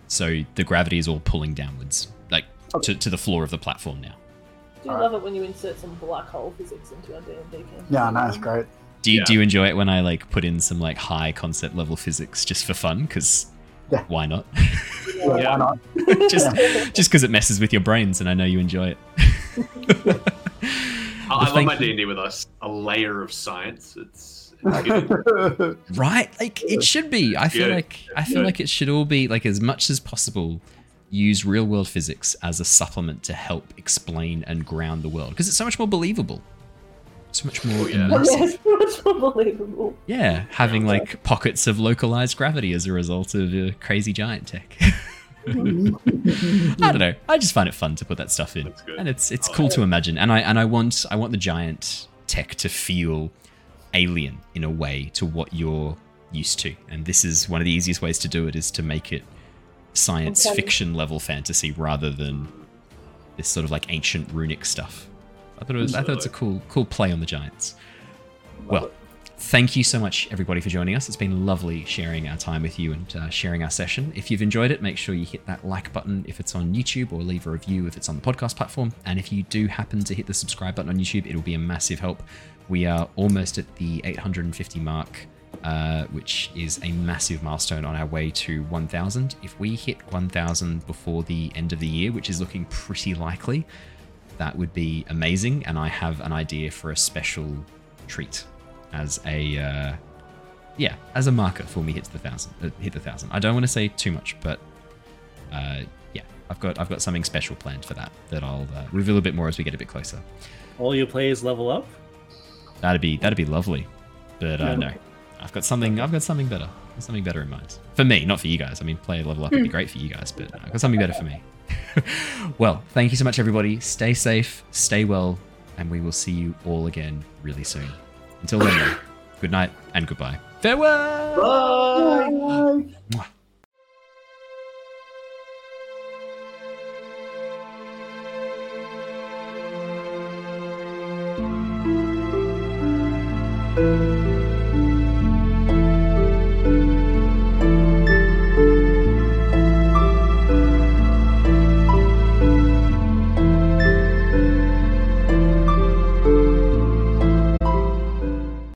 So the gravity is all pulling downwards, like to, to the floor of the platform now.
Do you love it when you insert some black hole physics into our D&D campaign?
Yeah, nice, great.
Do you,
Yeah.
do you enjoy it when I like put in some like high concept level physics just for fun? Because
Yeah.
why not?
Yeah, [laughs]
Yeah.
why not? [laughs]
just just because it messes with your brains, and I know you enjoy it. [laughs]
I, I love my. D and D with us. A layer of science. It's, it's
right? Like it should be. I feel
Good.
like I feel like it should all be like as much as possible use real world physics as a supplement to help explain and ground the world because it's so much more believable. So much more
Oh, yeah.
immersive.
Yes, [laughs] much more believable.
Yeah, having like pockets of localized gravity as a result of uh, crazy giant tech. [laughs] I don't know. I just find it fun to put that stuff in, and it's it's
I
cool
like
to imagine. And I and I want I want the giant tech to feel alien in a way to what you're used to. And this is one of the easiest ways to do it is to make it science
Okay.
fiction level fantasy rather than this sort of like ancient runic stuff. I thought it was I thought it's a cool cool play on the giants. Well, thank you so much, everybody, for joining us. It's been lovely sharing our time with you and uh, sharing our session. If you've enjoyed it, make sure you hit that like button if it's on YouTube or leave a review if it's on the podcast platform. And if you do happen to hit the subscribe button on YouTube, it'll be a massive help. We are almost at the 850 mark, uh, which is a massive milestone on our way to 1,000. If we hit 1,000 before the end of the year, which is looking pretty likely, that would be amazing. And I have an idea for a special treat as a uh, yeah as a marker for me hit the thousand uh, hit the thousand. I don't want to say too much, but uh, yeah, I've got I've got something special planned for that that I'll uh, reveal a bit more as we get a bit closer.
All your players level up.
That'd be that'd be lovely, but uh, no, I've got something. I've got something better. Something better in mind for me, not for you guys. I mean, play level up would be hmm. great for you guys, but I've got something better for me. [laughs] well, thank you so much, everybody. Stay safe, stay well, and we will see you all again really soon. Until then, [coughs] good night and goodbye. Farewell.
Bye.
Bye.